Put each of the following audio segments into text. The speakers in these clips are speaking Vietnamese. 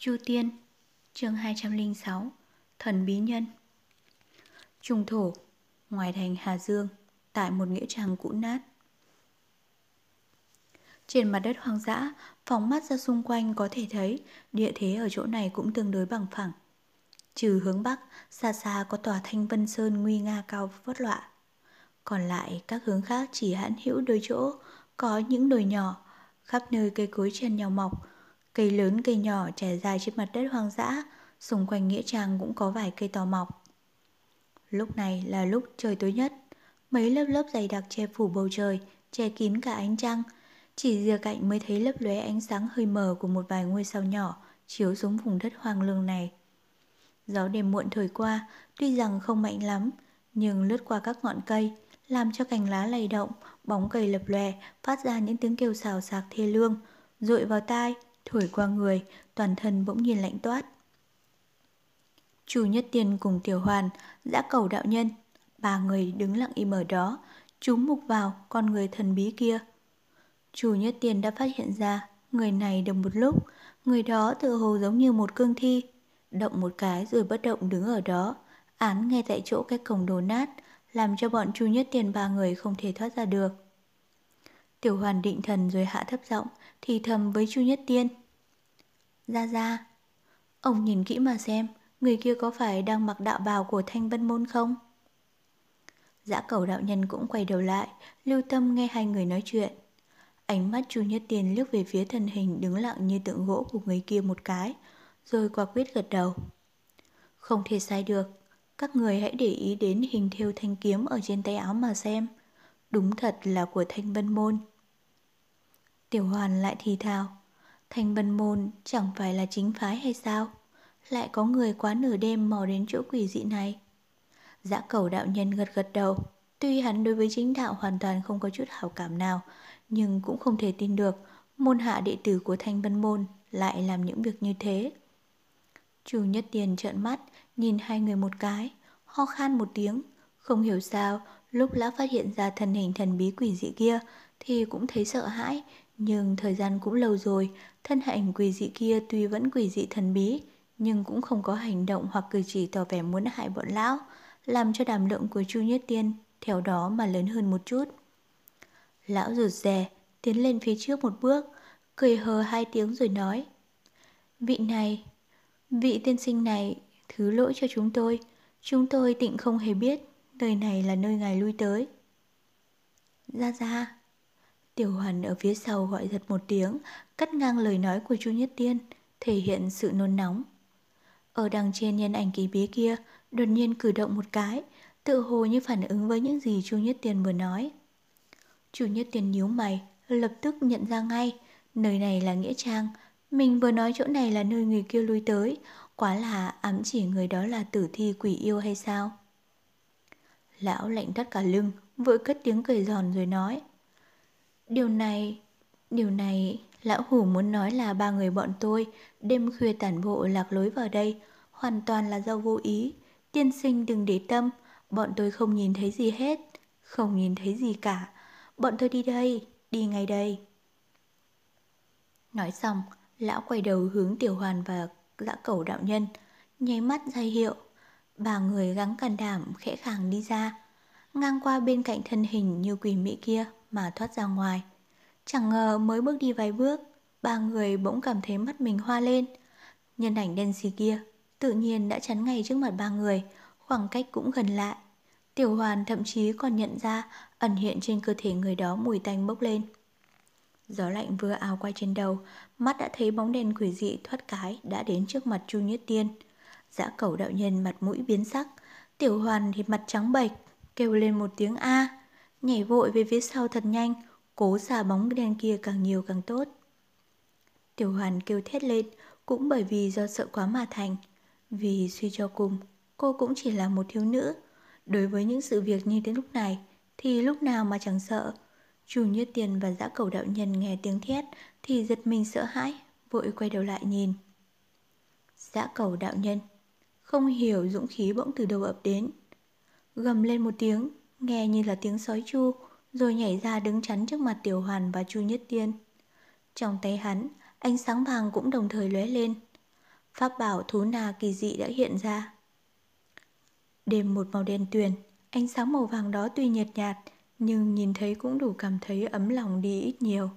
Chu Tiên, chương 206 Thần Bí Nhân. Trung thổ, Ngoài thành Hà Dương, Tại một nghĩa trang cũ nát. Trên mặt đất hoang dã, Phóng mắt ra xung quanh có thể thấy, Địa thế ở chỗ này cũng tương đối bằng phẳng. Trừ hướng Bắc, Xa xa có tòa Thanh Vân Sơn nguy nga cao vất lọa Còn lại các hướng khác chỉ hãn hữu đôi chỗ, Có những đồi nhỏ, Khắp nơi cây cối chen nhau mọc Cây lớn cây nhỏ trải dài trên mặt đất hoang dã, xung quanh nghĩa trang cũng có vài cây to mọc. Lúc này là lúc trời tối nhất, mấy lớp lớp dày đặc che phủ bầu trời, che kín cả ánh trăng, chỉ rìa cạnh mới thấy lấp lóe ánh sáng hơi mờ của một vài ngôi sao nhỏ chiếu xuống vùng đất hoang lương này. Gió đêm muộn thổi qua, tuy rằng không mạnh lắm, nhưng lướt qua các ngọn cây, làm cho cành lá lay động, bóng cây lập lòe, phát ra những tiếng kêu xào xạc thê lương, rụi vào tai, thổi qua người, toàn thân bỗng nhiên lạnh toát. Chu Nhất Tiên cùng Tiểu Hoàn, dã cầu đạo nhân, ba người đứng lặng im ở đó, chúng mục vào con người thần bí kia. Chu Nhất Tiên đã phát hiện ra người này được một lúc, người đó tự hồ giống như một cương thi, động một cái rồi bất động đứng ở đó, án ngay tại chỗ cái cổng đổ nát, làm cho bọn Chu Nhất Tiên ba người không thể thoát ra được. Tiểu Hoàn định thần rồi hạ thấp giọng, thì thầm với Chu Nhất Tiên. Ra ra, ông nhìn kỹ mà xem, người kia có phải đang mặc đạo bào của Thanh Vân Môn không? Dã cầu đạo nhân cũng quay đầu lại, lưu tâm nghe hai người nói chuyện. Ánh mắt Chu Nhất Tiên liếc về phía thân hình đứng lặng như tượng gỗ của người kia một cái, rồi quả quyết gật đầu. Không thể sai được, các người hãy để ý đến hình thêu thanh kiếm ở trên tay áo mà xem. Đúng thật là của Thanh Vân Môn. Tiểu Hoàn lại thì thào. Thanh Vân Môn chẳng phải là chính phái hay sao? Lại có người quá nửa đêm mò đến chỗ quỷ dị này. Dã cầu đạo nhân gật gật đầu. Tuy hắn đối với chính đạo hoàn toàn không có chút hảo cảm nào, nhưng cũng không thể tin được môn hạ đệ tử của Thanh Vân Môn lại làm những việc như thế. Chủ nhất tiền trợn mắt, nhìn hai người một cái, ho khan một tiếng. Không hiểu sao, lúc lão phát hiện ra thân hình thần bí quỷ dị kia thì cũng thấy sợ hãi, nhưng thời gian cũng lâu rồi, thân hạnh quỷ dị kia tuy vẫn quỷ dị thần bí, nhưng cũng không có hành động hoặc cử chỉ tỏ vẻ muốn hại bọn lão, làm cho đàm lượng của Chu Nhất Tiên theo đó mà lớn hơn một chút. Lão rụt rè, tiến lên phía trước một bước, cười hờ hai tiếng rồi nói. Vị này, vị tiên sinh này, thứ lỗi cho chúng tôi, chúng tôi tịnh không hề biết nơi này là nơi ngài lui tới. Ra ra, Tiểu Hoàn ở phía sau gọi giật một tiếng, cắt ngang lời nói của Chu Nhất Tiên, thể hiện sự nôn nóng. Ở đằng trên nhân ảnh kỳ bí kia, đột nhiên cử động một cái, tự hồ như phản ứng với những gì Chu Nhất Tiên vừa nói. Chu Nhất Tiên nhíu mày, lập tức nhận ra ngay, nơi này là Nghĩa Trang, mình vừa nói chỗ này là nơi người kia lui tới, quá là ám chỉ người đó là tử thi quỷ yêu hay sao? Lão lạnh thắt cả lưng, vội cất tiếng cười giòn rồi nói. Điều này, điều này, lão hủ muốn nói là ba người bọn tôi đêm khuya tản bộ lạc lối vào đây, hoàn toàn là do vô ý. Tiên sinh đừng để tâm, bọn tôi không nhìn thấy gì hết, không nhìn thấy gì cả. Bọn tôi đi đây, đi ngay đây. Nói xong, lão quay đầu hướng tiểu hoàn và dã cẩu đạo nhân, nháy mắt ra hiệu. Ba người gắng can đảm khẽ khàng đi ra, ngang qua bên cạnh thân hình như quỷ mị kia mà thoát ra ngoài. Chẳng ngờ mới bước đi vài bước, ba người bỗng cảm thấy mắt mình hoa lên. Nhân ảnh đen xì kia tự nhiên đã chắn ngay trước mặt ba người, khoảng cách cũng gần lại. Tiểu hoàn thậm chí còn nhận ra ẩn hiện trên cơ thể người đó mùi tanh bốc lên. Gió lạnh vừa ào qua trên đầu, mắt đã thấy bóng đèn quỷ dị thoát cái đã đến trước mặt Chu Nhất Tiên. Dã cẩu đạo nhân mặt mũi biến sắc, tiểu hoàn thì mặt trắng bệch, kêu lên một tiếng A nhảy vội về phía sau thật nhanh, cố xả bóng đen kia càng nhiều càng tốt. Tiểu hoàn kêu thét lên, cũng bởi vì do sợ quá mà thành. Vì suy cho cùng, cô cũng chỉ là một thiếu nữ. Đối với những sự việc như đến lúc này, thì lúc nào mà chẳng sợ. Chủ như tiền và dã cầu đạo nhân nghe tiếng thét thì giật mình sợ hãi, vội quay đầu lại nhìn. Dã cầu đạo nhân, không hiểu dũng khí bỗng từ đầu ập đến. Gầm lên một tiếng, nghe như là tiếng sói chu, rồi nhảy ra đứng chắn trước mặt Tiểu Hoàn và Chu Nhất Tiên. Trong tay hắn, ánh sáng vàng cũng đồng thời lóe lên. pháp bảo thú nà kỳ dị đã hiện ra. Đêm một màu đen tuyền, ánh sáng màu vàng đó tuy nhợt nhạt, nhưng nhìn thấy cũng đủ cảm thấy ấm lòng đi ít nhiều.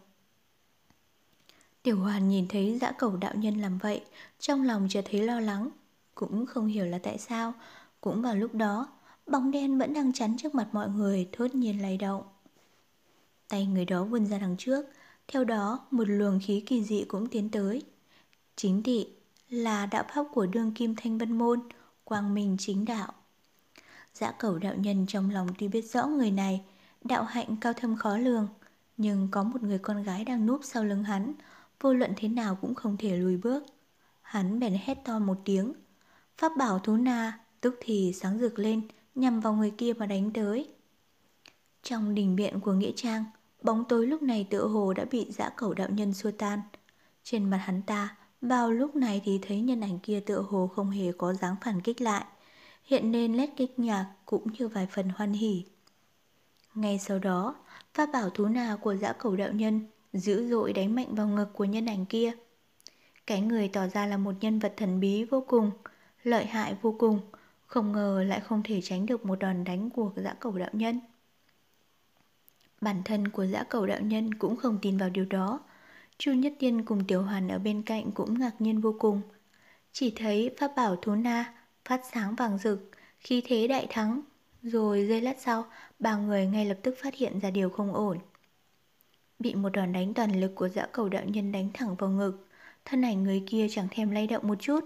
Tiểu hoàn nhìn thấy dã cầu đạo nhân làm vậy, trong lòng chợt thấy lo lắng, cũng không hiểu là tại sao. Cũng vào lúc đó, bóng đen vẫn đang chắn trước mặt mọi người, thốt nhiên lay động. Tay người đó vươn ra đằng trước, theo đó một luồng khí kỳ dị cũng tiến tới. Chính thị là đạo pháp của đương kim thanh vân môn, quang minh chính đạo. Dã cầu đạo nhân trong lòng tuy biết rõ người này, đạo hạnh cao thâm khó lường, nhưng có một người con gái đang núp sau lưng hắn, vô luận thế nào cũng không thể lùi bước. Hắn bèn hét to một tiếng. Pháp bảo thú na tức thì sáng rực lên nhằm vào người kia mà đánh tới. Trong đình viện của Nghĩa Trang, bóng tối lúc này tựa hồ đã bị dã cẩu đạo nhân xua tan. Trên mặt hắn ta, vào lúc này thì thấy nhân ảnh kia tựa hồ không hề có dáng phản kích lại, hiện nên nét kích nhạc cũng như vài phần hoan hỉ. Ngay sau đó, pháp bảo thú nào của dã cẩu đạo nhân dữ dội đánh mạnh vào ngực của nhân ảnh kia. Cái người tỏ ra là một nhân vật thần bí vô cùng, lợi hại vô cùng, không ngờ lại không thể tránh được một đòn đánh của dã cầu đạo nhân. Bản thân của dã cầu đạo nhân cũng không tin vào điều đó. Chu Nhất Tiên cùng Tiểu Hoàn ở bên cạnh cũng ngạc nhiên vô cùng. Chỉ thấy pháp bảo thú na phát sáng vàng rực, khí thế đại thắng. Rồi giây lát sau, ba người ngay lập tức phát hiện ra điều không ổn. Bị một đòn đánh toàn lực của dã cầu đạo nhân đánh thẳng vào ngực Thân ảnh người kia chẳng thèm lay động một chút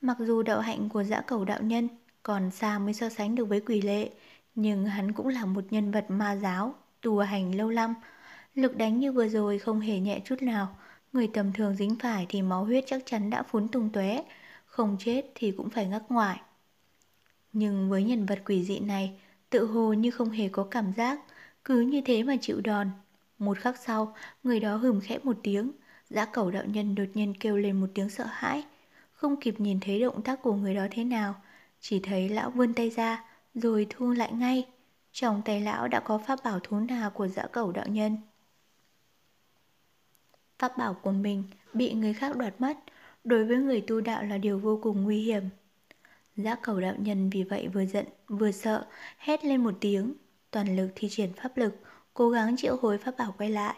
Mặc dù đạo hạnh của dã cầu đạo nhân còn xa mới so sánh được với quỷ lệ Nhưng hắn cũng là một nhân vật ma giáo Tù hành lâu năm Lực đánh như vừa rồi không hề nhẹ chút nào. Người tầm thường dính phải thì máu huyết chắc chắn đã phun tung tóe Không chết thì cũng phải ngắc ngoại. Nhưng với nhân vật quỷ dị này Tự hồ như không hề có cảm giác Cứ như thế mà chịu đòn. Một khắc sau, người đó hừm khẽ một tiếng, dã cẩu đạo nhân đột nhiên kêu lên một tiếng sợ hãi. Không kịp nhìn thấy động tác của người đó thế nào, chỉ thấy lão vươn tay ra, rồi thu lại ngay. Trong tay lão đã có pháp bảo thú nà của dã cẩu đạo nhân. Pháp bảo của mình bị người khác đoạt mất, đối với người tu đạo là điều vô cùng nguy hiểm. Dã cầu đạo nhân vì vậy vừa giận vừa sợ, hét lên một tiếng, toàn lực thi triển pháp lực, cố gắng triệu hồi pháp bảo quay lại.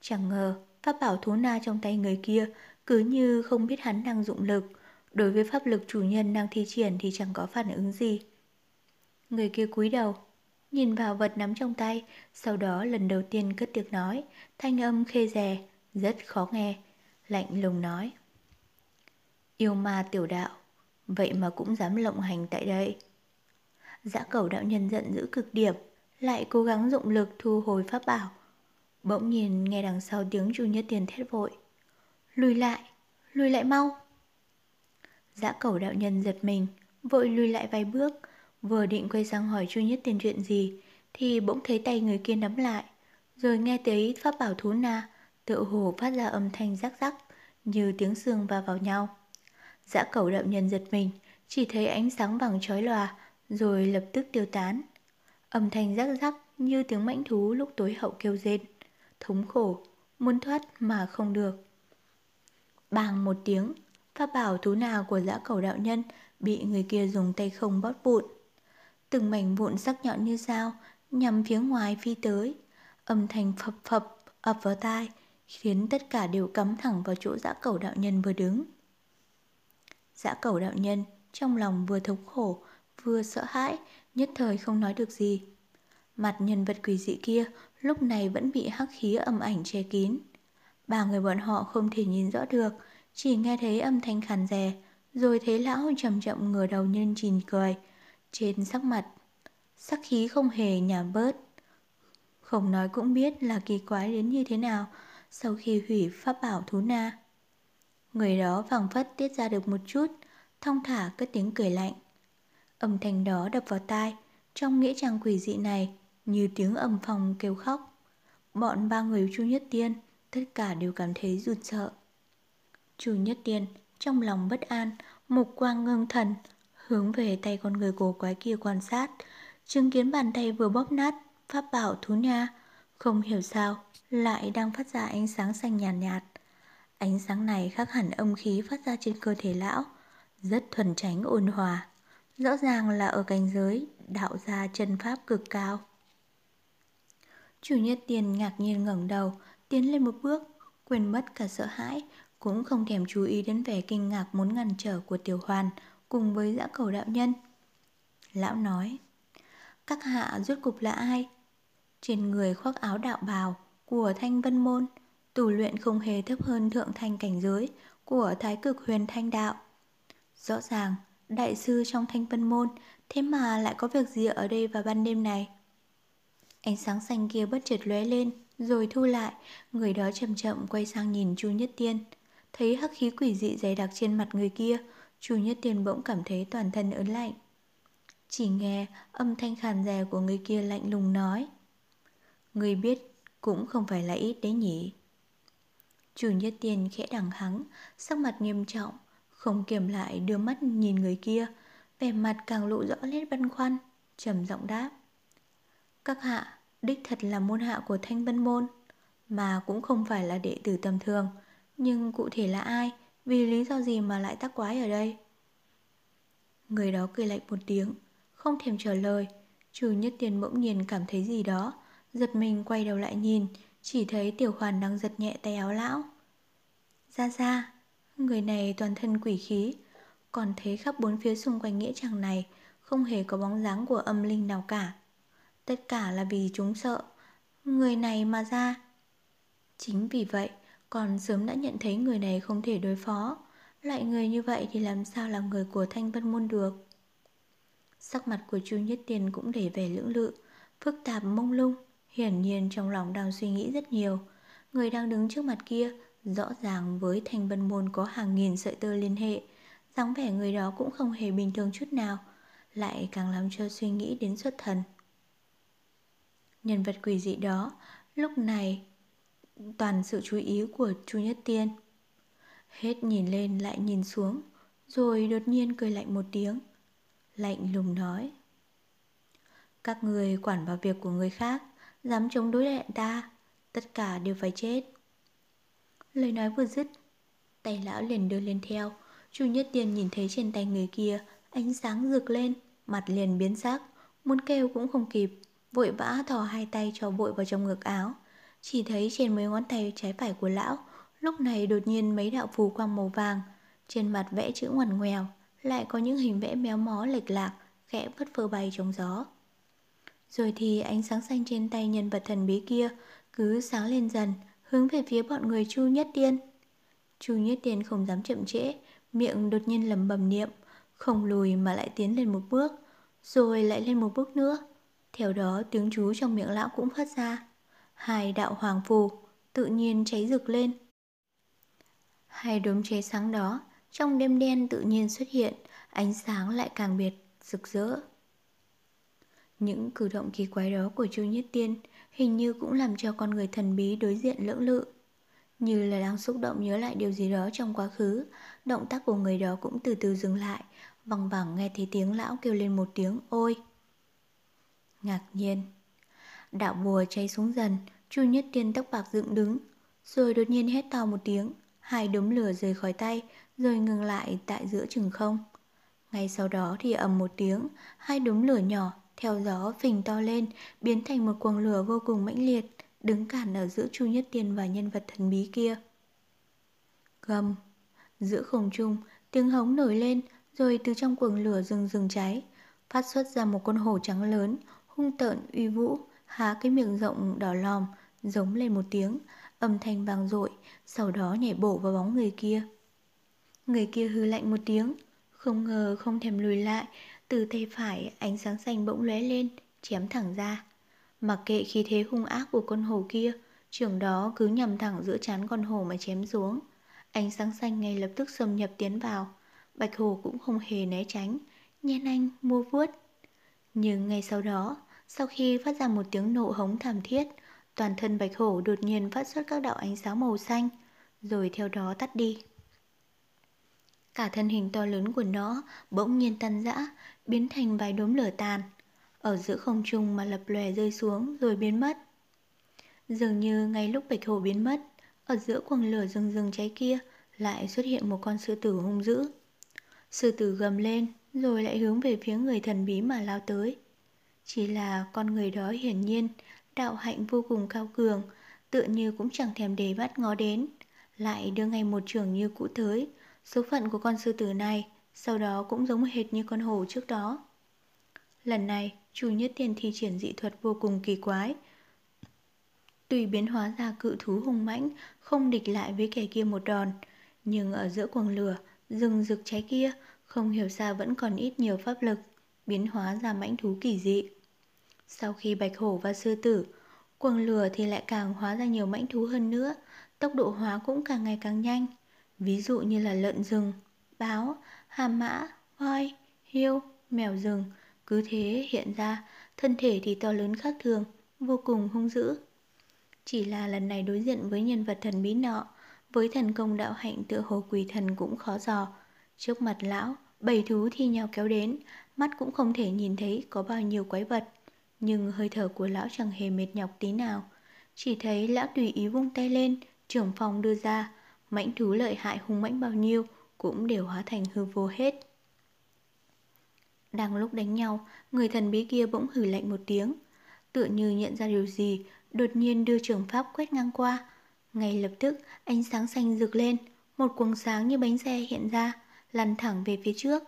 Chẳng ngờ, pháp bảo thú na trong tay người kia cứ như không biết hắn đang dụng lực, đối với pháp lực chủ nhân đang thi triển thì chẳng có phản ứng gì. Người kia cúi đầu, nhìn vào vật nắm trong tay, sau đó lần đầu tiên cất tiếng nói, thanh âm khê rè, rất khó nghe, lạnh lùng nói. Yêu ma tiểu đạo, vậy mà cũng dám lộng hành tại đây. Dã cầu đạo nhân giận dữ cực điểm, lại cố gắng dụng lực thu hồi pháp bảo. Bỗng nhìn nghe đằng sau tiếng chu nhất tiền thét vội. Lùi lại, lùi lại mau. Dã cẩu đạo nhân giật mình, vội lùi lại vài bước, vừa định quay sang hỏi chu nhất tiền chuyện gì, thì bỗng thấy tay người kia nắm lại, rồi nghe thấy pháp bảo thú na, tự hồ phát ra âm thanh rắc rắc, như tiếng xương va vào nhau. Dã cẩu đạo nhân giật mình, chỉ thấy ánh sáng vàng chói lòa, rồi lập tức tiêu tán. Âm thanh rắc rắc như tiếng mãnh thú lúc tối hậu kêu rên. Thống khổ, muốn thoát mà không được. Bàng một tiếng, pháp bảo thú nào của dã cầu đạo nhân bị người kia dùng tay không bóp vụn. Từng mảnh vụn sắc nhọn như dao nhằm phía ngoài phi tới. Âm thanh phập phập ập vào tai khiến tất cả đều cắm thẳng vào chỗ dã cầu đạo nhân vừa đứng. Dã cầu đạo nhân trong lòng vừa thống khổ vừa sợ hãi nhất thời không nói được gì. Mặt nhân vật quỷ dị kia lúc này vẫn bị hắc khí âm ảnh che kín. Ba người bọn họ không thể nhìn rõ được, chỉ nghe thấy âm thanh khàn rè, rồi thấy lão chậm chậm ngửa đầu nhân chìn cười. Trên sắc mặt, sắc khí không hề nhảm bớt. Không nói cũng biết là kỳ quái đến như thế nào sau khi hủy pháp bảo thú na. Người đó vàng phất tiết ra được một chút, thong thả cất tiếng cười lạnh. Âm thanh đó đập vào tai, trong nghĩa trang quỷ dị này như tiếng âm phòng kêu khóc. Bọn ba người Chu Nhất Tiên tất cả đều cảm thấy rụt sợ. Chu Nhất Tiên trong lòng bất an, mục quang ngưng thần, hướng về tay con người cổ quái kia quan sát, chứng kiến bàn tay vừa bóp nát, pháp bảo thú nha, không hiểu sao lại đang phát ra ánh sáng xanh nhàn nhạt, nhạt. Ánh sáng này khác hẳn âm khí phát ra trên cơ thể lão, rất thuần tránh ôn hòa. Rõ ràng là ở cảnh giới đạo gia chân pháp cực cao. Chủ nhất tiền ngạc nhiên ngẩng đầu, tiến lên một bước, quên mất cả sợ hãi, cũng không thèm chú ý đến vẻ kinh ngạc muốn ngăn trở của tiểu hoàn cùng với dã cầu đạo nhân. Lão nói, các hạ rốt cục là ai? Trên người khoác áo đạo bào của thanh vân môn, tù luyện không hề thấp hơn thượng thanh cảnh giới của thái cực huyền thanh đạo. Rõ ràng, đại sư trong thanh vân môn, thế mà lại có việc gì ở đây vào ban đêm này? Ánh sáng xanh kia bất chợt lóe lên, rồi thu lại, người đó chậm chậm quay sang nhìn Chu Nhất Tiên. Thấy hắc khí quỷ dị dày đặc trên mặt người kia, Chu Nhất Tiên bỗng cảm thấy toàn thân ớn lạnh. Chỉ nghe âm thanh khàn rè của người kia lạnh lùng nói. Người biết cũng không phải là ít đấy nhỉ. Chu Nhất Tiên khẽ đằng hắng, sắc mặt nghiêm trọng, không kiềm lại đưa mắt nhìn người kia, vẻ mặt càng lộ rõ nét băn khoăn, trầm giọng đáp. Các hạ, đích thật là môn hạ của Thanh Vân Môn, mà cũng không phải là đệ tử tầm thường, nhưng cụ thể là ai, vì lý do gì mà lại tác quái ở đây? Người đó cười lạnh một tiếng, không thèm trả lời, trừ nhất tiền bỗng nhiên cảm thấy gì đó, giật mình quay đầu lại nhìn, chỉ thấy tiểu hoàn đang giật nhẹ tay áo lão. Ra ra, người này toàn thân quỷ khí, còn thấy khắp bốn phía xung quanh nghĩa trang này không hề có bóng dáng của âm linh nào cả. Tất cả là vì chúng sợ Người này mà ra Chính vì vậy còn sớm đã nhận thấy người này không thể đối phó. Loại người như vậy thì làm sao là người của Thanh Vân Môn được? Sắc mặt của Chu Nhất Tiên cũng để về lưỡng lự, Phức tạp mông lung, Hiển nhiên trong lòng đang suy nghĩ rất nhiều. Người đang đứng trước mặt kia, Rõ ràng với Thanh Vân Môn có hàng nghìn sợi tơ liên hệ, dáng vẻ người đó cũng không hề bình thường chút nào, Lại càng làm cho suy nghĩ đến xuất thần. Nhân vật quỷ dị đó, lúc này toàn sự chú ý của Chu Nhất Tiên. Hết nhìn lên lại nhìn xuống, rồi đột nhiên cười lạnh một tiếng. Lạnh lùng nói. Các người quản vào việc của người khác, dám chống đối lại ta, tất cả đều phải chết. Lời nói vừa dứt, tay lão liền đưa lên theo. Chu Nhất Tiên nhìn thấy trên tay người kia, ánh sáng rực lên, mặt liền biến sắc, muốn kêu cũng không kịp vội vã thò hai tay cho bội vào trong ngực áo. Chỉ thấy trên mấy ngón tay trái phải của lão, lúc này đột nhiên mấy đạo phù quang màu vàng, trên mặt vẽ chữ ngoằn ngoèo, lại có những hình vẽ méo mó lệch lạc, khẽ vất phơ bay trong gió. Rồi thì ánh sáng xanh trên tay nhân vật thần bí kia cứ sáng lên dần, hướng về phía bọn người Chu Nhất Tiên. Chu Nhất Tiên không dám chậm trễ, miệng đột nhiên lầm bầm niệm, không lùi mà lại tiến lên một bước, rồi lại lên một bước nữa. Theo đó tiếng chú trong miệng lão cũng phát ra Hai đạo hoàng phù tự nhiên cháy rực lên. Hai đốm cháy sáng đó trong đêm đen tự nhiên xuất hiện Ánh sáng lại càng biệt, rực rỡ. Những cử động kỳ quái đó của Chu Nhất Tiên Hình như cũng làm cho con người thần bí đối diện lưỡng lự. Như là đang xúc động nhớ lại điều gì đó trong quá khứ Động tác của người đó cũng từ từ dừng lại Vòng vẳng nghe thấy tiếng lão kêu lên một tiếng ôi! Ngạc nhiên. Đạo bùa cháy xuống dần, Chu Nhất Tiên tóc bạc dựng đứng, rồi đột nhiên hét to một tiếng, hai đốm lửa rời khỏi tay, rồi ngừng lại tại giữa chừng không. Ngay sau đó thì ầm một tiếng, hai đốm lửa nhỏ theo gió phình to lên, biến thành một cuồng lửa vô cùng mãnh liệt, đứng cản ở giữa Chu Nhất Tiên và nhân vật thần bí kia. Gầm, giữa không trung, tiếng hống nổi lên, rồi từ trong cuồng lửa rừng rừng cháy, phát xuất ra một con hổ trắng lớn, hung tợn uy vũ, há cái miệng rộng đỏ lòm, giống lên một tiếng, âm thanh vang dội, sau đó nhảy bổ vào bóng người kia. Người kia hư lạnh một tiếng, không ngờ không thèm lùi lại, từ tay phải ánh sáng xanh bỗng lóe lên, chém thẳng ra. Mặc kệ khí thế hung ác của con hổ kia, trường đó cứ nhằm thẳng giữa chán con hổ mà chém xuống. Ánh sáng xanh ngay lập tức xâm nhập tiến vào, bạch hổ cũng không hề né tránh, nhen anh mua vuốt nhưng ngay sau đó, sau khi phát ra một tiếng nổ hống thảm thiết, toàn thân bạch hổ đột nhiên phát xuất các đạo ánh sáng màu xanh, rồi theo đó tắt đi. Cả thân hình to lớn của nó bỗng nhiên tan rã, biến thành vài đốm lửa tàn, ở giữa không trung mà lập lòe rơi xuống rồi biến mất. Dường như ngay lúc bạch hổ biến mất, Ở giữa quầng lửa rừng rừng cháy kia lại xuất hiện một con sư tử hung dữ. Sư tử gầm lên rồi lại hướng về phía người thần bí mà lao tới. Chỉ là con người đó hiển nhiên đạo hạnh vô cùng cao cường, tựa như cũng chẳng thèm để bắt ngó đến, lại đưa ngay một trường như cũ tới. Số phận của con sư tử này sau đó cũng giống hệt như con hổ trước đó. Lần này, chủ nhất tiền thi triển dị thuật vô cùng kỳ quái. Tùy biến hóa ra cự thú hung mãnh, không địch lại với kẻ kia một đòn. Nhưng ở giữa cuồng lửa, rừng rực cháy kia, không hiểu sao vẫn còn ít nhiều pháp lực, biến hóa ra mãnh thú kỳ dị. Sau khi bạch hổ và sư tử, quầng lửa thì lại càng hóa ra nhiều mãnh thú hơn nữa, tốc độ hóa cũng càng ngày càng nhanh. Ví dụ như là lợn rừng, báo, hà mã, voi, hiêu, mèo rừng, cứ thế hiện ra, thân thể thì to lớn khác thường, vô cùng hung dữ. Chỉ là lần này đối diện với nhân vật thần bí nọ, với thần công đạo hạnh tựa hồ quỷ thần cũng khó dò. Trước mặt lão, bầy thú thi nhau kéo đến, mắt cũng không thể nhìn thấy có bao nhiêu quái vật. Nhưng hơi thở của lão chẳng hề mệt nhọc tí nào. Chỉ thấy lão tùy ý vung tay lên, trưởng phòng đưa ra, mãnh thú lợi hại hung mãnh bao nhiêu cũng đều hóa thành hư vô hết. Đang lúc đánh nhau, người thần bí kia bỗng hử lạnh một tiếng. Tựa như nhận ra điều gì, đột nhiên đưa trường pháp quét ngang qua. Ngay lập tức, ánh sáng xanh rực lên, một cuồng sáng như bánh xe hiện ra, lăn thẳng về phía trước.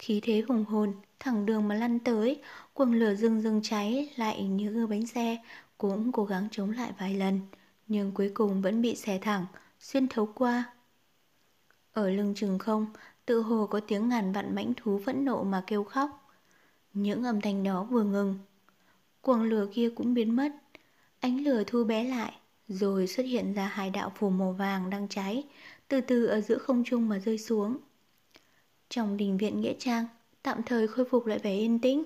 Khí thế hùng hồn, thẳng đường mà lăn tới, quần lửa rừng rừng cháy lại như bánh xe, cũng cố gắng chống lại vài lần, nhưng cuối cùng vẫn bị xẻ thẳng, xuyên thấu qua. Ở lưng chừng không, tự hồ có tiếng ngàn vạn mãnh thú phẫn nộ mà kêu khóc. Những âm thanh đó vừa ngừng, quần lửa kia cũng biến mất. Ánh lửa thu bé lại, rồi xuất hiện ra hai đạo phủ màu vàng đang cháy, từ từ ở giữa không trung mà rơi xuống. Trong đình viện Nghĩa Trang, tạm thời khôi phục lại vẻ yên tĩnh.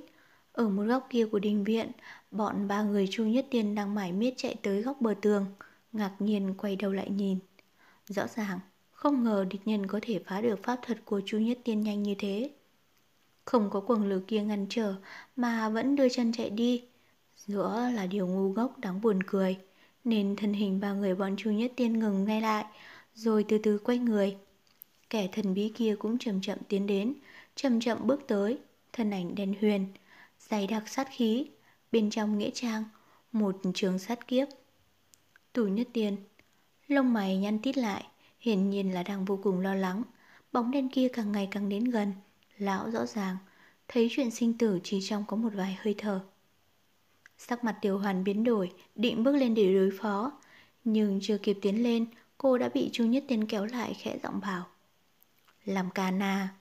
Ở một góc kia của đình viện, bọn ba người Chu Nhất Tiên đang mải miết chạy tới góc bờ tường, ngạc nhiên quay đầu lại nhìn. Rõ ràng, không ngờ địch nhân có thể phá được pháp thuật của Chu Nhất Tiên nhanh như thế. Không có quần lửa kia ngăn trở mà vẫn đưa chân chạy đi. Giữa là điều ngu ngốc đáng buồn cười, nên thân hình ba người bọn Chu Nhất Tiên ngừng ngay lại, rồi từ từ quay người. Kẻ thần bí kia cũng chậm chậm tiến đến, chậm chậm bước tới, thân ảnh đen huyền, dày đặc sát khí, bên trong nghĩa trang, một trường sát kiếp. Tù Nhất Tiên, lông mày nhăn tít lại, hiển nhiên là đang vô cùng lo lắng. Bóng đen kia càng ngày càng đến gần, lão rõ ràng, thấy chuyện sinh tử chỉ trong có một vài hơi thở. Sắc mặt Tiểu Hoàn biến đổi, định bước lên để đối phó, nhưng chưa kịp tiến lên, cô đã bị Chu Nhất Tiên kéo lại khẽ giọng bảo. Làm ca na,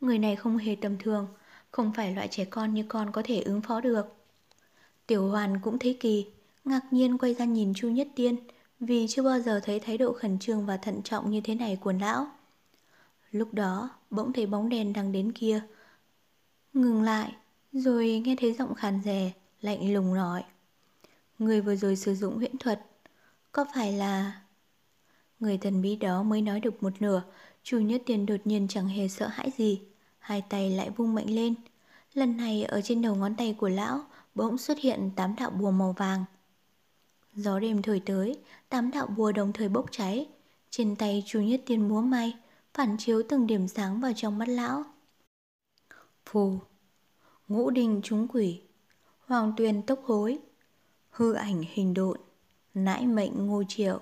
người này không hề tầm thường, không phải loại trẻ con như con có thể ứng phó được. Tiểu Hoàn cũng thấy kỳ, ngạc nhiên quay ra nhìn Chu Nhất Tiên, vì chưa bao giờ thấy thái độ khẩn trương và thận trọng như thế này của lão. Lúc đó, bỗng thấy bóng đèn đang đến kia. Ngừng lại, rồi nghe thấy giọng khàn rè, lạnh lùng nói. Người vừa rồi sử dụng huyễn thuật, có phải là... Người thần bí đó mới nói được một nửa, Chu Nhất Tiền đột nhiên chẳng hề sợ hãi gì, hai tay lại vung mạnh lên. Lần này ở trên đầu ngón tay của lão bỗng xuất hiện tám đạo bùa màu vàng. Gió đêm thổi tới, tám đạo bùa đồng thời bốc cháy. Trên tay Chu Nhất Tiên múa may, phản chiếu từng điểm sáng vào trong mắt lão. Phù, ngũ đình trúng quỷ, hoàng tuyền tốc hối, hư ảnh hình độn, nãi mệnh ngô triệu.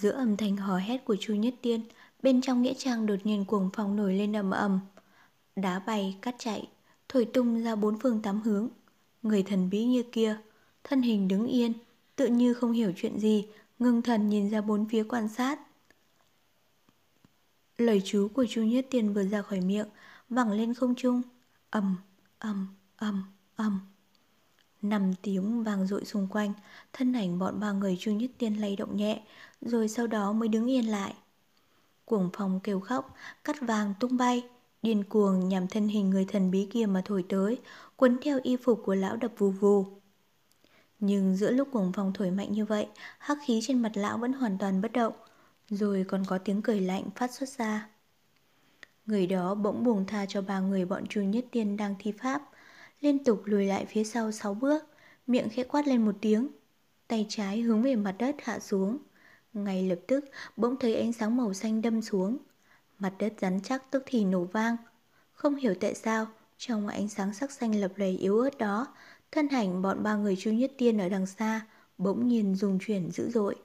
Giữa âm thanh hò hét của Chu Nhất Tiên, bên trong nghĩa trang đột nhiên cuồng phong nổi lên ầm ầm. Đá bay, cắt chạy, thổi tung ra bốn phương tám hướng. Người thần bí như kia, thân hình đứng yên, tự như không hiểu chuyện gì, ngưng thần nhìn ra bốn phía quan sát. Lời chú của Chu Nhất Tiên vừa ra khỏi miệng, vẳng lên không trung, ầm, ầm, ầm, ầm. Năm tiếng vang dội xung quanh, thân ảnh bọn ba người Chu Nhất Tiên lay động nhẹ, rồi sau đó mới đứng yên lại. Cuồng phong kêu khóc, cắt vàng tung bay, điên cuồng nhằm thân hình người thần bí kia mà thổi tới, quấn theo y phục của lão đập vù vù. Nhưng giữa lúc cuồng phong thổi mạnh như vậy, hắc khí trên mặt lão vẫn hoàn toàn bất động, rồi còn có tiếng cười lạnh phát xuất ra. Người đó bỗng buông tha cho ba người bọn Chu Nhất Tiên đang thi pháp, liên tục lùi lại phía sau sáu bước, miệng khẽ quát lên một tiếng. tay trái hướng về mặt đất hạ xuống. Ngay lập tức bỗng thấy ánh sáng màu xanh đâm xuống. Mặt đất rắn chắc tức thì nổ vang. Không hiểu tại sao, trong ánh sáng sắc xanh lập lầy yếu ớt đó, thân hành bọn ba người Chu Nhất Tiên ở đằng xa bỗng nhiên dùng chuyển dữ dội.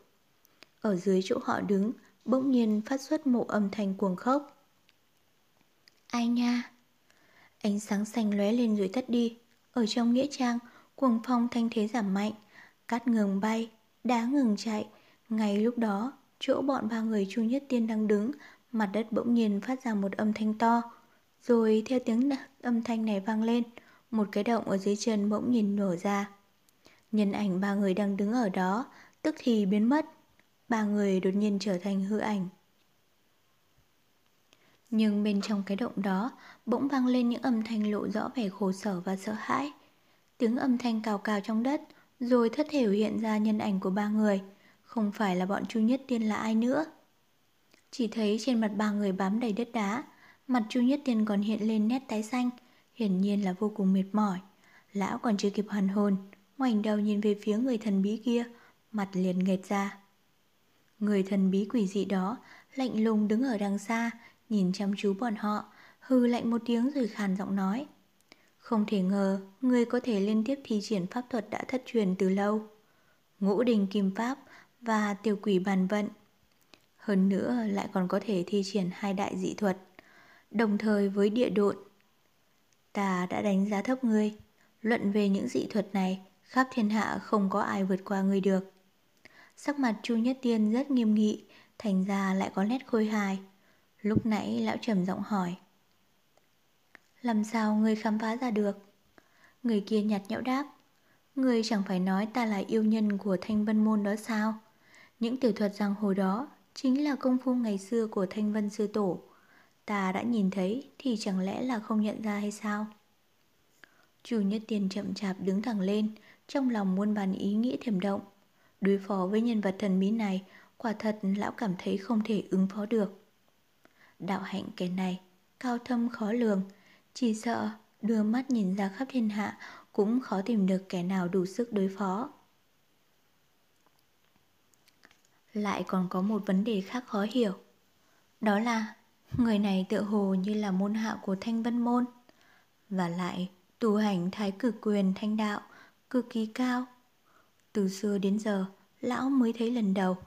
Ở dưới chỗ họ đứng, bỗng nhiên phát xuất một âm thanh cuồng khốc. Ai nha? Ánh sáng xanh lóe lên rồi tắt đi. Ở trong nghĩa trang, cuồng phong thanh thế giảm mạnh, cát ngừng bay, đá ngừng chạy. Ngay lúc đó, chỗ bọn ba người Chu Nhất Tiên đang đứng, mặt đất bỗng nhiên phát ra một âm thanh to. Rồi theo tiếng âm thanh này vang lên, một cái động ở dưới chân bỗng nhìn nổ ra. Nhân ảnh ba người đang đứng ở đó, tức thì biến mất. Ba người đột nhiên trở thành hư ảnh. Nhưng bên trong cái động đó bỗng vang lên những âm thanh lộ rõ vẻ khổ sở và sợ hãi. Tiếng âm thanh cào cào trong đất, rồi thất thể hiện ra nhân ảnh của ba người. Không phải là bọn Chu Nhất Tiên là ai nữa. Chỉ thấy trên mặt ba người bám đầy đất đá, mặt Chu Nhất Tiên còn hiện lên nét tái xanh, hiển nhiên là vô cùng mệt mỏi. Lão còn chưa kịp hoàn hồn, ngoảnh đầu nhìn về phía người thần bí kia, mặt liền nghệt ra. Người thần bí quỷ dị đó lạnh lùng đứng ở đằng xa, nhìn chăm chú bọn họ, hư lạnh một tiếng rồi khàn giọng nói. Không thể ngờ, người có thể liên tiếp thi triển pháp thuật đã thất truyền từ lâu. Ngũ đình kim pháp và tiểu quỷ bàn vận. Hơn nữa lại còn có thể thi triển hai đại dị thuật, đồng thời với địa độn. Ta đã đánh giá thấp ngươi, luận về những dị thuật này, khắp thiên hạ không có ai vượt qua ngươi được. Sắc mặt Chu Nhất Tiên rất nghiêm nghị, thành ra lại có nét khôi hài. Lúc nãy lão trầm giọng hỏi. Làm sao ngươi khám phá ra được? Người kia nhạt nhẽo đáp. Ngươi chẳng phải nói ta là yêu nhân của thanh vân môn đó sao? Những tiểu thuật giang hồ đó chính là công phu ngày xưa của thanh vân sư tổ. Ta đã nhìn thấy thì chẳng lẽ là không nhận ra hay sao? Chủ nhất tiền chậm chạp đứng thẳng lên, trong lòng muôn bàn ý nghĩ thềm động. Đối phó với nhân vật thần bí này, quả thật lão cảm thấy không thể ứng phó được. Đạo hạnh kẻ này, cao thâm khó lường, chỉ sợ đưa mắt nhìn ra khắp thiên hạ cũng khó tìm được kẻ nào đủ sức đối phó. Lại còn có một vấn đề khác khó hiểu. Đó là người này tựa hồ như là môn hạ của Thanh Vân Môn. Và lại tu hành thái cực quyền thanh đạo cực kỳ cao. Từ xưa đến giờ, lão mới thấy lần đầu,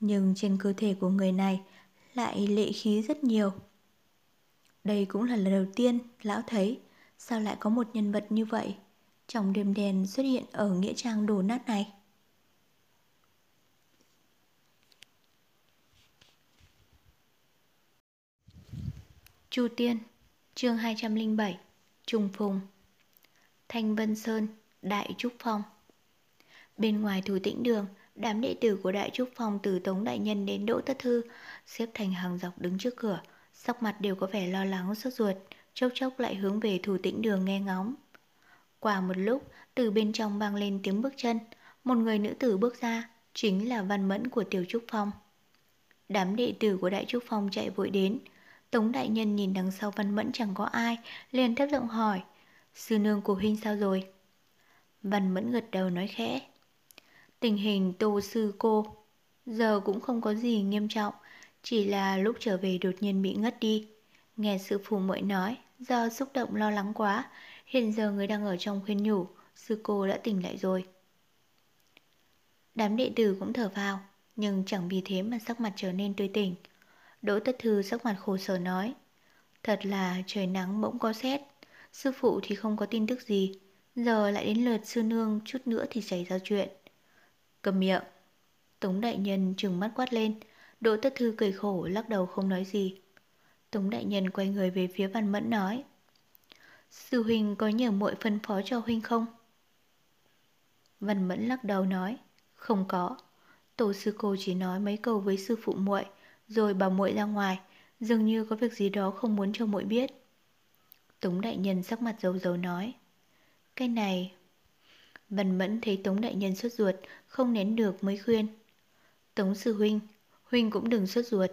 nhưng trên cơ thể của người này lại lệ khí rất nhiều. Đây cũng là lần đầu tiên lão thấy sao lại có một nhân vật như vậy trong đêm đèn xuất hiện ở nghĩa trang đổ nát này. Chu Tiên, chương 207, Trùng Phùng Thanh Vân Sơn, Đại Trúc Phong Bên ngoài thủ tĩnh đường, đám đệ tử của Đại Trúc Phong từ Tống Đại Nhân đến Đỗ Tất Thư xếp thành hàng dọc đứng trước cửa, sắc mặt đều có vẻ lo lắng sốt ruột, chốc chốc lại hướng về thủ tĩnh đường nghe ngóng. Qua một lúc, từ bên trong vang lên tiếng bước chân, một người nữ tử bước ra, chính là Văn Mẫn của Tiểu Trúc Phong. Đám đệ tử của Đại Trúc Phong chạy vội đến, Tống Đại Nhân nhìn đằng sau Văn Mẫn chẳng có ai, liền thấp giọng hỏi, sư nương của huynh sao rồi? Văn Mẫn gật đầu nói khẽ, tình hình tô sư cô giờ cũng không có gì nghiêm trọng, chỉ là lúc trở về đột nhiên bị ngất đi. Nghe sư phụ muội nói, do xúc động lo lắng quá, hiện giờ người đang ở trong khuyên nhủ, sư cô đã tỉnh lại rồi. Đám đệ tử cũng thở vào, nhưng chẳng vì thế mà sắc mặt trở nên tươi tỉnh. Đỗ Tất Thư sắc mặt khổ sở nói, thật là trời nắng bỗng có xét, sư phụ thì không có tin tức gì, giờ lại đến lượt sư nương chút nữa thì xảy ra chuyện. Cầm miệng. Tống đại nhân trừng mắt quát lên, Đỗ Tất Thư cười khổ lắc đầu không nói gì. Tống đại nhân quay người về phía Văn Mẫn nói. Sư huynh có nhờ muội phân phó cho huynh không? Văn Mẫn lắc đầu nói, không có. Tổ sư cô chỉ nói mấy câu với sư phụ muội, rồi bảo muội ra ngoài, dường như có việc gì đó không muốn cho muội biết. Tống đại nhân sắc mặt dầu dầu nói, cái này... Văn Mẫn thấy Tống đại nhân sốt ruột, không nén được mới khuyên. Tống sư huynh, huynh cũng đừng sốt ruột.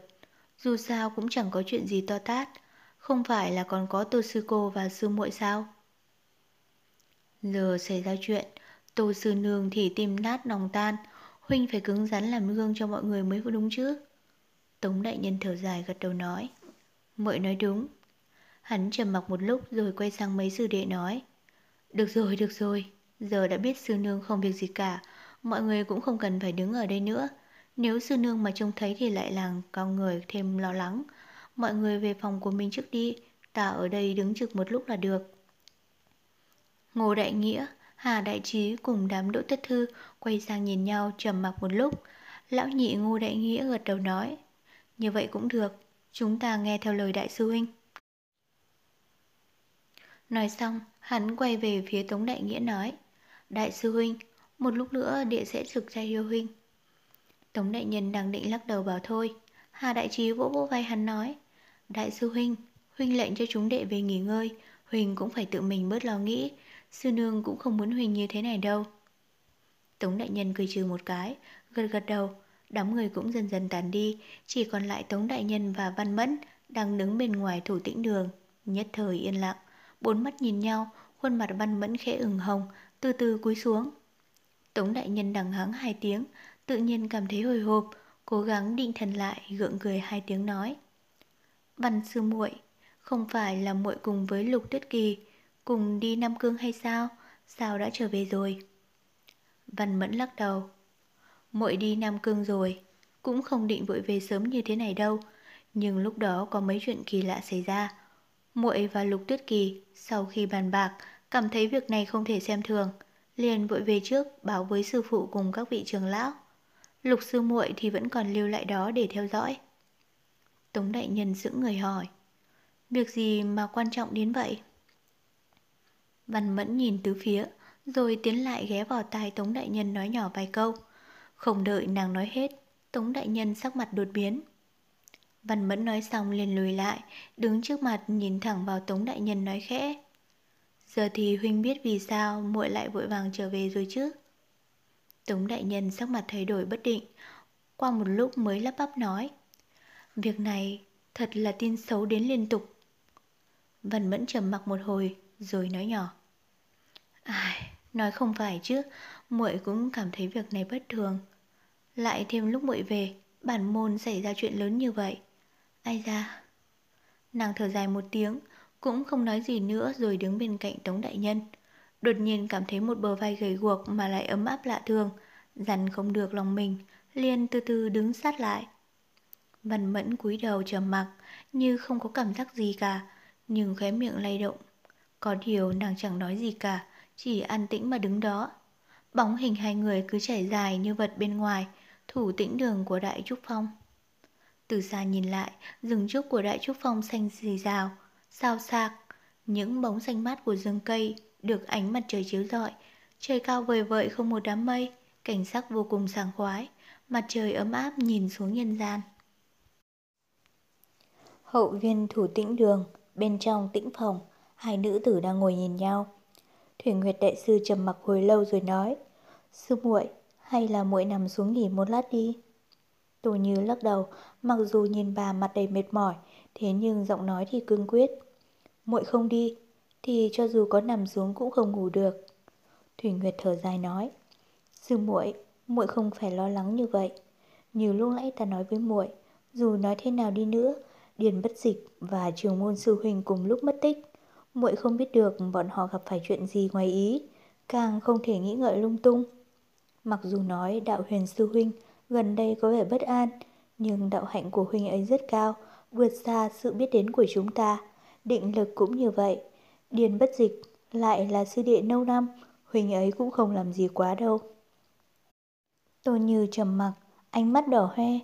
Dù sao cũng chẳng có chuyện gì to tát, không phải là còn có tô sư cô và sư muội sao? Giờ xảy ra chuyện, Tô sư nương thì tim nát nòng tan, huynh phải cứng rắn làm gương cho mọi người mới đúng chứ. Tống đại nhân thở dài gật đầu nói. Muội nói đúng. Hắn trầm mặc một lúc rồi quay sang mấy sư đệ nói. Được rồi, được rồi, giờ đã biết sư nương không việc gì cả, mọi người cũng không cần phải đứng ở đây nữa. Nếu sư nương mà trông thấy thì lại làm con người thêm lo lắng. Mọi người về phòng của mình trước đi, ta ở đây đứng trực một lúc là được. Ngô Đại Nghĩa, Hà Đại Trí cùng đám đỗ tất thư quay sang nhìn nhau trầm mặc một lúc. Lão nhị Ngô Đại Nghĩa gật đầu nói. Như vậy cũng được, chúng ta nghe theo lời đại sư huynh. Nói xong, hắn quay về phía Tống Đại Nghĩa nói. Đại sư huynh, một lúc nữa địa sẽ trực ra yêu huynh. Tống đại nhân đang định lắc đầu bảo thôi. Hà đại trí vỗ vỗ vai hắn nói. Đại sư huynh, huynh lệnh cho chúng đệ về nghỉ ngơi. Huynh cũng phải tự mình bớt lo nghĩ. Sư nương cũng không muốn huynh như thế này đâu. Tống đại nhân cười trừ một cái, gật gật đầu. Đám người cũng dần dần tàn đi, chỉ còn lại Tống đại nhân và Văn Mẫn đang đứng bên ngoài thủ tĩnh đường. Nhất thời yên lặng, bốn mắt nhìn nhau, khuôn mặt Văn Mẫn khẽ ửng hồng, từ từ cúi xuống. Tống đại nhân đằng hắng hai tiếng, tự nhiên cảm thấy hồi hộp, cố gắng định thần lại, gượng cười hai tiếng nói. Văn sư muội, không phải là muội cùng với Lục Tuyết Kỳ cùng đi Nam Cương hay sao? Sao đã trở về rồi? Văn Mẫn lắc đầu. Muội đi Nam Cương rồi, cũng không định vội về sớm như thế này đâu, nhưng lúc đó có mấy chuyện kỳ lạ xảy ra. Muội và Lục Tuyết Kỳ sau khi bàn bạc cảm thấy việc này không thể xem thường, liền vội về trước báo với sư phụ cùng các vị trưởng lão. Lục sư muội thì vẫn còn lưu lại đó để theo dõi. Tống đại nhân giữ người hỏi. Việc gì mà quan trọng đến vậy? Văn mẫn nhìn tứ phía, rồi tiến lại ghé vào tai Tống đại nhân nói nhỏ vài câu. Không đợi nàng nói hết, Tống đại nhân sắc mặt đột biến. Văn mẫn nói xong liền lùi lại, đứng trước mặt nhìn thẳng vào Tống đại nhân nói khẽ. Giờ thì huynh biết vì sao muội lại vội vàng trở về rồi chứ? Tống đại nhân sắc mặt thay đổi bất định, qua một lúc mới lắp bắp nói. Việc này thật là tin xấu đến liên tục. Văn Mẫn trầm mặc một hồi rồi nói nhỏ. Ai, nói không phải chứ, muội cũng cảm thấy việc này bất thường. Lại thêm lúc muội về, bản môn xảy ra chuyện lớn như vậy. Ai ra? Nàng thở dài một tiếng, cũng không nói gì nữa rồi đứng bên cạnh Tống Đại Nhân. Đột nhiên cảm thấy một bờ vai gầy guộc mà lại ấm áp lạ thường, dằn không được lòng mình, liền từ từ đứng sát lại. Văn mẫn cúi đầu trầm mặc, như không có cảm giác gì cả, nhưng khóe miệng lay động. Có điều nàng chẳng nói gì cả, chỉ an tĩnh mà đứng đó. Bóng hình hai người cứ chảy dài như vật bên ngoài, thủ tĩnh đường của Đại Trúc Phong. Từ xa nhìn lại, rừng trúc của Đại Trúc Phong xanh rì rào, sao sạc, những bóng xanh mát của rừng cây được ánh mặt trời chiếu rọi, trời cao vời vợi không một đám mây, cảnh sắc vô cùng sảng khoái, mặt trời ấm áp nhìn xuống nhân gian. Hậu viên thủ tĩnh đường, bên trong tĩnh phòng, hai nữ tử đang ngồi nhìn nhau. Thủy Nguyệt đại sư trầm mặc hồi lâu rồi nói, sư muội, hay là muội nằm xuống nghỉ một lát đi. Tô Như lắc đầu, mặc dù nhìn bà mặt đầy mệt mỏi, thế nhưng giọng nói thì cương quyết. Muội không đi, thì cho dù có nằm xuống cũng không ngủ được. Thủy Nguyệt thở dài nói, sư muội, muội không phải lo lắng như vậy. Như lúc nãy ta nói với muội, dù nói thế nào đi nữa, Điền Bất Dịch và Trường môn sư huynh cùng lúc mất tích, muội không biết được bọn họ gặp phải chuyện gì ngoài ý, càng không thể nghĩ ngợi lung tung. Mặc dù nói đạo huyền sư huynh gần đây có vẻ bất an, nhưng đạo hạnh của huynh ấy rất cao, vượt xa sự biết đến của chúng ta. Định lực cũng như vậy. Điền bất dịch lại là sư đệ lâu năm, huỳnh ấy cũng không làm gì quá đâu. Tôn Như trầm mặc, ánh mắt đỏ hoe.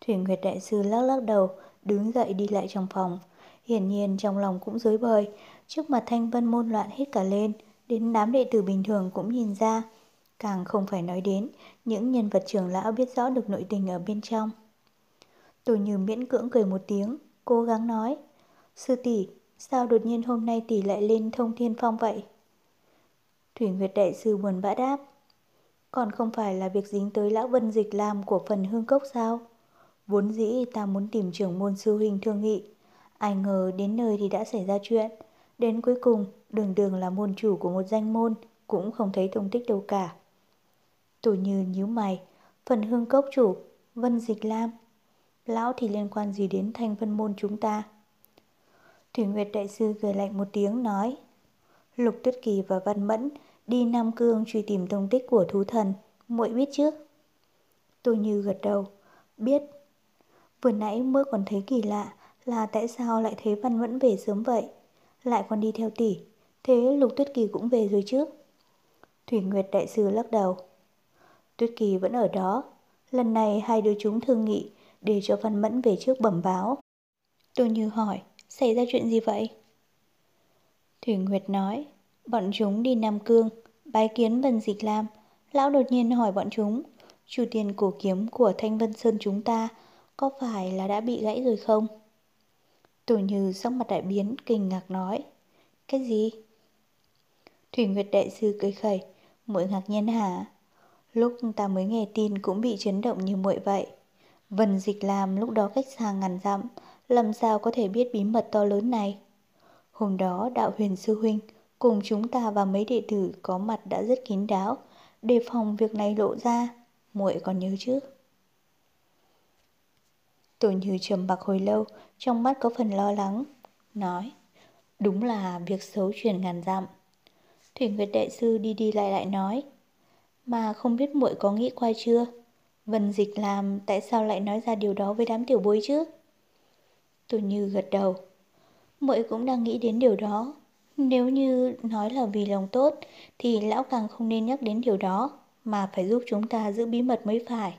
Thủy Nguyệt Đại Sư lắc lắc đầu, đứng dậy đi lại trong phòng. Hiển nhiên trong lòng cũng dối bời, trước mặt thanh vân môn loạn hết cả lên, đến đám đệ tử bình thường cũng nhìn ra. Càng không phải nói đến những nhân vật trưởng lão biết rõ được nội tình ở bên trong. Tô Như miễn cưỡng cười một tiếng, cố gắng nói. Sư tỷ, sao đột nhiên hôm nay tỷ lại lên thông thiên phong vậy? Thủy Nguyệt Đại Sư buồn bã đáp. Còn không phải là việc dính tới lão vân dịch làm của phần hương cốc sao? Vốn dĩ ta muốn tìm trưởng môn sư huynh thương nghị. Ai ngờ đến nơi thì đã xảy ra chuyện. Đến cuối cùng, đường đường là môn chủ của một danh môn, cũng không thấy tung tích đâu cả. Tổ như nhíu mày, phần hương cốc chủ, Vân Dịch Lam. Lão thì liên quan gì đến thanh vân môn chúng ta? Thủy Nguyệt Đại Sư cười lạnh một tiếng nói Lục Tuyết Kỳ và Văn Mẫn đi Nam Cương truy tìm tung tích của thú thần, muội biết chứ? Tôi như gật đầu, biết. Vừa nãy mới còn thấy kỳ lạ là tại sao lại thấy Văn Mẫn về sớm vậy, lại còn đi theo tỷ, thế Lục Tuyết Kỳ cũng về rồi chứ? Thủy Nguyệt Đại Sư lắc đầu. Tuyết Kỳ vẫn ở đó, lần này hai đứa chúng thương nghị để cho Văn Mẫn về trước bẩm báo. Tôi như hỏi, xảy ra chuyện gì vậy? Thủy Nguyệt nói, bọn chúng đi Nam Cương, bái kiến Vân Dịch Lam. Lão đột nhiên hỏi bọn chúng, chủ tiền cổ kiếm của Thanh Vân Sơn chúng ta có phải là đã bị gãy rồi không? Tổ như sắc mặt đại biến, kinh ngạc nói, cái gì? Thủy Nguyệt Đại Sư cười khẩy, muội ngạc nhiên hả? Lúc ta mới nghe tin cũng bị chấn động như muội vậy. Vân Dịch Lam lúc đó cách xa ngàn dặm, làm sao có thể biết bí mật to lớn này? Hôm đó đạo huyền sư huynh cùng chúng ta và mấy đệ tử có mặt đã rất kín đáo, đề phòng việc này lộ ra, muội còn nhớ chứ? Tổ như trầm bạc hồi lâu, trong mắt có phần lo lắng, nói, đúng là việc xấu truyền ngàn dặm. Thủy Nguyệt Đại Sư đi đi lại lại nói, mà không biết muội có nghĩ qua chưa? Vân Dịch làm tại sao lại nói ra điều đó với đám tiểu bối chứ? Tôi như gật đầu. Muội cũng đang nghĩ đến điều đó. Nếu như nói là vì lòng tốt thì lão càng không nên nhắc đến điều đó mà phải giúp chúng ta giữ bí mật mới phải.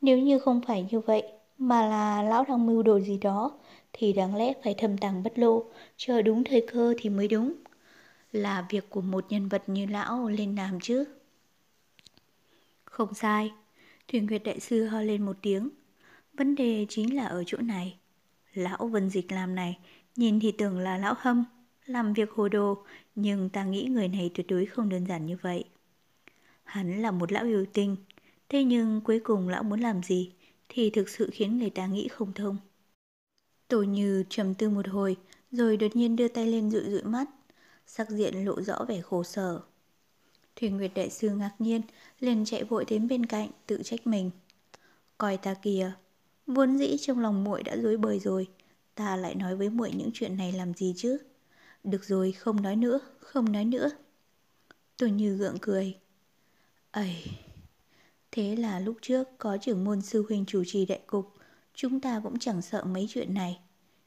Nếu như không phải như vậy mà là lão đang mưu đồ gì đó thì đáng lẽ phải thầm tàng bất lộ, chờ đúng thời cơ thì mới đúng. Là việc của một nhân vật như lão lên làm chứ. Không sai, Thuyền Nguyệt Đại Sư ho lên một tiếng. Vấn đề chính là ở chỗ này. Lão Vân Dịch làm này, nhìn thì tưởng là lão hâm, làm việc hồ đồ, nhưng ta nghĩ người này tuyệt đối không đơn giản như vậy. Hắn là một lão yêu tinh, thế nhưng cuối cùng lão muốn làm gì thì thực sự khiến người ta nghĩ không thông. Tổ như trầm tư một hồi, rồi đột nhiên đưa tay lên dụi dụi mắt, sắc diện lộ rõ vẻ khổ sở. Thủy Nguyệt Đại Sư ngạc nhiên, liền chạy vội đến bên cạnh, tự trách mình. Coi ta kìa, vốn dĩ trong lòng muội đã rối bời rồi, ta lại nói với muội những chuyện này làm gì chứ? Được rồi, không nói nữa, không nói nữa. Tôi như gượng cười. Ây, thế là lúc trước có trưởng môn sư huynh chủ trì đại cục, chúng ta cũng chẳng sợ mấy chuyện này.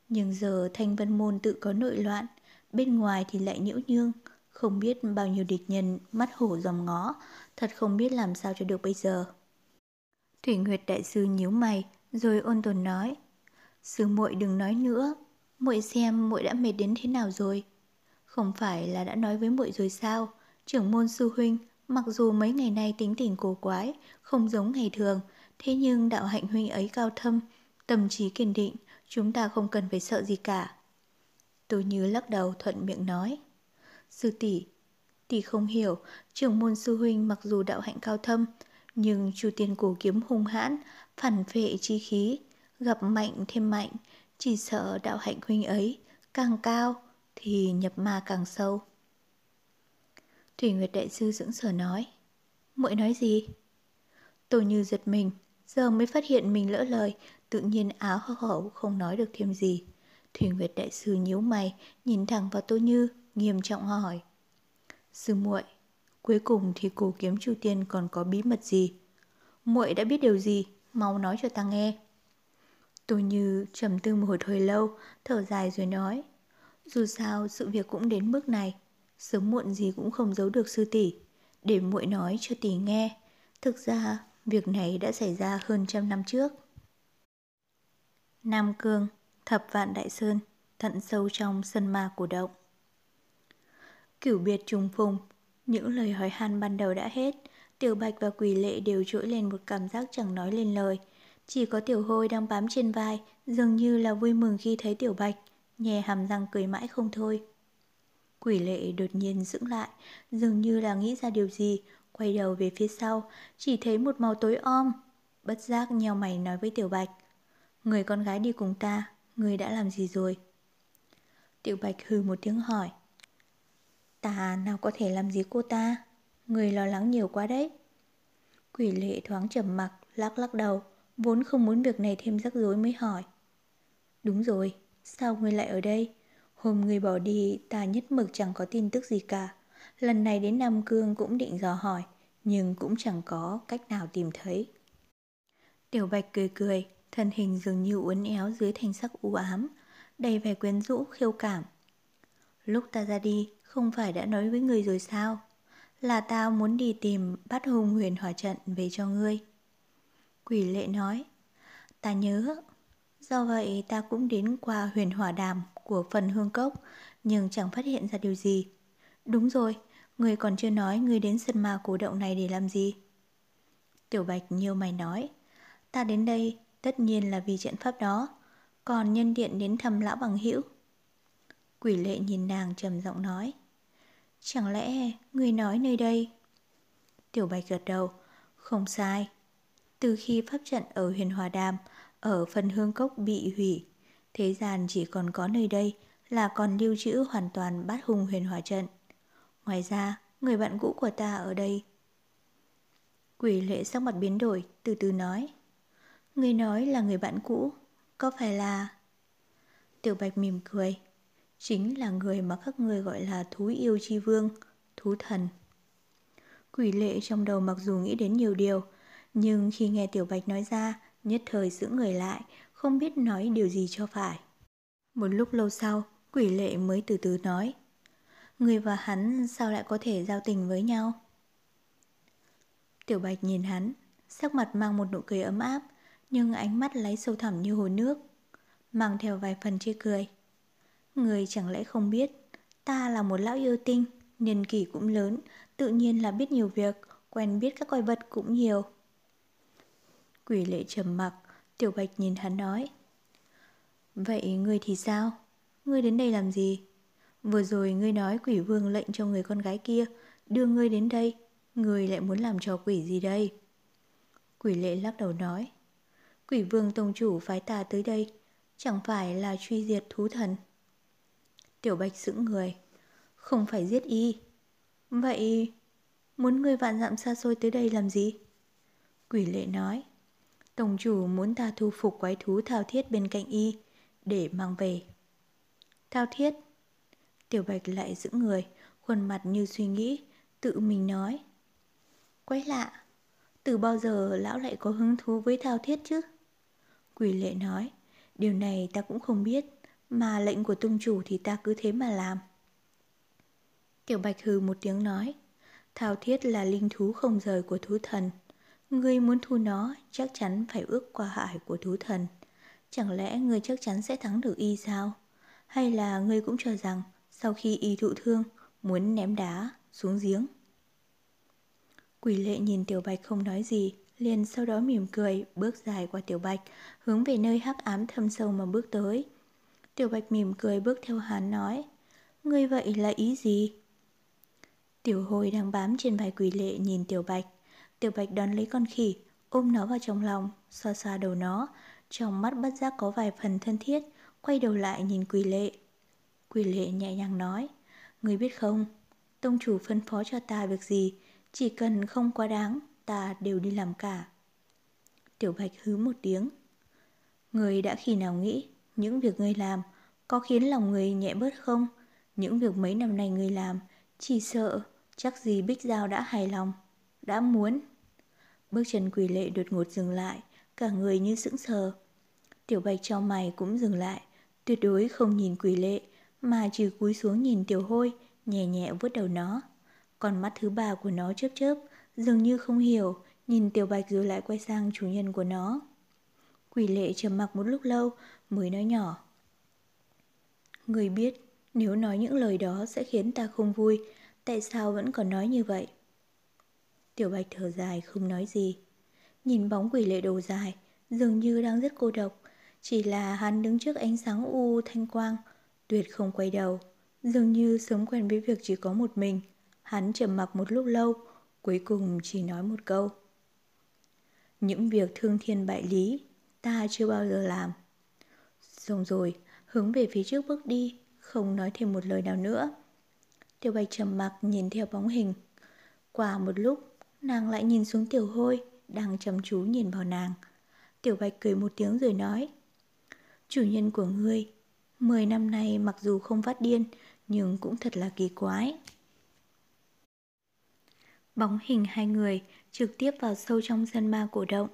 Nhưng giờ thanh vân môn tự có nội loạn, bên ngoài thì lại nhiễu nhương, không biết bao nhiêu địch nhân mắt hổ dòm ngó, thật không biết làm sao cho được bây giờ. Thủy Nguyệt đại sư nhíu mày, rồi ôn tồn nói: "Sư muội đừng nói nữa, muội xem muội đã mệt đến thế nào rồi. Không phải là đã nói với muội rồi sao? Trưởng môn sư huynh, mặc dù mấy ngày nay tính tình cổ quái, không giống ngày thường, thế nhưng đạo hạnh huynh ấy cao thâm, tâm trí kiên định, chúng ta không cần phải sợ gì cả." Tôi như lắc đầu thuận miệng nói. Sư tỷ, tỷ không hiểu, trưởng môn sư huynh mặc dù đạo hạnh cao thâm, nhưng chu tiên cổ kiếm hung hãn, phản vệ chi khí, gặp mạnh thêm mạnh, chỉ sợ đạo hạnh huynh ấy càng cao thì nhập ma càng sâu. Thủy Nguyệt Đại Sư dưỡng sở nói, muội nói gì? Tôi như giật mình, giờ mới phát hiện mình lỡ lời, tự nhiên áo hở không nói được thêm gì. Thủy Nguyệt Đại Sư nhíu mày, nhìn thẳng vào Tô Như, nghiêm trọng hỏi. Sư muội, cuối cùng thì cổ kiếm Chu Tiên còn có bí mật gì? Muội đã biết điều gì? Mau nói cho ta nghe. Tô Như trầm tư một hồi lâu, thở dài rồi nói. Dù sao, sự việc cũng đến bước này. Sớm muộn gì cũng không giấu được sư tỷ Để muội nói cho tỷ nghe. Thực ra, việc này đã xảy ra hơn trăm năm trước. Nam Cương Thập vạn đại sơn, thận sâu trong sân ma cổ động. Cửu biệt trùng phùng, những lời hỏi han ban đầu đã hết, Tiểu Bạch và Quỷ Lệ đều trỗi lên một cảm giác chẳng nói lên lời. Chỉ có Tiểu Hôi đang bám trên vai, dường như là vui mừng khi thấy Tiểu Bạch, nhè hàm răng cười mãi không thôi. Quỷ Lệ đột nhiên dững lại, dường như là nghĩ ra điều gì, quay đầu về phía sau, chỉ thấy một màu tối om. Bất giác nheo mày nói với Tiểu Bạch, người con gái đi cùng ta, Người đã làm gì rồi? Tiểu Bạch hừ một tiếng hỏi. Ta nào có thể làm gì cô ta Người lo lắng nhiều quá đấy. Quỷ lệ thoáng trầm mặc, Lắc lắc đầu, Vốn không muốn việc này thêm rắc rối mới hỏi. Đúng rồi, Sao ngươi lại ở đây? Hôm ngươi bỏ đi, ta nhất mực chẳng có tin tức gì cả. Lần này đến Nam Cương cũng định dò hỏi, Nhưng cũng chẳng có cách nào tìm thấy. Tiểu Bạch cười cười, Thân hình dường như uốn éo dưới thành sắc u ám, Đầy vẻ quyến rũ, khiêu cảm. Lúc ta ra đi, Không phải đã nói với người rồi sao? Là tao muốn đi tìm Bắt hùng huyền hỏa trận về cho ngươi. Quỷ lệ nói, Ta nhớ, Do vậy ta cũng đến qua huyền hỏa đàm Của phần hương cốc, Nhưng chẳng phát hiện ra điều gì. Đúng rồi, Người còn chưa nói ngươi đến sân ma cổ động này để làm gì? Tiểu Bạch nhiều mày nói, Ta đến đây tất nhiên là vì trận pháp đó, Còn nhân điện đến thăm lão bằng hữu. Quỷ lệ nhìn nàng trầm giọng nói Chẳng lẽ người nói nơi đây? Tiểu Bạch gật đầu. Không sai. Từ khi pháp trận ở huyền hòa đàm, Ở phần hương cốc bị hủy, Thế gian chỉ còn có nơi đây Là còn lưu trữ hoàn toàn bát hung huyền hòa trận. Ngoài ra, Người bạn cũ của ta ở đây. Quỷ lệ sắc mặt biến đổi, Từ từ nói. Người nói là người bạn cũ, Có phải là Tiểu Bạch mỉm cười. Chính là người mà các người gọi là thú yêu chi vương, Thú thần. Quỷ lệ trong đầu mặc dù nghĩ đến nhiều điều, Nhưng khi nghe Tiểu Bạch nói ra, Nhất thời giữ người lại, Không biết nói điều gì cho phải. Một lúc lâu sau, Quỷ lệ mới từ từ nói Người và hắn sao lại có thể giao tình với nhau? Tiểu Bạch nhìn hắn, Sắc mặt mang một nụ cười ấm áp, Nhưng ánh mắt lấy sâu thẳm như hồ nước, Mang theo vài phần chê cười. Người chẳng lẽ không biết Ta là một lão yêu tinh, Niên kỷ cũng lớn, Tự nhiên là biết nhiều việc, Quen biết các quái vật cũng nhiều Quỷ lệ trầm mặc, Tiểu Bạch nhìn hắn nói Vậy ngươi thì sao? Ngươi đến đây làm gì? Vừa rồi ngươi nói quỷ vương lệnh cho người con gái kia, Đưa ngươi đến đây, Ngươi lại muốn làm trò quỷ gì đây? Quỷ lệ lắc đầu nói Quỷ vương tông chủ phái ta tới đây, Chẳng phải là truy diệt thú thần Tiểu Bạch sững người. Không phải giết y. Vậy Muốn người vạn dặm xa xôi tới đây làm gì? Quỷ lệ nói. Tổng chủ muốn ta thu phục quái thú thao thiết bên cạnh y Để mang về. Thao thiết? Tiểu Bạch lại giữ người, Khuôn mặt như suy nghĩ, Tự mình nói. Quái lạ, Từ bao giờ lão lại có hứng thú với thao thiết chứ? Quỷ lệ nói. Điều này ta cũng không biết. Mà lệnh của tung chủ thì ta cứ thế mà làm Tiểu Bạch hừ một tiếng nói, Thao thiết là linh thú không rời của thú thần Ngươi muốn thu nó, chắc chắn phải ước qua hải của thú thần Chẳng lẽ ngươi chắc chắn sẽ thắng được y sao? Hay là ngươi cũng cho rằng, sau khi y thụ thương, muốn ném đá xuống giếng? Quỷ lệ nhìn Tiểu Bạch không nói gì, liền sau đó mỉm cười, bước dài qua Tiểu Bạch, hướng về nơi hắc ám thâm sâu mà bước tới. Tiểu Bạch mỉm cười bước theo hắn nói, Ngươi vậy là ý gì? Tiểu hồi đang bám trên vai quỷ lệ nhìn Tiểu Bạch. Tiểu Bạch đón lấy con khỉ, ôm nó vào trong lòng, xoa xoa đầu nó, trong mắt bất giác có vài phần thân thiết, quay đầu lại nhìn quỷ lệ. Quỷ lệ nhẹ nhàng nói, Ngươi biết không, Tông chủ phân phó cho ta việc gì, Chỉ cần không quá đáng, Ta đều đi làm cả. Tiểu Bạch hứ một tiếng Người đã khi nào nghĩ những việc ngươi làm Có khiến lòng người nhẹ bớt không? Những việc mấy năm nay ngươi làm, Chỉ sợ chắc gì Bích Giao đã hài lòng, Đã muốn. Bước chân quỷ lệ đột ngột dừng lại, Cả người như sững sờ. Tiểu Bạch cho mày cũng dừng lại, Tuyệt đối không nhìn quỷ lệ, Mà chỉ cúi xuống nhìn tiểu hôi, Nhẹ nhẹ vuốt đầu nó. Còn mắt thứ ba của nó chớp chớp, Dường như không hiểu, Nhìn tiểu bạch rồi lại quay sang chủ nhân của nó. Quỷ lệ trầm mặc một lúc lâu Mới nói nhỏ. Người biết, Nếu nói những lời đó sẽ khiến ta không vui, Tại sao vẫn còn nói như vậy? Tiểu bạch thở dài, không nói gì. Nhìn bóng quỷ lệ đồ dài, Dường như đang rất cô độc. Chỉ là hắn đứng trước ánh sáng u thanh quang, Tuyệt không quay đầu. Dường như sớm quen với việc chỉ có một mình, Hắn trầm mặc một lúc lâu, Cuối cùng chỉ nói một câu. Những việc thương thiên bại lý, Ta chưa bao giờ làm. Xong rồi Hướng về phía trước bước đi Không nói thêm một lời nào nữa Tiểu bạch trầm mặc nhìn theo bóng hình. Qua một lúc, nàng lại nhìn xuống tiểu hôi, đang chăm chú nhìn vào nàng. Tiểu bạch cười một tiếng rồi nói. Chủ nhân của ngươi, mười năm nay mặc dù không phát điên, nhưng cũng thật là kỳ quái. Bóng hình hai người trực tiếp vào sâu trong sân ma cổ động.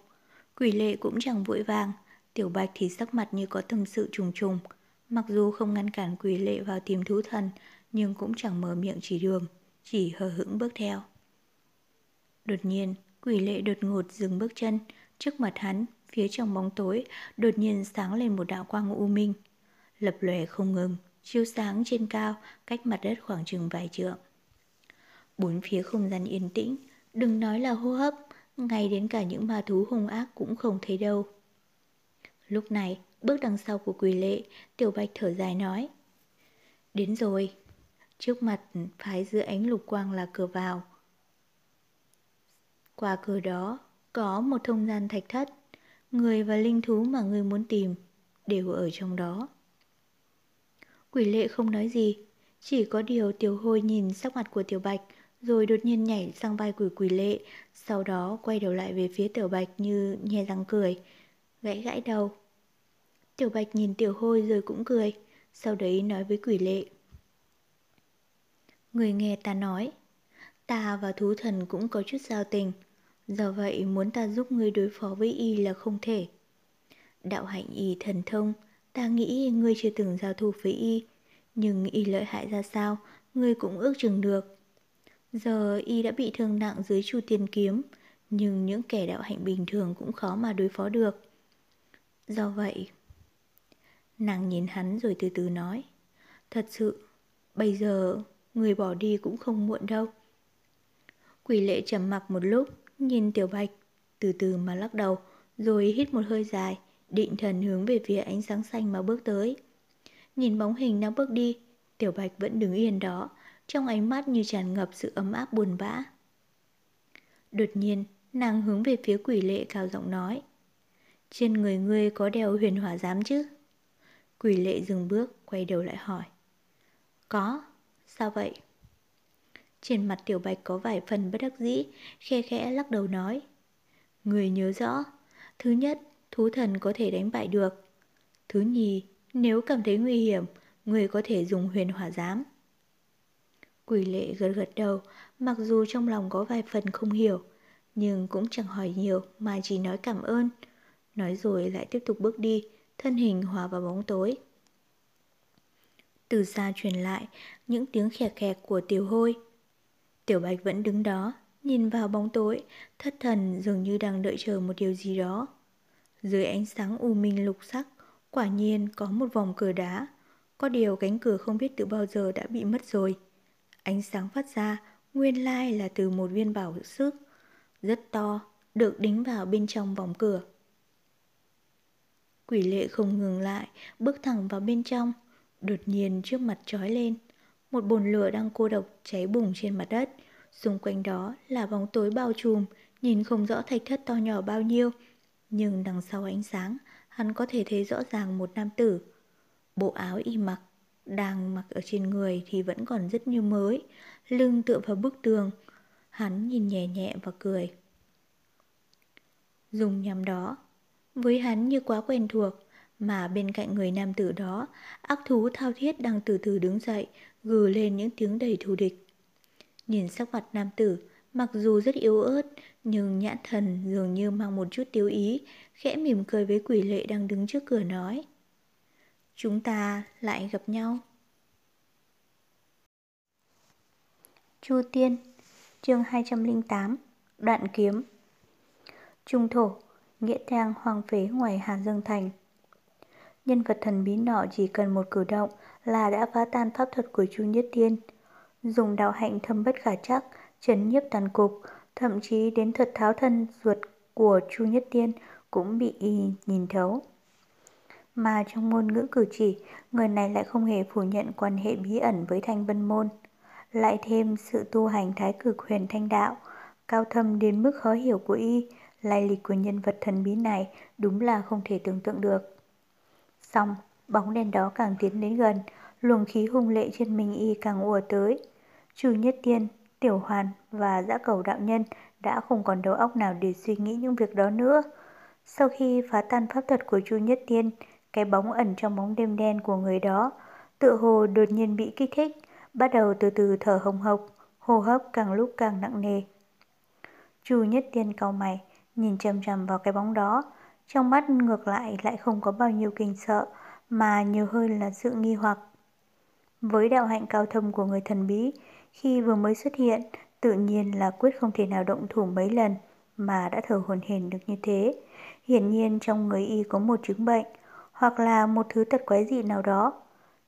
Quỷ lệ cũng chẳng vội vàng, tiểu bạch thì sắc mặt như có tâm sự trùng trùng. Mặc dù không ngăn cản quỷ lệ vào tìm thú thần, nhưng cũng chẳng mở miệng chỉ đường, chỉ hờ hững bước theo. Đột nhiên, quỷ lệ đột ngột dừng bước chân, trước mặt hắn, phía trong bóng tối, đột nhiên sáng lên một đạo quang u minh. Lập lòe không ngừng, chiếu sáng trên cao, cách mặt đất khoảng chừng vài trượng. Bốn phía không gian yên tĩnh, đừng nói là hô hấp, ngay đến cả những ma thú hung ác cũng không thấy đâu. Lúc này, bước đằng sau của quỷ lệ, tiểu bạch thở dài nói. Đến rồi. Trước mặt phái giữa ánh lục quang là cửa vào. Qua cửa đó, có một thông gian thạch thất. Người và linh thú mà người muốn tìm đều ở trong đó. Quỷ lệ không nói gì, chỉ có điều tiểu hôi nhìn sắc mặt của tiểu bạch rồi đột nhiên nhảy sang vai quỷ quỷ lệ, sau đó quay đầu lại về phía tiểu bạch như nhe răng cười, gãy gãy đầu. Tiểu bạch nhìn tiểu hôi rồi cũng cười, sau đấy nói với quỷ lệ. Người nghe ta nói, ta và thú thần cũng có chút giao tình, do vậy muốn ta giúp ngươi đối phó với y là không thể. Đạo hạnh y thần thông, ta nghĩ ngươi chưa từng giao thủ với y, nhưng y lợi hại ra sao, ngươi cũng ước chừng được. Giờ y đã bị thương nặng dưới chu tiên kiếm, nhưng những kẻ đạo hạnh bình thường cũng khó mà đối phó được. Do vậy, nàng nhìn hắn rồi từ từ nói, thật sự, bây giờ người bỏ đi cũng không muộn đâu. Quỷ lệ trầm mặc một lúc, nhìn tiểu bạch, từ từ mà lắc đầu, rồi hít một hơi dài, định thần hướng về phía ánh sáng xanh mà bước tới. Nhìn bóng hình đang bước đi, tiểu bạch vẫn đứng yên đó, trong ánh mắt như tràn ngập sự ấm áp buồn bã. Đột nhiên, nàng hướng về phía quỷ lệ cao giọng nói. Trên người ngươi có đeo huyền hỏa giám chứ? Quỷ lệ dừng bước, quay đầu lại hỏi. Có, sao vậy? Trên mặt tiểu bạch có vài phần bất đắc dĩ, khe khẽ lắc đầu nói. Người nhớ rõ, thứ nhất, thú thần có thể đánh bại được. Thứ nhì, nếu cảm thấy nguy hiểm, người có thể dùng huyền hỏa giám. Quỷ lệ gật gật đầu, mặc dù trong lòng có vài phần không hiểu, nhưng cũng chẳng hỏi nhiều mà chỉ nói cảm ơn. Nói rồi lại tiếp tục bước đi, thân hình hòa vào bóng tối. Từ xa truyền lại những tiếng khẹt khẹt của tiểu hôi. Tiểu bạch vẫn đứng đó, nhìn vào bóng tối, thất thần dường như đang đợi chờ một điều gì đó. Dưới ánh sáng u minh lục sắc, quả nhiên có một vòng cửa đá. Có điều cánh cửa không biết từ bao giờ đã bị mất rồi. Ánh sáng phát ra nguyên lai là từ một viên bảo sức rất to được đính vào bên trong vòng cửa. Quỷ lệ không ngừng lại, bước thẳng vào bên trong, đột nhiên trước mặt trói lên. Một bồn lửa đang cô độc cháy bùng trên mặt đất, xung quanh đó là bóng tối bao trùm, nhìn không rõ thạch thất to nhỏ bao nhiêu, nhưng đằng sau ánh sáng, hắn có thể thấy rõ ràng một nam tử. Bộ áo y mặc đang mặc ở trên người thì vẫn còn rất như mới, lưng tựa vào bức tường. Hắn nhìn nhẹ nhẹ và cười. Dùng nhằm đó, với hắn như quá quen thuộc, mà bên cạnh người nam tử đó, ác thú thao thiết đang từ từ đứng dậy, gừ lên những tiếng đầy thù địch. Nhìn sắc mặt nam tử, mặc dù rất yếu ớt, nhưng nhãn thần dường như mang một chút tiêu ý, khẽ mỉm cười với quỷ lệ đang đứng trước cửa nói. Chúng ta lại gặp nhau. Chu Tiên Chương 208 Đoạn kiếm Trung thổ Nghĩa trang hoang phế ngoài Hà Dương Thành Nhân vật thần bí nọ chỉ cần một cử động là đã phá tan pháp thuật của Chu Nhất Tiên Dùng đạo hạnh thâm bất khả chắc chấn nhiếp tàn cục Thậm chí đến thuật tháo thân ruột của Chu Nhất Tiên cũng bị y nhìn thấu mà trong ngôn ngữ cử chỉ, người này lại không hề phủ nhận quan hệ bí ẩn với Thanh Vân Môn. Lại thêm sự tu hành thái cực huyền thanh đạo, cao thâm đến mức khó hiểu của y, lai lịch của nhân vật thần bí này đúng là không thể tưởng tượng được. Xong, bóng đèn đó càng tiến đến gần, luồng khí hung lệ trên mình y càng ùa tới. Chu Nhất Tiên, Tiểu Hoàn và Dã Cầu Đạo Nhân đã không còn đầu óc nào để suy nghĩ những việc đó nữa. Sau khi phá tan pháp thuật của Chu Nhất Tiên, cái bóng ẩn trong bóng đêm đen của người đó, tựa hồ đột nhiên bị kích thích, bắt đầu từ từ thở hồng hộc, hô hấp càng lúc càng nặng nề. Chu Nhất Tiên cau mày, nhìn chằm chằm vào cái bóng đó, trong mắt ngược lại lại không có bao nhiêu kinh sợ, mà nhiều hơn là sự nghi hoặc. Với đạo hạnh cao thâm của người thần bí, khi vừa mới xuất hiện, tự nhiên là quyết không thể nào động thủ mấy lần mà đã thở hồn hển được như thế. Hiển nhiên trong người y có một chứng bệnh, hoặc là một thứ tật quái dị nào đó,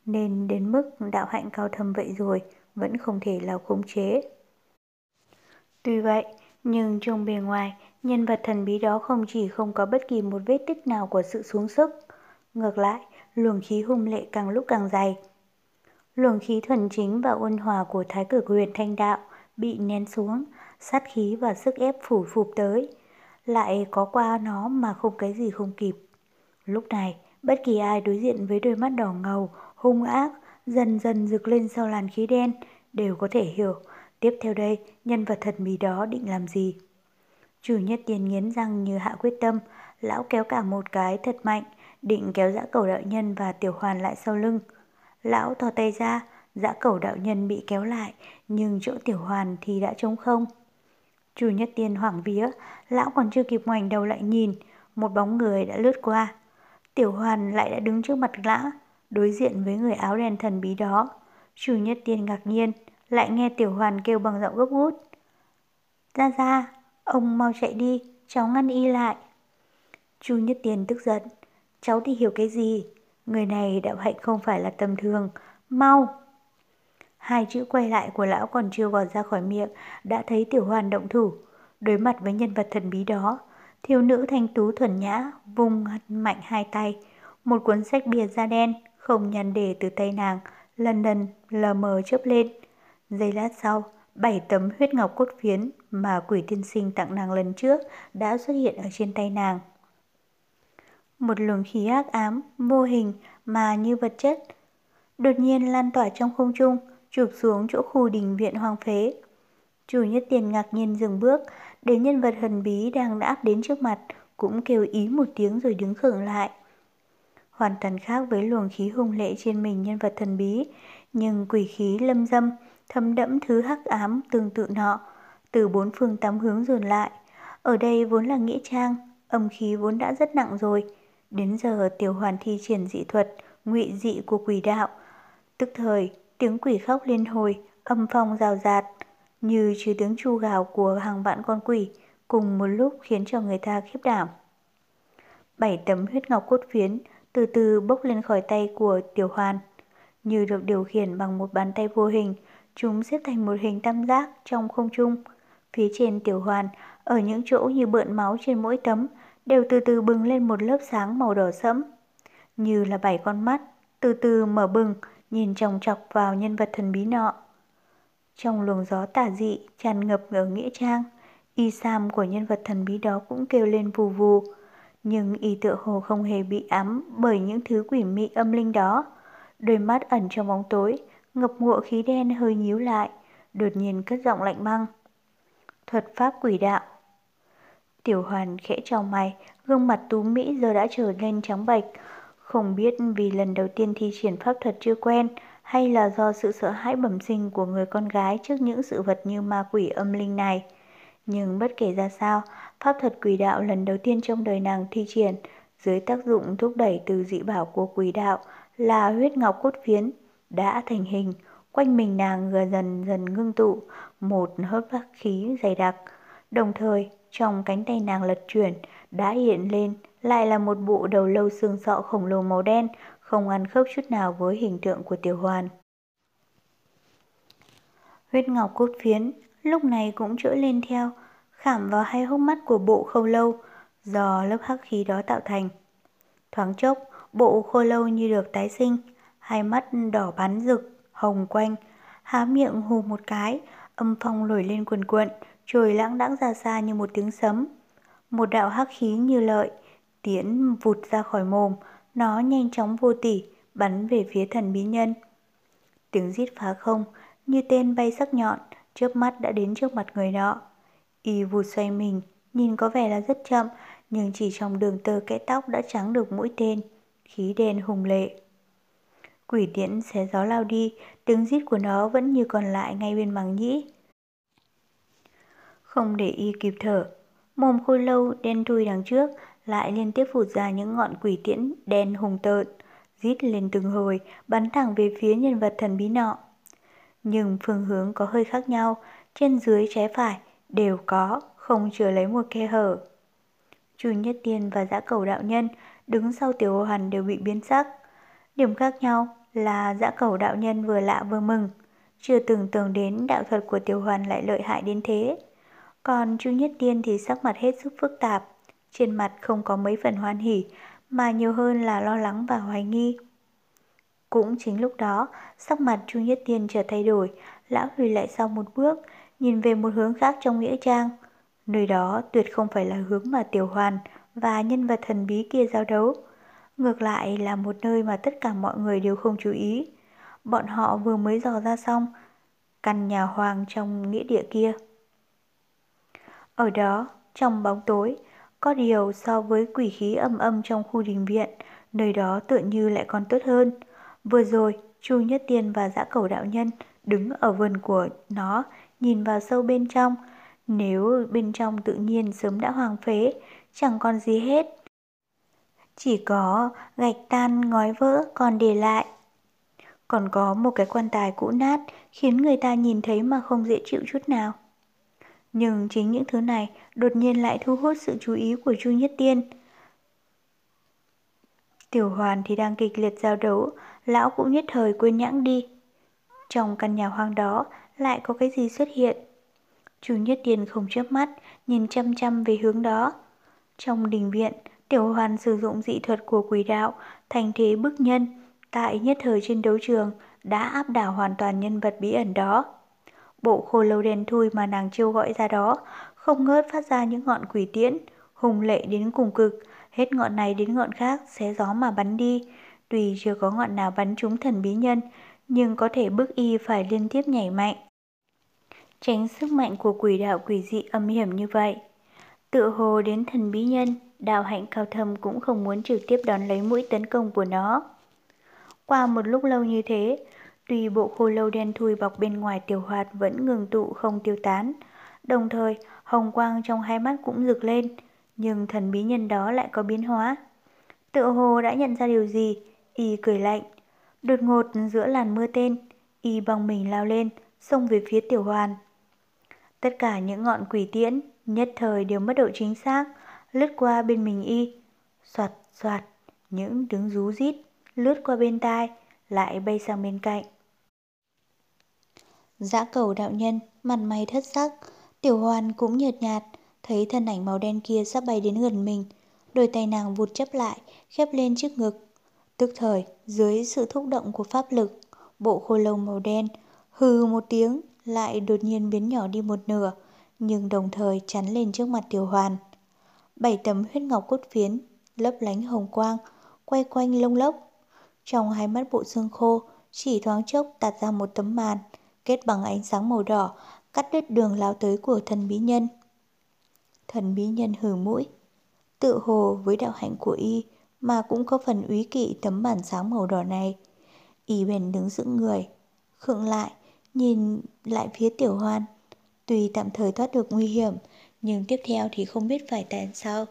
nên đến mức đạo hạnh cao thâm vậy rồi vẫn không thể là khống chế. Tuy vậy, nhưng trong bề ngoài, nhân vật thần bí đó không chỉ không có bất kỳ một vết tích nào của sự xuống sức. Ngược lại, luồng khí hung lệ càng lúc càng dày. Luồng khí thuần chính và ôn hòa của thái cực huyền thanh đạo bị nén xuống, sát khí và sức ép phủ phục tới. Lại có qua nó mà không cái gì không kịp. Lúc này, bất kỳ ai đối diện với đôi mắt đỏ ngầu, hung ác, dần dần rực lên sau làn khí đen, đều có thể hiểu tiếp theo đây nhân vật thần bí đó định làm gì. Chủ nhất tiền nghiến răng như hạ quyết tâm, lão kéo cả một cái thật mạnh, định kéo dã cầu đạo nhân và tiểu hoàn lại sau lưng. Lão thò tay ra, dã cầu đạo nhân bị kéo lại, nhưng chỗ tiểu hoàn thì đã trống không. Chủ nhất tiên hoảng vía, lão còn chưa kịp ngoảnh đầu lại nhìn, một bóng người đã lướt qua. Tiểu hoàn lại đã đứng trước mặt lão, đối diện với người áo đen thần bí đó. Chủ nhất tiên ngạc nhiên, lại nghe tiểu hoàn kêu bằng giọng gấp gút. Ra ra, ông mau chạy đi, cháu ngăn y lại. Chu Nhất Tiền tức giận, cháu thì hiểu cái gì? Người này đạo hạnh không phải là tầm thường, mau! Hai chữ quay lại của lão còn chưa gọt ra khỏi miệng, đã thấy tiểu hoàn động thủ. Đối mặt với nhân vật thần bí đó, thiếu nữ thanh tú thuần nhã, vung mạnh hai tay. Một cuốn sách bìa da đen, không nhăn đề từ tay nàng, lần lần lờ mờ chớp lên. Giây lát sau, bảy tấm huyết ngọc cốt phiến mà quỷ tiên sinh tặng nàng lần trước đã xuất hiện ở trên tay nàng. Một luồng khí ác ám, vô hình mà như vật chất, đột nhiên lan tỏa trong không trung, chụp xuống chỗ khu đình viện hoang phế. Chủ nhất tiền ngạc nhiên dừng bước, để nhân vật thần bí đang đã áp đến trước mặt, cũng kêu ý một tiếng rồi đứng khựng lại. Hoàn toàn khác với luồng khí hung lệ trên mình nhân vật thần bí, nhưng quỷ khí lâm dâm, thấm đẫm thứ hắc ám tương tự nọ, từ bốn phương tám hướng dồn lại. Ở đây vốn là nghĩa trang, âm khí vốn đã rất nặng rồi. Đến giờ tiểu hoàn thi triển dị thuật, ngụy dị của quỷ đạo. Tức thời, tiếng quỷ khóc liên hồi, âm phong rào rạt, như chứ tiếng chu gào của hàng vạn con quỷ, cùng một lúc khiến cho người ta khiếp đảm. Bảy tấm huyết ngọc cốt phiến từ từ bốc lên khỏi tay của tiểu hoàn, như được điều khiển bằng một bàn tay vô hình, Chúng xếp thành một hình tam giác trong không trung. Phía trên tiểu hoàn, ở những chỗ như bợn máu trên mỗi tấm, đều từ từ bừng lên một lớp sáng màu đỏ sẫm. Như là bảy con mắt, từ từ mở bừng, nhìn chòng chọc vào nhân vật thần bí nọ. Trong luồng gió tả dị tràn ngập ở nghĩa trang, y sam của nhân vật thần bí đó cũng kêu lên vù vù. Nhưng y tựa hồ không hề bị ám bởi những thứ quỷ mị âm linh đó. Đôi mắt ẩn trong bóng tối, ngập ngụa khí đen hơi nhíu lại, đột nhiên cất giọng lạnh băng. Thuật pháp quỷ đạo. Tiểu hoàn khẽ trong mày, gương mặt tú Mỹ giờ đã trở nên trắng bệch. Không biết vì lần đầu tiên thi triển pháp thuật chưa quen hay là do sự sợ hãi bẩm sinh của người con gái trước những sự vật như ma quỷ âm linh này. Nhưng bất kể ra sao, pháp thuật quỷ đạo lần đầu tiên trong đời nàng thi triển dưới tác dụng thúc đẩy từ dị bảo của quỷ đạo là huyết ngọc cốt phiến đã thành hình, quanh mình nàng dần dần ngưng tụ một hớp bác khí dày đặc. Đồng thời, trong cánh tay nàng lật chuyển đã hiện lên lại là một bộ đầu lâu xương sọ khổng lồ màu đen, không ăn khớp chút nào với hình tượng của tiểu hoàn. Huyết ngọc cốt phiến lúc này cũng trỗi lên theo, khảm vào hai hốc mắt của bộ khâu lâu do lớp hắc khí đó tạo thành. Thoáng chốc, bộ khô lâu như được tái sinh, hai mắt đỏ bắn rực, hồng quanh, há miệng hù một cái, âm phong nổi lên quần quận, trồi lãng đãng ra xa như một tiếng sấm. Một đạo hắc khí như lợi, tiến vụt ra khỏi mồm, nó nhanh chóng vô tỉ, bắn về phía thần bí nhân. Tiếng rít phá không, như tên bay sắc nhọn, chớp mắt đã đến trước mặt người nọ. Y vụt xoay mình, nhìn có vẻ là rất chậm, nhưng chỉ trong đường tơ kẽ tóc đã trắng được mũi tên, khí đen hùng lệ. Quỷ tiễn xé gió lao đi, tiếng rít của nó vẫn như còn lại ngay bên màng nhĩ. Không để y kịp thở, mồm khôi lâu đen thui đằng trước lại liên tiếp phụt ra những ngọn quỷ tiễn đen hùng tợn, rít lên từng hồi, bắn thẳng về phía nhân vật thần bí nọ. Nhưng phương hướng có hơi khác nhau, trên dưới trái phải đều có, không chừa lấy một khe hở. Chu Nhất Tiên và Dã Cầu Đạo Nhân đứng sau Tiểu Hồ Hàn đều bị biến sắc. Điểm khác nhau là Dã Cầu Đạo Nhân vừa lạ vừa mừng, chưa từng tưởng đến đạo thuật của Tiểu Hoàn lại lợi hại đến thế. Còn Chu Nhất Tiên thì sắc mặt hết sức phức tạp, trên mặt không có mấy phần hoan hỉ, mà nhiều hơn là lo lắng và hoài nghi. Cũng chính lúc đó, sắc mặt Chu Nhất Tiên trở thay đổi, lão lùi lại sau một bước, nhìn về một hướng khác trong nghĩa trang. Nơi đó tuyệt không phải là hướng mà Tiểu Hoàn và nhân vật thần bí kia giao đấu. Ngược lại là một nơi mà tất cả mọi người đều không chú ý. Bọn họ vừa mới dò ra xong, căn nhà hoàng trong nghĩa địa kia. Ở đó, trong bóng tối, có điều so với quỷ khí âm âm trong khu đình viện, nơi đó tựa như lại còn tốt hơn. Vừa rồi, Chu Nhất Tiên và Dã Cầu Đạo Nhân đứng ở vườn của nó, nhìn vào sâu bên trong. Nếu bên trong tự nhiên sớm đã hoàng phế, chẳng còn gì hết. Chỉ có gạch tan ngói vỡ còn để lại. Còn có một cái quan tài cũ nát khiến người ta nhìn thấy mà không dễ chịu chút nào. Nhưng chính những thứ này đột nhiên lại thu hút sự chú ý của Chu Nhất Tiên. Tiểu Hoàn thì đang kịch liệt giao đấu, lão cũng nhất thời quên nhãng đi. Trong căn nhà hoang đó lại có cái gì xuất hiện? Chu Nhất Tiên không chớp mắt, nhìn chăm chăm về hướng đó. Trong đình viện, Tiểu Hoàn sử dụng dị thuật của quỷ đạo, thành thế bức nhân, tại nhất thời trên đấu trường đã áp đảo hoàn toàn nhân vật bí ẩn đó. Bộ khô lâu đen thui mà nàng chiêu gọi ra đó, không ngớt phát ra những ngọn quỷ tiễn, hùng lệ đến cùng cực, hết ngọn này đến ngọn khác xé gió mà bắn đi. Tuy chưa có ngọn nào bắn trúng thần bí nhân, nhưng có thể bức y phải liên tiếp nhảy mạnh. Tránh sức mạnh của quỷ đạo quỷ dị âm hiểm như vậy. Tự hồ đến thần bí nhân, Đào hạnh cao thâm cũng không muốn trực tiếp đón lấy mũi tấn công của nó. Qua một lúc lâu như thế, Tuy bộ khô lâu đen thui bọc bên ngoài tiểu hoạt vẫn ngừng tụ không tiêu tán, đồng thời hồng quang trong hai mắt cũng rực lên, nhưng thần bí nhân đó lại có biến hóa. Tự hồ đã nhận ra điều gì, y cười lạnh. Đột ngột giữa làn mưa tên, y bằng mình lao lên, xông về phía tiểu hoàn. Tất cả những ngọn quỷ tiễn nhất thời đều mất độ chính xác, lướt qua bên mình y. Soạt soạt, những tiếng rú rít lướt qua bên tai, lại bay sang bên cạnh. Dã cầu đạo nhân, mặt mày thất sắc, tiểu hoàn cũng nhợt nhạt, thấy thân ảnh màu đen kia sắp bay đến gần mình. Đôi tay nàng vụt chấp lại, khép lên trước ngực. Tức thời, dưới sự thúc động của pháp lực, bộ khôi lâu màu đen hừ một tiếng lại đột nhiên biến nhỏ đi một nửa, nhưng đồng thời chắn lên trước mặt tiểu hoàn. Bảy tấm huyết ngọc cốt phiến, lấp lánh hồng quang, quay quanh lông lốc. Trong hai mắt bộ xương khô, chỉ thoáng chốc tạt ra một tấm màn, kết bằng ánh sáng màu đỏ, cắt đứt đường lao tới của thần bí nhân. Thần bí nhân hử mũi, tự hồ với đạo hạnh của y mà cũng có phần úy kỵ tấm bản sáng màu đỏ này. Y bèn đứng giữ người, khựng lại, nhìn lại phía tiểu hoan. Tuy tạm thời thoát được nguy hiểm, nhưng tiếp theo thì không biết phải tại sao.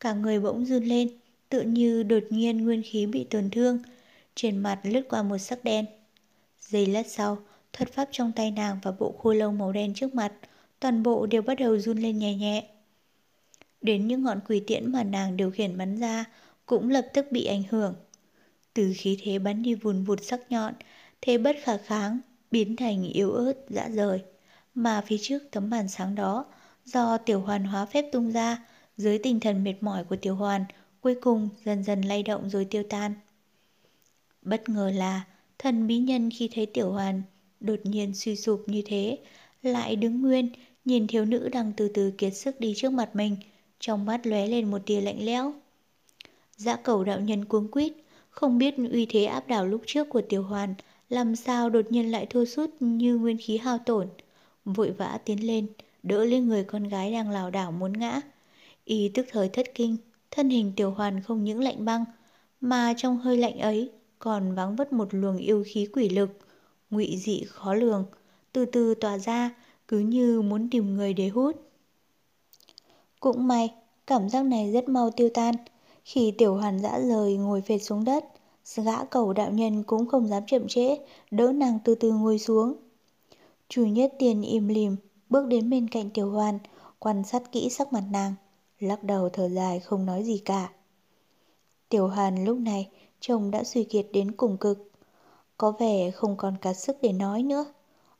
Cả người bỗng run lên, tự như đột nhiên nguyên khí bị tổn thương. Trên mặt lướt qua một sắc đen. Giây lát sau, thuật pháp trong tay nàng và bộ khô lâu màu đen trước mặt, toàn bộ đều bắt đầu run lên nhẹ nhẹ. Đến những ngọn quỷ tiễn mà nàng điều khiển bắn ra cũng lập tức bị ảnh hưởng. Từ khí thế bắn đi vùn vụt sắc nhọn, thế bất khả kháng, biến thành yếu ớt, dã rời. Mà phía trước tấm màn sáng đó, do tiểu hoàn hóa phép tung ra, dưới tinh thần mệt mỏi của tiểu hoàn, cuối cùng dần dần lay động rồi tiêu tan. Bất ngờ là, thần bí nhân khi thấy tiểu hoàn đột nhiên suy sụp như thế, lại đứng nguyên, nhìn thiếu nữ đang từ từ kiệt sức đi trước mặt mình, trong mắt lóe lên một tia lạnh lẽo. Dã cầu đạo nhân cuống quýt, không biết uy thế áp đảo lúc trước của tiểu hoàn làm sao đột nhiên lại thua sút như nguyên khí hao tổn, vội vã tiến lên, đỡ lên người con gái đang lảo đảo muốn ngã. Y tức thời thất kinh, thân hình tiểu hoàn không những lạnh băng, mà trong hơi lạnh ấy còn vắng vất một luồng yêu khí quỷ lực, ngụy dị khó lường, từ từ tỏa ra, cứ như muốn tìm người để hút. Cũng may, cảm giác này rất mau tiêu tan. Khi tiểu hoàn dã rời ngồi phệt xuống đất, gã cầu đạo nhân cũng không dám chậm trễ, đỡ nàng từ từ ngồi xuống. Chủ nhất tiền im lìm, bước đến bên cạnh tiểu hoàn, quan sát kỹ sắc mặt nàng, lắc đầu thở dài không nói gì cả. Tiểu hoàn lúc này, chồng đã suy kiệt đến cùng cực. Có vẻ không còn cả sức để nói nữa.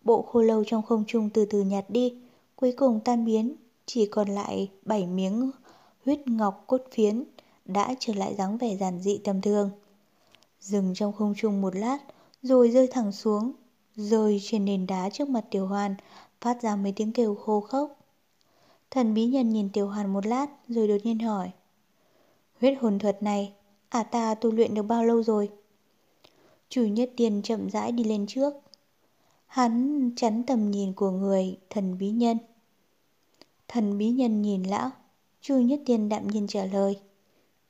Bộ khô lâu trong không trung từ từ nhạt đi, cuối cùng tan biến, chỉ còn lại bảy miếng huyết ngọc cốt phiến, đã trở lại dáng vẻ giản dị tầm thường. Dừng trong không trung một lát, rồi rơi thẳng xuống, rơi trên nền đá trước mặt Tiểu Hoàn, phát ra mấy tiếng kêu khô khốc. Thần bí nhân nhìn Tiểu Hoàn một lát, rồi đột nhiên hỏi. Huyết hồn thuật này, à ta tu luyện được bao lâu rồi? Chủ nhất tiền chậm rãi đi lên trước. Hắn chắn tầm nhìn của người thần bí nhân. Thần bí nhân nhìn lão, Chu Nhất Tiên đạm nhiên trả lời.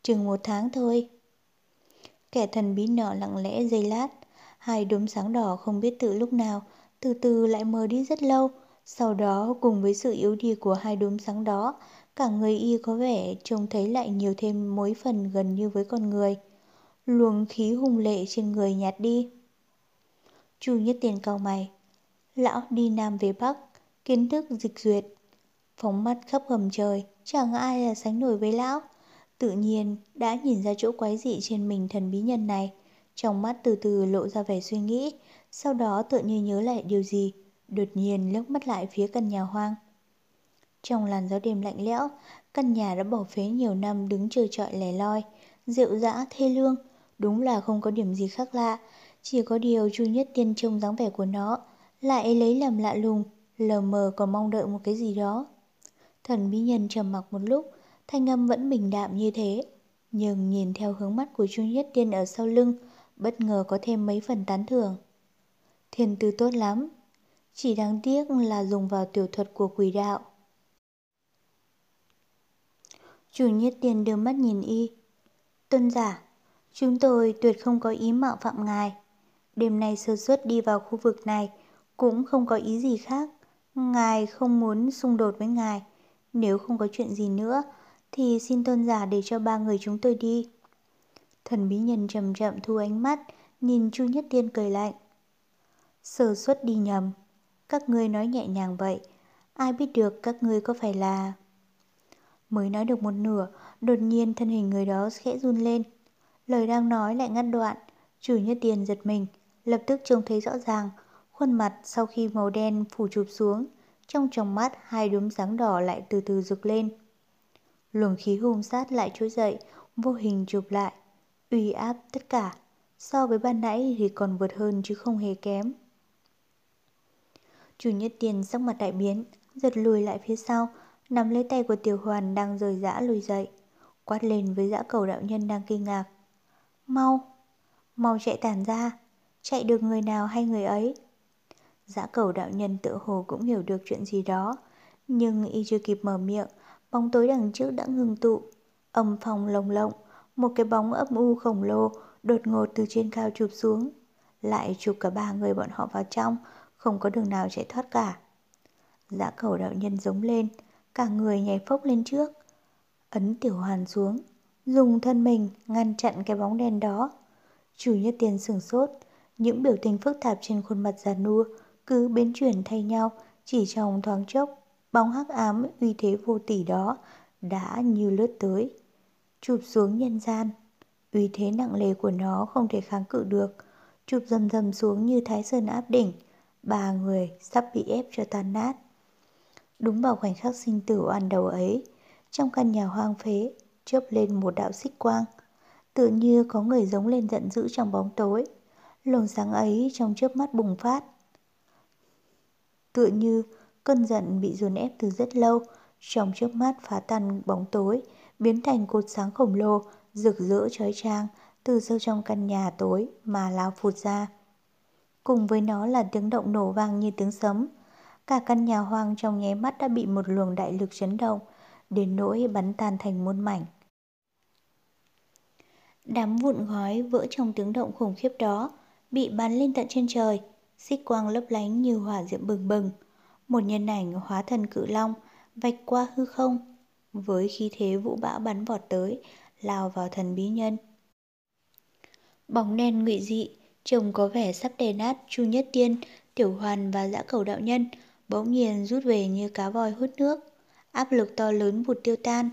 Chừng một tháng thôi. Kẻ thần bí nọ lặng lẽ giây lát, hai đốm sáng đỏ không biết từ lúc nào, từ từ lại mờ đi rất lâu. Sau đó cùng với sự yếu đi của hai đốm sáng đó, cả người y có vẻ trông thấy lại nhiều thêm mối phần gần như với con người. Luồng khí hung lệ trên người nhạt đi. Chu Nhất tiền cao mày. Lão đi Nam về Bắc, kiến thức dịch duyệt, phóng mắt khắp hầm trời, chẳng ai là sánh nổi với lão. Tự nhiên đã nhìn ra chỗ quái dị trên mình thần bí nhân này, trong mắt từ từ lộ ra vẻ suy nghĩ, sau đó tự như nhớ lại điều gì, đột nhiên lướt mắt lại phía căn nhà hoang. Trong làn gió đêm lạnh lẽo, căn nhà đã bỏ phế nhiều năm đứng chờ trọi lẻ loi, rượu dã thê lương, đúng là không có điểm gì khác lạ, chỉ có điều Chu Nhất Tiên trông dáng vẻ của nó, lại lấy làm lạ lùng, lờ mờ còn mong đợi một cái gì đó. Thần bí nhân trầm mặc một lúc, thanh âm vẫn bình đạm như thế. Nhưng nhìn theo hướng mắt của Chu Nhất Tiên ở sau lưng, bất ngờ có thêm mấy phần tán thưởng. Thiên tư tốt lắm, chỉ đáng tiếc là dùng vào tiểu thuật của quỷ đạo. Chủ Nhất Tiên đưa mắt nhìn y. Tôn giả, chúng tôi tuyệt không có ý mạo phạm ngài. Đêm nay sơ suất đi vào khu vực này cũng không có ý gì khác. Ngài không muốn xung đột với ngài. Nếu không có chuyện gì nữa, thì xin tôn giả để cho ba người chúng tôi đi. Thần bí nhân chậm chậm thu ánh mắt, nhìn Chu Nhất Tiên cười lạnh. Sơ suất đi nhầm, các ngươi nói nhẹ nhàng vậy, ai biết được các ngươi có phải là... Mới nói được một nửa, đột nhiên thân hình người đó khẽ run lên. Lời đang nói lại ngắt đoạn, chủ như tiền giật mình, lập tức trông thấy rõ ràng, khuôn mặt sau khi màu đen phủ chụp xuống, trong tròng mắt hai đốm sáng đỏ lại từ từ rực lên. Luồng khí hung sát lại trỗi dậy, vô hình chụp lại, uy áp tất cả. So với ban nãy thì còn vượt hơn chứ không hề kém. Chủ nhất tiền sắc mặt đại biến, giật lùi lại phía sau, nắm lấy tay của tiểu hoàn đang rời dã lùi dậy, quát lên với dã cầu đạo nhân đang kinh ngạc. Mau, mau chạy tản ra, chạy được người nào hay người ấy. Dã cầu đạo nhân tự hồ cũng hiểu được chuyện gì đó, nhưng y chưa kịp mở miệng, bóng tối đằng trước đã ngừng tụ. Âm phòng lồng lộng, một cái bóng âm u khổng lồ đột ngột từ trên cao chụp xuống. Lại chụp cả ba người bọn họ vào trong, không có đường nào chạy thoát cả. Dã cầu đạo nhân giống lên, cả người nhảy phốc lên trước. Ấn tiểu hoàn xuống, dùng thân mình ngăn chặn cái bóng đen đó. Chủ nhất tiền sửng sốt, những biểu tình phức tạp trên khuôn mặt già nua cứ biến chuyển thay nhau chỉ trong thoáng chốc. Bóng hắc ám uy thế vô tỷ đó đã như lướt tới. Chụp xuống nhân gian, uy thế nặng lề của nó không thể kháng cự được. Chụp dầm dầm xuống như thái sơn áp đỉnh, ba người sắp bị ép cho tan nát. Đúng vào khoảnh khắc sinh tử oan đầu ấy, trong căn nhà hoang phế, chớp lên một đạo xích quang. Tự như có người giống lên giận dữ trong bóng tối. Luồng sáng ấy trong chớp mắt bùng phát. Tựa như cơn giận bị dồn ép từ rất lâu, trong chớp mắt phá tan bóng tối, biến thành cột sáng khổng lồ, rực rỡ chói chang từ sâu trong căn nhà tối mà lao phụt ra cùng với nó là tiếng động nổ vang như tiếng sấm. Cả căn nhà hoang trong nháy mắt đã bị một luồng đại lực chấn động, đến nỗi bắn tan thành muôn mảnh. Đám vụn gói vỡ trong tiếng động khủng khiếp đó, bị bắn lên tận trên trời, xích quang lấp lánh như hỏa diệm bừng bừng. Một nhân ảnh hóa thần cự long, vạch qua hư không, với khí thế vũ bão bắn vọt tới, lao vào thần bí nhân. Bóng đen ngụy dị, trông có vẻ sắp đè nát Chu Nhất Tiên, Tiểu Hoàn và Dã Cầu đạo nhân, bỗng nhiên rút về như cá voi hút nước. Áp lực to lớn vụt tiêu tan,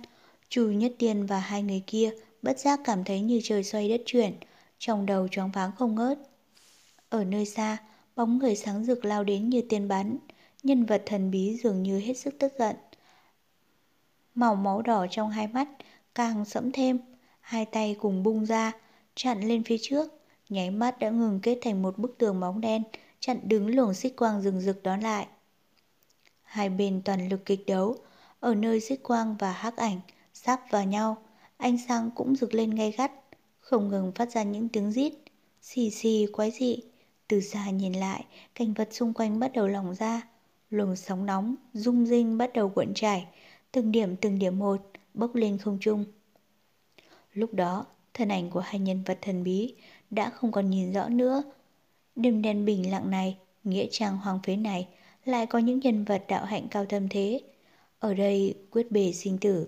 Chu Nhất Tiên và hai người kia bất giác cảm thấy như trời xoay đất chuyển, trong đầu choáng váng không ngớt. Ở nơi xa, bóng người sáng rực lao đến như tiên bắn, nhân vật thần bí dường như hết sức tức giận. Màu máu đỏ trong hai mắt càng sẫm thêm, hai tay cùng bung ra, chặn lên phía trước, nháy mắt đã ngừng kết thành một bức tường bóng đen, chặn đứng luồng xích quang rừng rực đó lại. Hai bên toàn lực kịch đấu, ở nơi xích quang và hắc ảnh sắp vào nhau, ánh sáng cũng rực lên gay gắt, không ngừng phát ra những tiếng rít, xì xì quái dị. Từ xa nhìn lại, cảnh vật xung quanh bắt đầu lỏng ra, luồng sóng nóng, rung rinh bắt đầu cuộn chảy, từng điểm từng điểm một, bốc lên không trung. Lúc đó, thân ảnh của hai nhân vật thần bí đã không còn nhìn rõ nữa. Đêm đen bình lặng này, nghĩa trang hoàng phế này, lại có những nhân vật đạo hạnh cao thâm thế. Ở đây quyết bề sinh tử.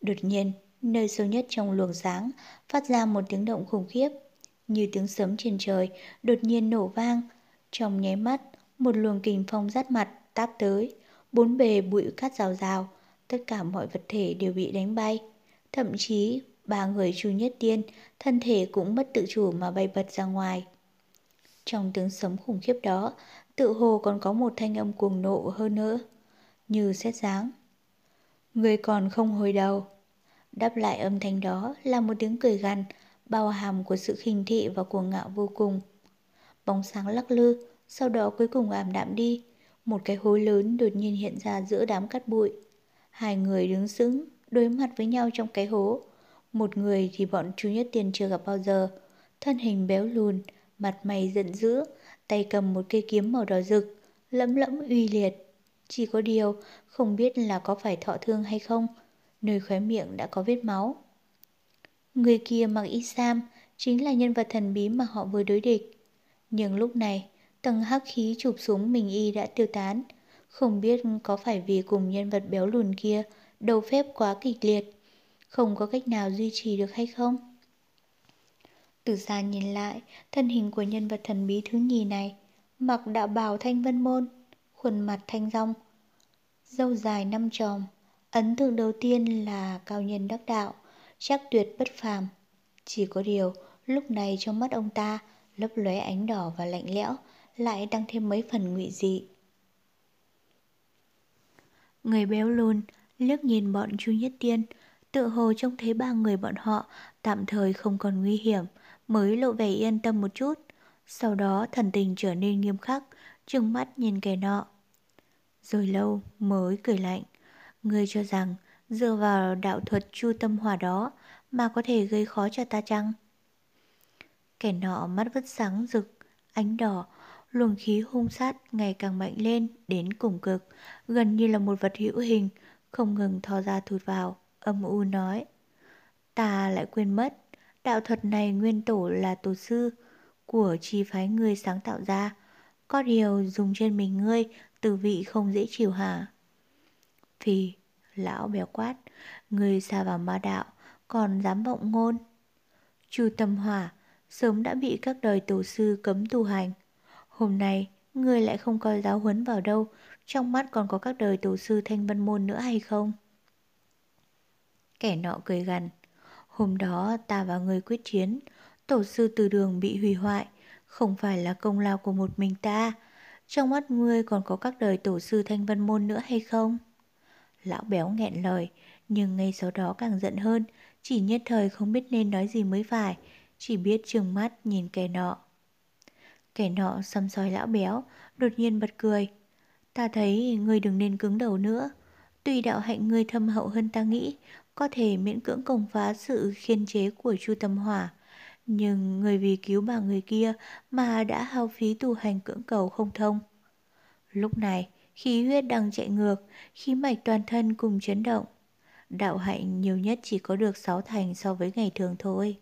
Đột nhiên, nơi sâu nhất trong luồng sáng phát ra một tiếng động khủng khiếp, như tiếng sấm trên trời đột nhiên nổ vang. Trong nháy mắt, một luồng kình phong rát mặt táp tới, bốn bề bụi cát rào rào, tất cả mọi vật thể đều bị đánh bay. Thậm chí, ba người chu nhất tiên, thân thể cũng mất tự chủ mà bay bật ra ngoài. Trong tiếng sấm khủng khiếp đó, tự hồ còn có một thanh âm cuồng nộ hơn nữa, như xét dáng. Người còn không hồi đầu. Đáp lại âm thanh đó là một tiếng cười gằn, bao hàm của sự khinh thị và cuồng ngạo vô cùng. Bóng sáng lắc lư, sau đó cuối cùng ảm đạm đi. Một cái hố lớn đột nhiên hiện ra giữa đám cát bụi. Hai người đứng sững, đối mặt với nhau trong cái hố. Một người thì bọn chú nhất tiền chưa gặp bao giờ. Thân hình béo lùn, mặt mày giận dữ, tay cầm một cây kiếm màu đỏ rực, lẫm lẫm uy liệt. Chỉ có điều, không biết là có phải thọ thương hay không, nơi khóe miệng đã có vết máu. Người kia mặc y sam, chính là nhân vật thần bí mà họ vừa đối địch. Nhưng lúc này, tầng hắc khí chụp xuống mình y đã tiêu tán. Không biết có phải vì cùng nhân vật béo lùn kia đầu phép quá kịch liệt, không có cách nào duy trì được hay không? Từ xa nhìn lại, thân hình của nhân vật thần bí thứ nhì này, mặc đạo bào thanh vân môn, khuôn mặt thanh rong, dâu dài năm tròm. Ấn tượng đầu tiên là cao nhân đắc đạo, chắc tuyệt bất phàm. Chỉ có điều, lúc này trong mắt ông ta lấp lóe ánh đỏ và lạnh lẽo, lại tăng thêm mấy phần ngụy dị. Người béo lùn liếc nhìn bọn Chu Nhất Tiên, tự hồ trông thấy ba người bọn họ tạm thời không còn nguy hiểm, mới lộ vẻ yên tâm một chút. Sau đó thần tình trở nên nghiêm khắc, trừng mắt nhìn kẻ nọ. Rồi lâu mới cười lạnh. Ngươi cho rằng dựa vào đạo thuật chu tâm hỏa đó mà có thể gây khó cho ta chăng? Kẻ nọ mắt vứt sáng rực, ánh đỏ, luồng khí hung sát ngày càng mạnh lên đến cùng cực, gần như là một vật hữu hình, không ngừng thò ra thụt vào, âm u nói. Ta lại quên mất, đạo thuật này nguyên tổ là tổ sư của chi phái ngươi sáng tạo ra, có điều dùng trên mình ngươi từ vị không dễ chịu hả? Phi, lão béo quát, ngươi xa vào ma đạo, còn dám vọng ngôn. Chu tâm hỏa, sớm đã bị các đời tổ sư cấm tu hành. Hôm nay, ngươi lại không coi giáo huấn vào đâu, trong mắt còn có các đời tổ sư thanh văn môn nữa hay không? Kẻ nọ cười gằn. Hôm đó ta và người quyết chiến, tổ sư từ đường bị hủy hoại, không phải là công lao của một mình ta. Trong mắt ngươi còn có các đời tổ sư thanh văn môn nữa hay không? Lão béo nghẹn lời, nhưng ngay sau đó càng giận hơn, chỉ nhất thời không biết nên nói gì mới phải, chỉ biết trừng mắt nhìn kẻ nọ. Kẻ nọ xăm soi lão béo, đột nhiên bật cười. Ta thấy ngươi đừng nên cứng đầu nữa. Tuy đạo hạnh ngươi thâm hậu hơn ta nghĩ, có thể miễn cưỡng công phá sự khiên chế của Chu Tâm Hỏa, Nhưng người vì cứu bà người kia mà đã hao phí tu hành cưỡng cầu không thông. Lúc này, khí huyết đang chạy ngược, khí mạch toàn thân cùng chấn động. Đạo hạnh nhiều nhất chỉ có được 6 thành so với ngày thường thôi.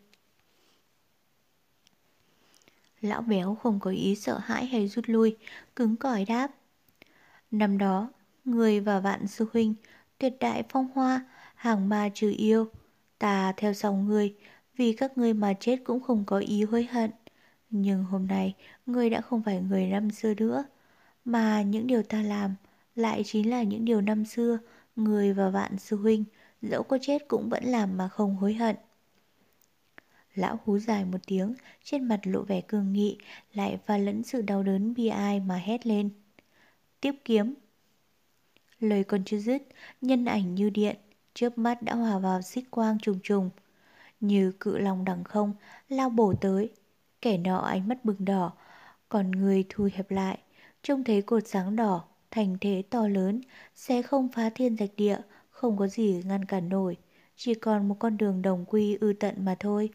Lão béo không có ý sợ hãi hay rút lui, cứng cỏi đáp. Năm đó, người và vạn sư huynh, tuyệt đại phong hoa, hàng ma trừ yêu. Ta theo sau người, vì các ngươi mà chết cũng không có ý hối hận. Nhưng hôm nay, ngươi đã không phải người năm xưa nữa. Mà những điều ta làm lại chính là những điều năm xưa, người và vạn sư huynh, dẫu có chết cũng vẫn làm mà không hối hận. Lão hú dài một tiếng, trên mặt lộ vẻ cường nghị, lại pha lẫn sự đau đớn bi ai mà hét lên. Tiếp kiếm. Lời còn chưa dứt, nhân ảnh như điện, chớp mắt đã hòa vào xích quang trùng trùng. Như cự lòng đằng không, lao bổ tới. Kẻ nọ ánh mắt bừng đỏ, còn người thu hẹp lại, trông thấy cột sáng đỏ, thành thế to lớn, sẽ không phá thiên rạch địa, không có gì ngăn cản nổi, chỉ còn một con đường đồng quy ư tận mà thôi.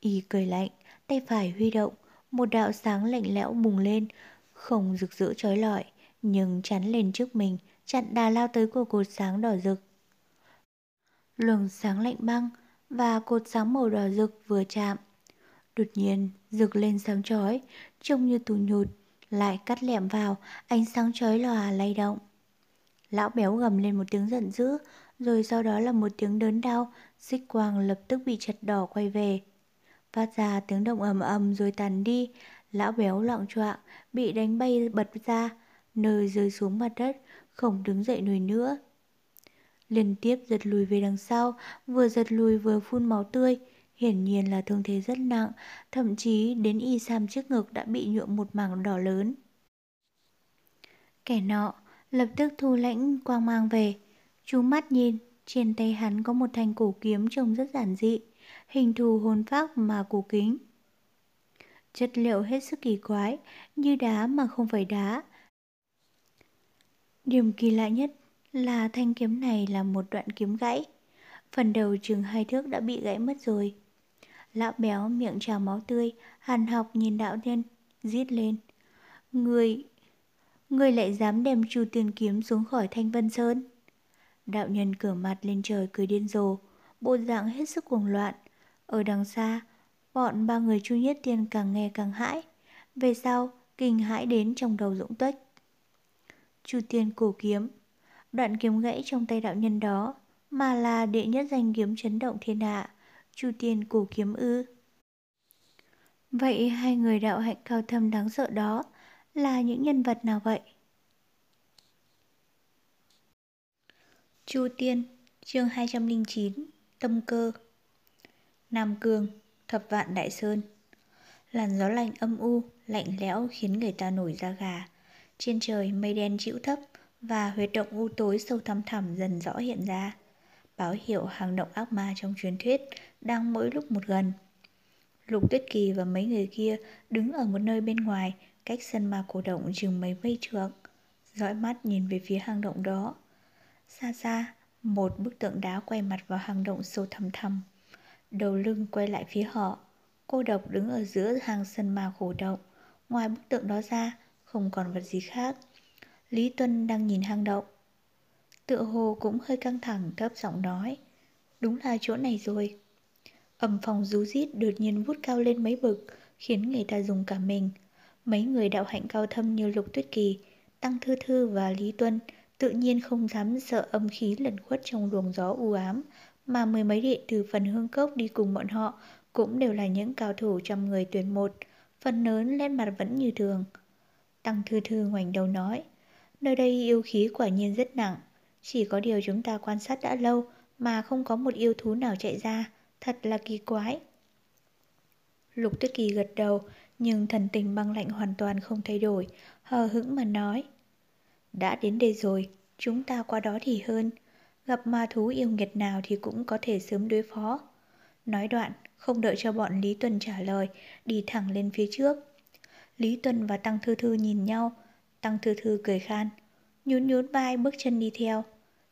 Y cười lạnh, tay phải huy động, một đạo sáng lạnh lẽo bùng lên, không rực rỡ trói lọi, nhưng chắn lên trước mình, chặn đà lao tới của cột sáng đỏ rực. Luồng sáng lạnh băng và cột sáng màu đỏ rực vừa chạm. Đột nhiên, rực lên sáng chói, trông như tù nhụt, lại cắt lẹm vào, ánh sáng chói lòa lay động. Lão béo gầm lên một tiếng giận dữ, rồi sau đó là một tiếng đớn đau, xích quang lập tức bị chặt đỏ quay về. Phát ra tiếng động ầm ầm rồi tàn đi, lão béo loạn choạng bị đánh bay bật ra, nơi rơi xuống mặt đất, không đứng dậy nổi nữa. Liên tiếp giật lùi về đằng sau, vừa giật lùi vừa phun máu tươi, hiển nhiên là thương thế rất nặng, thậm chí đến y sam trước ngực đã bị nhuộm một mảng đỏ lớn. Kẻ nọ lập tức thu lãnh quang mang về, chú mắt nhìn, trên tay hắn có một thanh cổ kiếm trông rất giản dị, hình thù hồn phác mà cổ kính. Chất liệu hết sức kỳ quái, như đá mà không phải đá. Điểm kỳ lạ nhất là thanh kiếm này là một đoạn kiếm gãy. Phần đầu chừng hai thước đã bị gãy mất rồi. Lão béo miệng trào máu tươi, hàn học nhìn đạo nhân, giết lên. Người... Người lại dám đem chu tiền kiếm xuống khỏi thanh vân sơn. Đạo nhân cửa mặt lên trời cười điên rồ, bộ dạng hết sức cuồng loạn. Ở đằng xa, bọn ba người chu nhất tiên càng nghe càng hãi. Về sau, kinh hãi đến trong đầu dũng tuếch. Chu tiên cổ kiếm, đoạn kiếm gãy trong tay đạo nhân đó, mà là đệ nhất danh kiếm chấn động thiên hạ, chu tiên cổ kiếm ư. Vậy hai người đạo hạnh cao thâm đáng sợ đó là những nhân vật nào vậy? Chu Tiên, chương 209, Tâm Cơ Nam Cương, Thập Vạn Đại Sơn Làn gió lạnh âm u, lạnh lẽo khiến người ta nổi da gà. Trên trời mây đen chịu thấp và huyệt động u tối sâu thăm thẳm dần rõ hiện ra. Báo hiệu hàng động ác ma trong truyền thuyết đang mỗi lúc một gần. Lục Tuyết Kỳ và mấy người kia đứng ở một nơi bên ngoài, cách sân ma cổ động chừng mấy mây trượng. Dõi mắt nhìn về phía hang động đó. Xa xa, một bức tượng đá quay mặt vào hang động sâu thăm thẳm. Đầu lưng quay lại phía họ, cô độc đứng ở giữa hang sân ma cổ động. Ngoài bức tượng đó ra, không còn vật gì khác. Lý Tuân đang nhìn hang động. Tựa hồ cũng hơi căng thẳng thấp giọng nói. Đúng là chỗ này rồi. Âm phòng rú rít đột nhiên vút cao lên mấy bực, khiến người ta dùng cả mình. Mấy người đạo hạnh cao thâm như Lục Tuyết Kỳ, Tăng Thư Thư và Lý Tuân tự nhiên không dám sợ âm khí lẩn khuất trong luồng gió u ám, mà mười mấy đệ từ phần hương cốc đi cùng bọn họ cũng đều là những cao thủ trăm người tuyển một, phần lớn lên mặt vẫn như thường. Tăng Thư Thư ngoảnh đầu nói, nơi đây yêu khí quả nhiên rất nặng, chỉ có điều chúng ta quan sát đã lâu mà không có một yêu thú nào chạy ra, thật là kỳ quái. Lục Tuyết Kỳ gật đầu, nhưng thần tình băng lạnh hoàn toàn không thay đổi, hờ hững mà nói. Đã đến đây rồi, chúng ta qua đó thì hơn. Gặp ma thú yêu nghiệt nào thì cũng có thể sớm đối phó. Nói đoạn, không đợi cho bọn Lý Tuân trả lời, đi thẳng lên phía trước. Lý Tuân và Tăng Thư Thư nhìn nhau, Tăng Thư Thư cười khan, nhún nhún vai bước chân đi theo.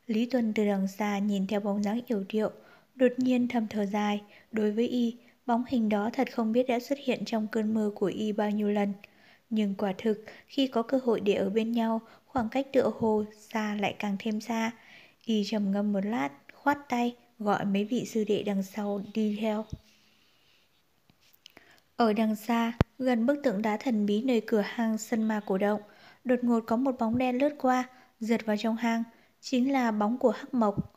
Lý Tuân từ đằng xa nhìn theo bóng dáng yểu điệu, đột nhiên thầm thở dài, đối với y, Bóng hình đó thật không biết đã xuất hiện trong cơn mơ của y bao nhiêu lần. Nhưng quả thực, khi có cơ hội để ở bên nhau, khoảng cách tựa hồ xa lại càng thêm xa. Y trầm ngâm một lát, khoát tay, gọi mấy vị sư đệ đằng sau đi theo. Ở đằng xa, gần bức tượng đá thần bí nơi cửa hang sân ma cổ động, đột ngột có một bóng đen lướt qua, giật vào trong hang, chính là bóng của Hắc Mộc.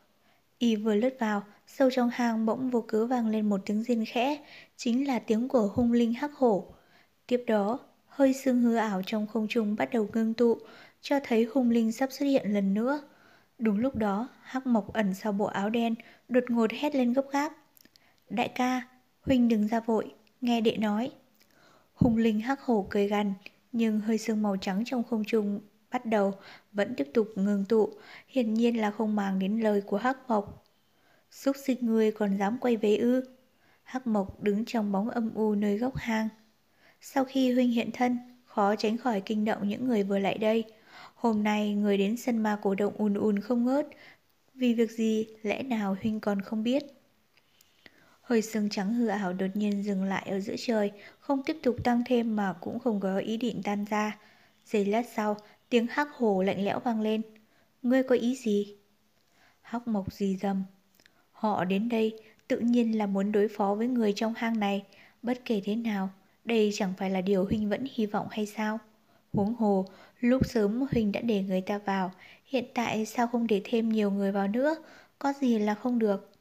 Y vừa lướt vào, sâu trong hang bỗng vô cớ vang lên một tiếng riêng khẽ, chính là tiếng của hung linh hắc hổ. Tiếp đó, hơi sương hư ảo trong không trung bắt đầu ngưng tụ, cho thấy hung linh sắp xuất hiện lần nữa. Đúng lúc đó, hắc mộc ẩn sau bộ áo đen, đột ngột hét lên gấp gáp. Đại ca, huynh đừng ra vội, nghe đệ nói. Hung linh hắc hổ cười gằn, nhưng hơi sương màu trắng trong không trung bắt đầu vẫn tiếp tục ngừng tụ, hiển nhiên là không màng đến lời của Hắc Mộc. Xúc sinh ngươi còn dám quay về ư? Hắc Mộc đứng trong bóng âm u nơi góc hang. Sau khi huynh hiện thân, khó tránh khỏi kinh động những người vừa lại đây. Hôm nay người đến sân ma cổ động ùn ùn không ngớt, vì việc gì lẽ nào huynh còn không biết? Hơi sương trắng hư ảo đột nhiên dừng lại ở giữa trời, không tiếp tục tăng thêm mà cũng không có ý định tan ra. Giây lát sau, tiếng hắc hồ lạnh lẽo vang lên. Ngươi có ý gì? Hắc mộc gì dầm. Họ đến đây tự nhiên là muốn đối phó với người trong hang này. Bất kể thế nào, đây chẳng phải là điều Huynh vẫn hy vọng hay sao? Huống hồ, lúc sớm Huynh đã để người ta vào, hiện tại sao không để thêm nhiều người vào nữa, có gì là không được.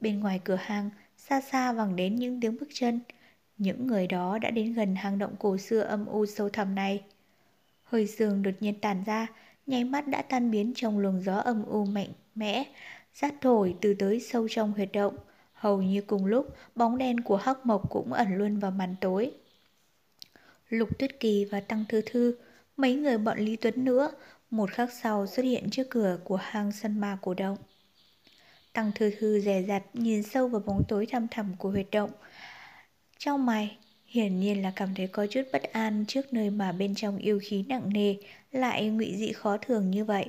Bên ngoài cửa hang xa xa vẳng đến những tiếng bước chân. Những người đó đã đến gần hang động cổ xưa âm u sâu thẳm này. Hơi sương đột nhiên tàn ra, nháy mắt đã tan biến trong luồng gió âm u mạnh mẽ, rát thổi từ tới sâu trong huyệt động. Hầu như cùng lúc, bóng đen của Hắc Mộc cũng ẩn luôn vào màn tối. Lục Tuyết Kỳ và Tăng Thư Thư, mấy người bọn Lý Tuấn nữa, một khắc sau xuất hiện trước cửa của hang sân ma cổ động. Tăng Thư Thư rè rặt nhìn sâu vào bóng tối thăm thẳm của huyệt động. Trong mày, hiển nhiên là cảm thấy có chút bất an trước nơi mà bên trong yêu khí nặng nề lại ngụy dị khó thường như vậy.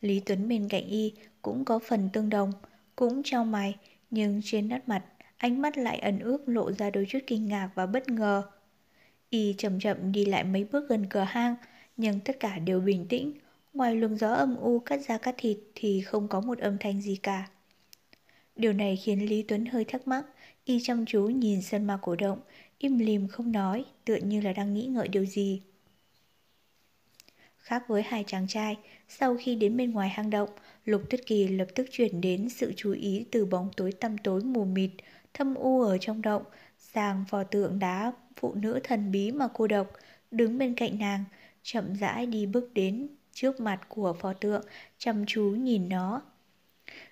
Lý Tuấn bên cạnh y cũng có phần tương đồng, cũng trong mày, nhưng trên nét mặt, ánh mắt lại ẩn ước lộ ra đôi chút kinh ngạc và bất ngờ. Y chậm chậm đi lại mấy bước gần cửa hang, nhưng tất cả đều bình tĩnh, ngoài luồng gió âm u cắt ra cắt thịt thì không có một âm thanh gì cả. Điều này khiến Lý Tuấn hơi thắc mắc, y chăm chú nhìn sân ma cổ động, im lìm không nói, tựa như là đang nghĩ ngợi điều gì. Khác với hai chàng trai, sau khi đến bên ngoài hang động, Lục Tuyết Kỳ lập tức chuyển đến sự chú ý từ bóng tối tăm tối mù mịt, thâm u ở trong động, sang pho tượng đá phụ nữ thần bí mà cô độc, đứng bên cạnh nàng, chậm rãi đi bước đến trước mặt của pho tượng, chăm chú nhìn nó.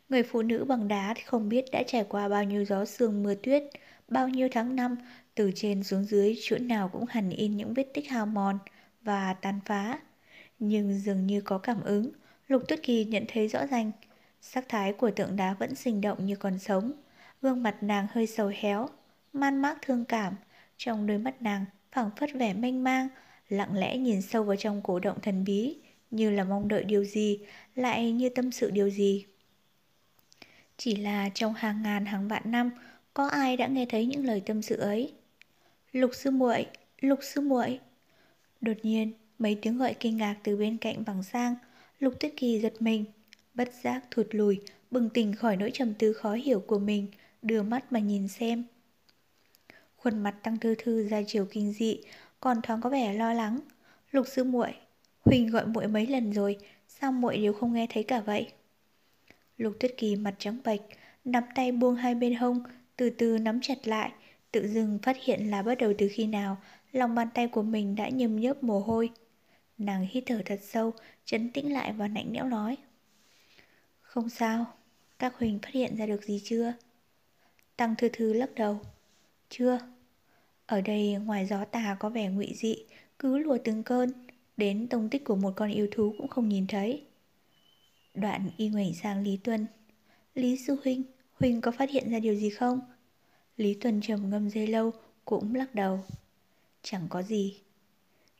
Người phụ nữ bằng đá không biết đã trải qua bao nhiêu gió sương mưa tuyết, bao nhiêu tháng năm, từ trên xuống dưới chỗ nào cũng hẳn in những vết tích hao mòn và tàn phá. Nhưng dường như có cảm ứng, Lục Tuyết Kỳ nhận thấy rõ ràng, sắc thái của tượng đá vẫn sinh động như còn sống, gương mặt nàng hơi sầu héo, man mác thương cảm, trong đôi mắt nàng phảng phất vẻ mênh mang, lặng lẽ nhìn sâu vào trong cổ động thần bí, như là mong đợi điều gì, lại như tâm sự điều gì. Chỉ là trong hàng ngàn hàng vạn năm, có ai đã nghe thấy những lời tâm sự ấy? Lục sư muội, lục sư muội. Đột nhiên, mấy tiếng gọi kinh ngạc từ bên cạnh vẳng sang, Lục Tuyết Kỳ giật mình, bất giác thụt lùi, bừng tỉnh khỏi nỗi trầm tư khó hiểu của mình, đưa mắt mà nhìn xem. Khuôn mặt tăng thư thư ra chiều kinh dị, còn thoáng có vẻ lo lắng. Lục sư muội, Huỳnh gọi muội mấy lần rồi, sao muội đều không nghe thấy cả vậy? Lục Tuyết Kỳ mặt trắng bệch, nắm tay buông hai bên hông, từ từ nắm chặt lại, tự dưng phát hiện là bắt đầu từ khi nào lòng bàn tay của mình đã nhâm nhớp mồ hôi. Nàng hít thở thật sâu, chấn tĩnh lại và lạnh lẽo nói. Không sao, các Huỳnh phát hiện ra được gì chưa? Tăng thư thư lắc đầu. Chưa. Ở đây ngoài gió tà có vẻ ngụy dị, cứ lùa từng cơn, đến tông tích của một con yêu thú cũng không nhìn thấy. Đoạn y ngoảnh sang Lý Tuân. Lý Sư Huynh, Huynh có phát hiện ra điều gì không? Lý Tuân trầm ngâm dây lâu, cũng lắc đầu. Chẳng có gì.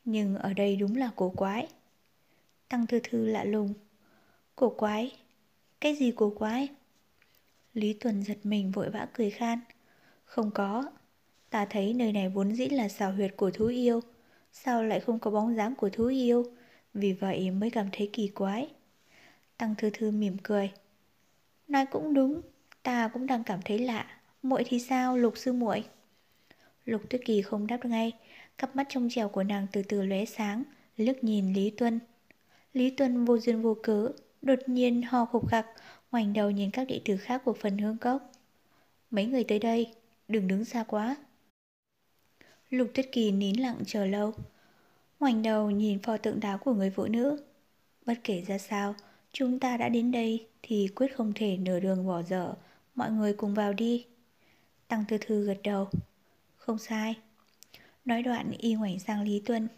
Nhưng ở đây đúng là cổ quái. Tăng Thư Thư lạ lùng. Cổ quái? Cái gì cổ quái? Lý Tuần giật mình vội vã cười khan. Không có. Ta thấy nơi này vốn dĩ là xào huyệt của thú yêu. Sao lại không có bóng dáng của thú yêu? Vì vậy mới cảm thấy kỳ quái. Tăng Thư Thư mỉm cười. Nói cũng đúng, ta cũng đang cảm thấy lạ. Muội thì sao, Lục sư muội? Lục Tuyết Kỳ không đáp ngay, cặp mắt trong trèo của nàng từ từ lóe sáng, liếc nhìn Lý Tuân. Lý Tuân vô duyên vô cớ, đột nhiên ho khục khặc, ngoảnh đầu nhìn các đệ tử khác của phần hương cốc. Mấy người tới đây, đừng đứng xa quá. Lục Tuyết Kỳ nín lặng chờ lâu, ngoảnh đầu nhìn pho tượng đá của người phụ nữ. Bất kể ra sao, chúng ta đã đến đây thì quyết không thể nửa đường bỏ dở, mọi người cùng vào đi. Tăng Tư Thư gật đầu. Không sai. Nói đoạn y ngoảnh sang Lý Tuân.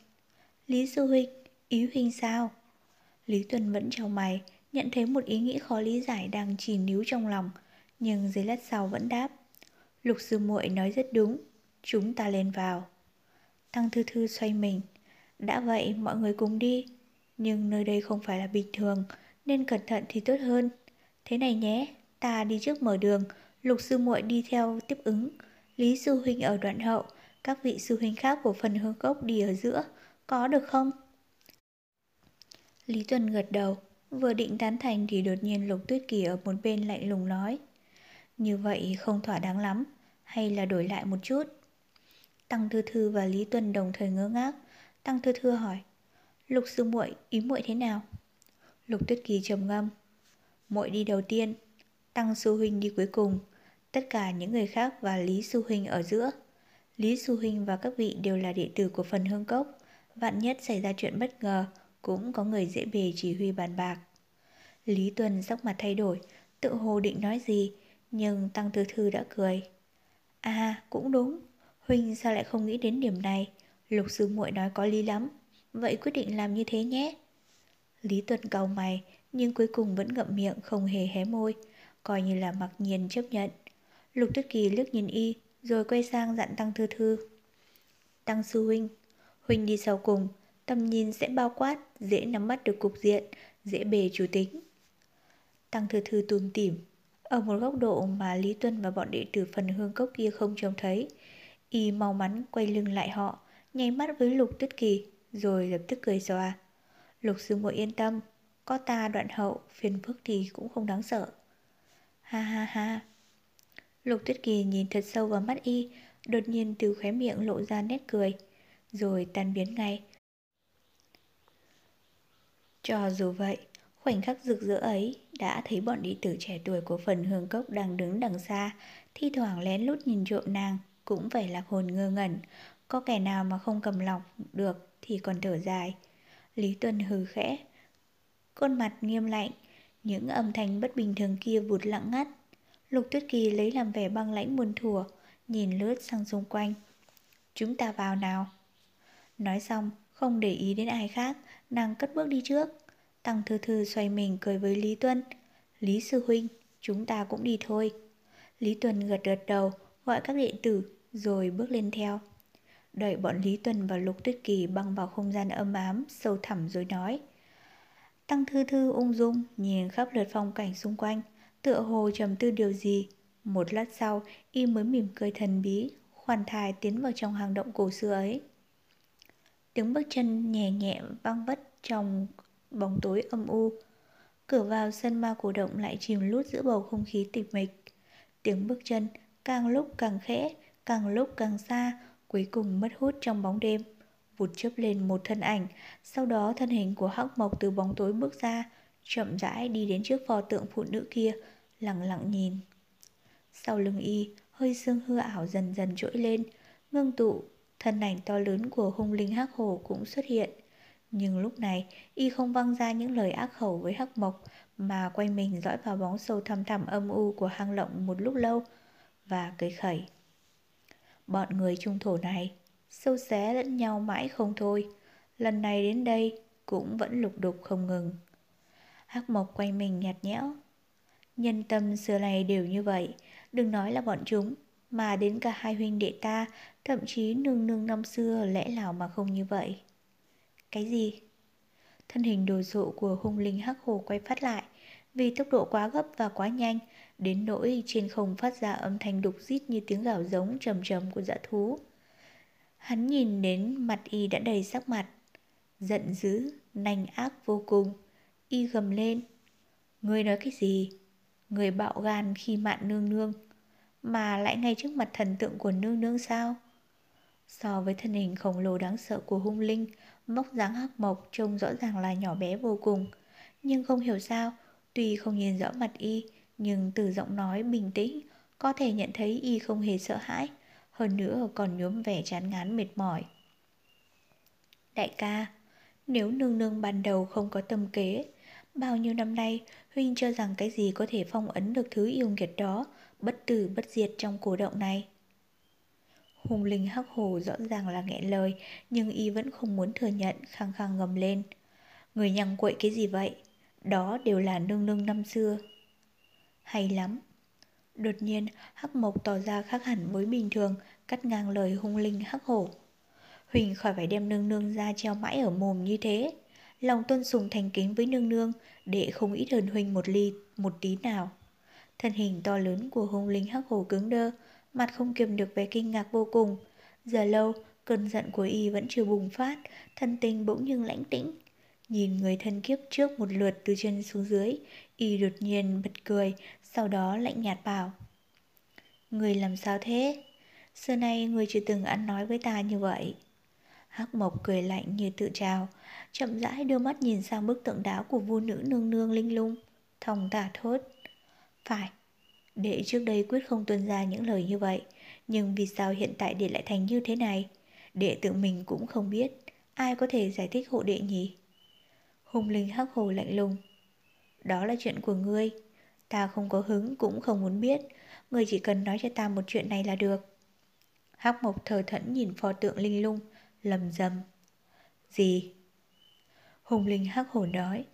Lý Sư Huynh, ý huynh sao? Lý Tuân vẫn trao mày, nhận thấy một ý nghĩ khó lý giải đang chỉ níu trong lòng, nhưng dưới lát sau vẫn đáp. Lục sư muội nói rất đúng, chúng ta lên vào. Tăng Thư Thư xoay mình. Đã vậy mọi người cùng đi, nhưng nơi đây không phải là bình thường, nên cẩn thận thì tốt hơn. Thế này nhé, ta đi trước mở đường, lục sư muội đi theo tiếp ứng. Lý sư huynh ở đoạn hậu, các vị sư huynh khác của phần hương cốc đi ở giữa, có được không? Lý Tuần gật đầu, vừa định tán thành thì đột nhiên Lục Tuyết Kỳ ở một bên lạnh lùng nói. Như vậy không thỏa đáng lắm, hay là đổi lại một chút? Tăng Thư Thư và Lý Tuân đồng thời ngơ ngác. Tăng Thư Thư hỏi, Lục sư muội ý muội thế nào? Lục Tuyết Kỳ trầm ngâm. Muội đi đầu tiên, Tăng sư huynh đi cuối cùng, tất cả những người khác và Lý sư huynh ở giữa. Lý sư huynh và các vị đều là đệ tử của phần hương cốc, vạn nhất xảy ra chuyện bất ngờ, cũng có người dễ bề chỉ huy bàn bạc. Lý Tuần sắc mặt thay đổi, tự hồ định nói gì, nhưng Tăng Tư Thư đã cười. À, cũng đúng, Huynh sao lại không nghĩ đến điểm này, lục sư muội nói có lý lắm, vậy quyết định làm như thế nhé. Lý Tuần cầu mày, nhưng cuối cùng vẫn ngậm miệng không hề hé môi, coi như là mặc nhiên chấp nhận. Lục Tuyết Kỳ liếc nhìn y, rồi quay sang dặn Tăng Thư Thư. Tăng Sư Huynh, Huynh đi sau cùng, tầm nhìn sẽ bao quát, dễ nắm bắt được cục diện, dễ bề chủ tính. Tăng Thư Thư tùm tỉm, ở một góc độ mà Lý Tuân và bọn đệ tử phần hương cốc kia không trông thấy. Y mau mắn quay lưng lại họ, nháy mắt với Lục Tuyết Kỳ, rồi lập tức cười xòa. Lục sư muội yên tâm, có ta đoạn hậu, phiền phức thì cũng không đáng sợ. Ha ha ha. Lục Tuyết Kỳ nhìn thật sâu vào mắt y, đột nhiên từ khóe miệng lộ ra nét cười, rồi tan biến ngay. Cho dù vậy, khoảnh khắc rực rỡ ấy đã thấy bọn đệ tử trẻ tuổi của phần hương cốc đang đứng đằng xa, thi thoảng lén lút nhìn trộm nàng, cũng phải lạc hồn ngơ ngẩn. Có kẻ nào mà không cầm lòng được thì còn thở dài. Lý Tuân hừ khẽ, khuôn mặt nghiêm lạnh, những âm thanh bất bình thường kia vụt lặng ngắt. Lục Tuyết Kỳ lấy làm vẻ băng lãnh buồn thủa, nhìn lướt sang xung quanh. Chúng ta vào nào. Nói xong, không để ý đến ai khác, nàng cất bước đi trước. Tăng Thư Thư xoay mình cười với Lý Tuân. Lý Sư Huynh, chúng ta cũng đi thôi. Lý Tuân gật gật đầu, gọi các đệ tử, rồi bước lên theo. Đợi bọn Lý tuần và Lục Tuyết Kỳ băng vào không gian âm ám, sâu thẳm rồi nói. Tăng Thư Thư ung dung nhìn khắp lượt phong cảnh xung quanh, tựa hồ trầm tư điều gì. Một lát sau, y mới mỉm cười thần bí, khoan thai tiến vào trong hang động cổ xưa ấy. Tiếng bước chân nhẹ nhẹ vang vất trong bóng tối âm u. Cửa vào sân ma cổ động lại chìm lút giữa bầu không khí tịch mịch. Tiếng bước chân càng lúc càng khẽ, càng lúc càng xa, cuối cùng mất hút trong bóng đêm vụt chớp lên một thân ảnh, sau đó thân hình của Hắc Mộc từ bóng tối bước ra, chậm rãi đi đến trước pho tượng phụ nữ kia, lặng lặng nhìn. Sau lưng y, hơi sương hư ảo dần dần trỗi lên, ngưng tụ, thân ảnh to lớn của hung linh Hắc Hồ cũng xuất hiện. Nhưng lúc này, y không văng ra những lời ác khẩu với Hắc Mộc, mà quay mình dõi vào bóng sâu thăm thẳm âm u của hang lộng một lúc lâu, và cười khẩy. Bọn người trung thổ này sâu xé lẫn nhau mãi không thôi. Lần này đến đây cũng vẫn lục đục không ngừng. Hắc Mộc quay mình nhạt nhẽo. Nhân tâm xưa này đều như vậy, đừng nói là bọn chúng, mà đến cả hai huynh đệ ta, thậm chí nương nương năm xưa lẽ nào mà không như vậy. Cái gì? Thân hình đồ sộ của hung linh hắc hồ quay phát lại, vì tốc độ quá gấp và quá nhanh, đến nỗi trên không phát ra âm thanh đục rít như tiếng gào giống trầm trầm của dã thú. Hắn nhìn đến mặt y đã đầy sắc mặt, giận dữ, nanh ác vô cùng. Y gầm lên. người nói cái gì? Người bạo gan khi mạn nương nương, mà lại ngay trước mặt thần tượng của nương nương sao? So với thân hình khổng lồ đáng sợ của hung linh, móc dáng hắc mộc trông rõ ràng là nhỏ bé vô cùng. Nhưng không hiểu sao, tuy không nhìn rõ mặt y, nhưng từ giọng nói bình tĩnh, có thể nhận thấy y không hề sợ hãi, hơn nữa còn nhuốm vẻ chán ngán mệt mỏi. Đại ca, nếu nương nương ban đầu không có tâm kế, bao nhiêu năm nay Huynh cho rằng cái gì có thể phong ấn được thứ yêu nghiệt đó, bất tử bất diệt trong cổ động này. Hùng linh hắc hồ rõ ràng là nghẹn lời, nhưng y vẫn không muốn thừa nhận, khăng khăng ngầm lên. Người nhằng quậy cái gì vậy? Đó đều là nương nương năm xưa. Hay lắm. Đột nhiên, hắc mộc tỏ ra khác hẳn với bình thường, cắt ngang lời hung linh hắc hổ. Huỳnh khỏi phải đem nương nương ra treo mãi ở mồm như thế. Lòng tôn sùng thành kính với nương nương, để không ít hơn Huỳnh một ly, một tí nào. Thân hình to lớn của hung linh hắc hổ cứng đơ, mặt không kiềm được vẻ kinh ngạc vô cùng. Giờ lâu, cơn giận của y vẫn chưa bùng phát, thân tình bỗng nhưng lãnh tĩnh. Nhìn người thân kiếp trước một lượt từ chân xuống dưới, y đột nhiên bật cười, sau đó lạnh nhạt bảo. Người làm sao thế? Xưa nay người chưa từng ăn nói với ta như vậy. Hắc Mộc cười lạnh như tự trào, chậm rãi đưa mắt nhìn sang bức tượng đá của vua nữ nương nương linh lung, thòng tả thốt. Phải, đệ trước đây quyết không tuân ra những lời như vậy, nhưng vì sao hiện tại đệ lại thành như thế này? Đệ tự mình cũng không biết, ai có thể giải thích hộ đệ nhỉ? Hùng linh hắc hồ lạnh lùng. Đó là chuyện của ngươi, ta không có hứng cũng không muốn biết, ngươi chỉ cần nói cho ta một chuyện này là được. Hắc mộc thờ thẫn nhìn pho tượng linh lung, lầm rầm. Gì? Hùng linh hắc hổ nói.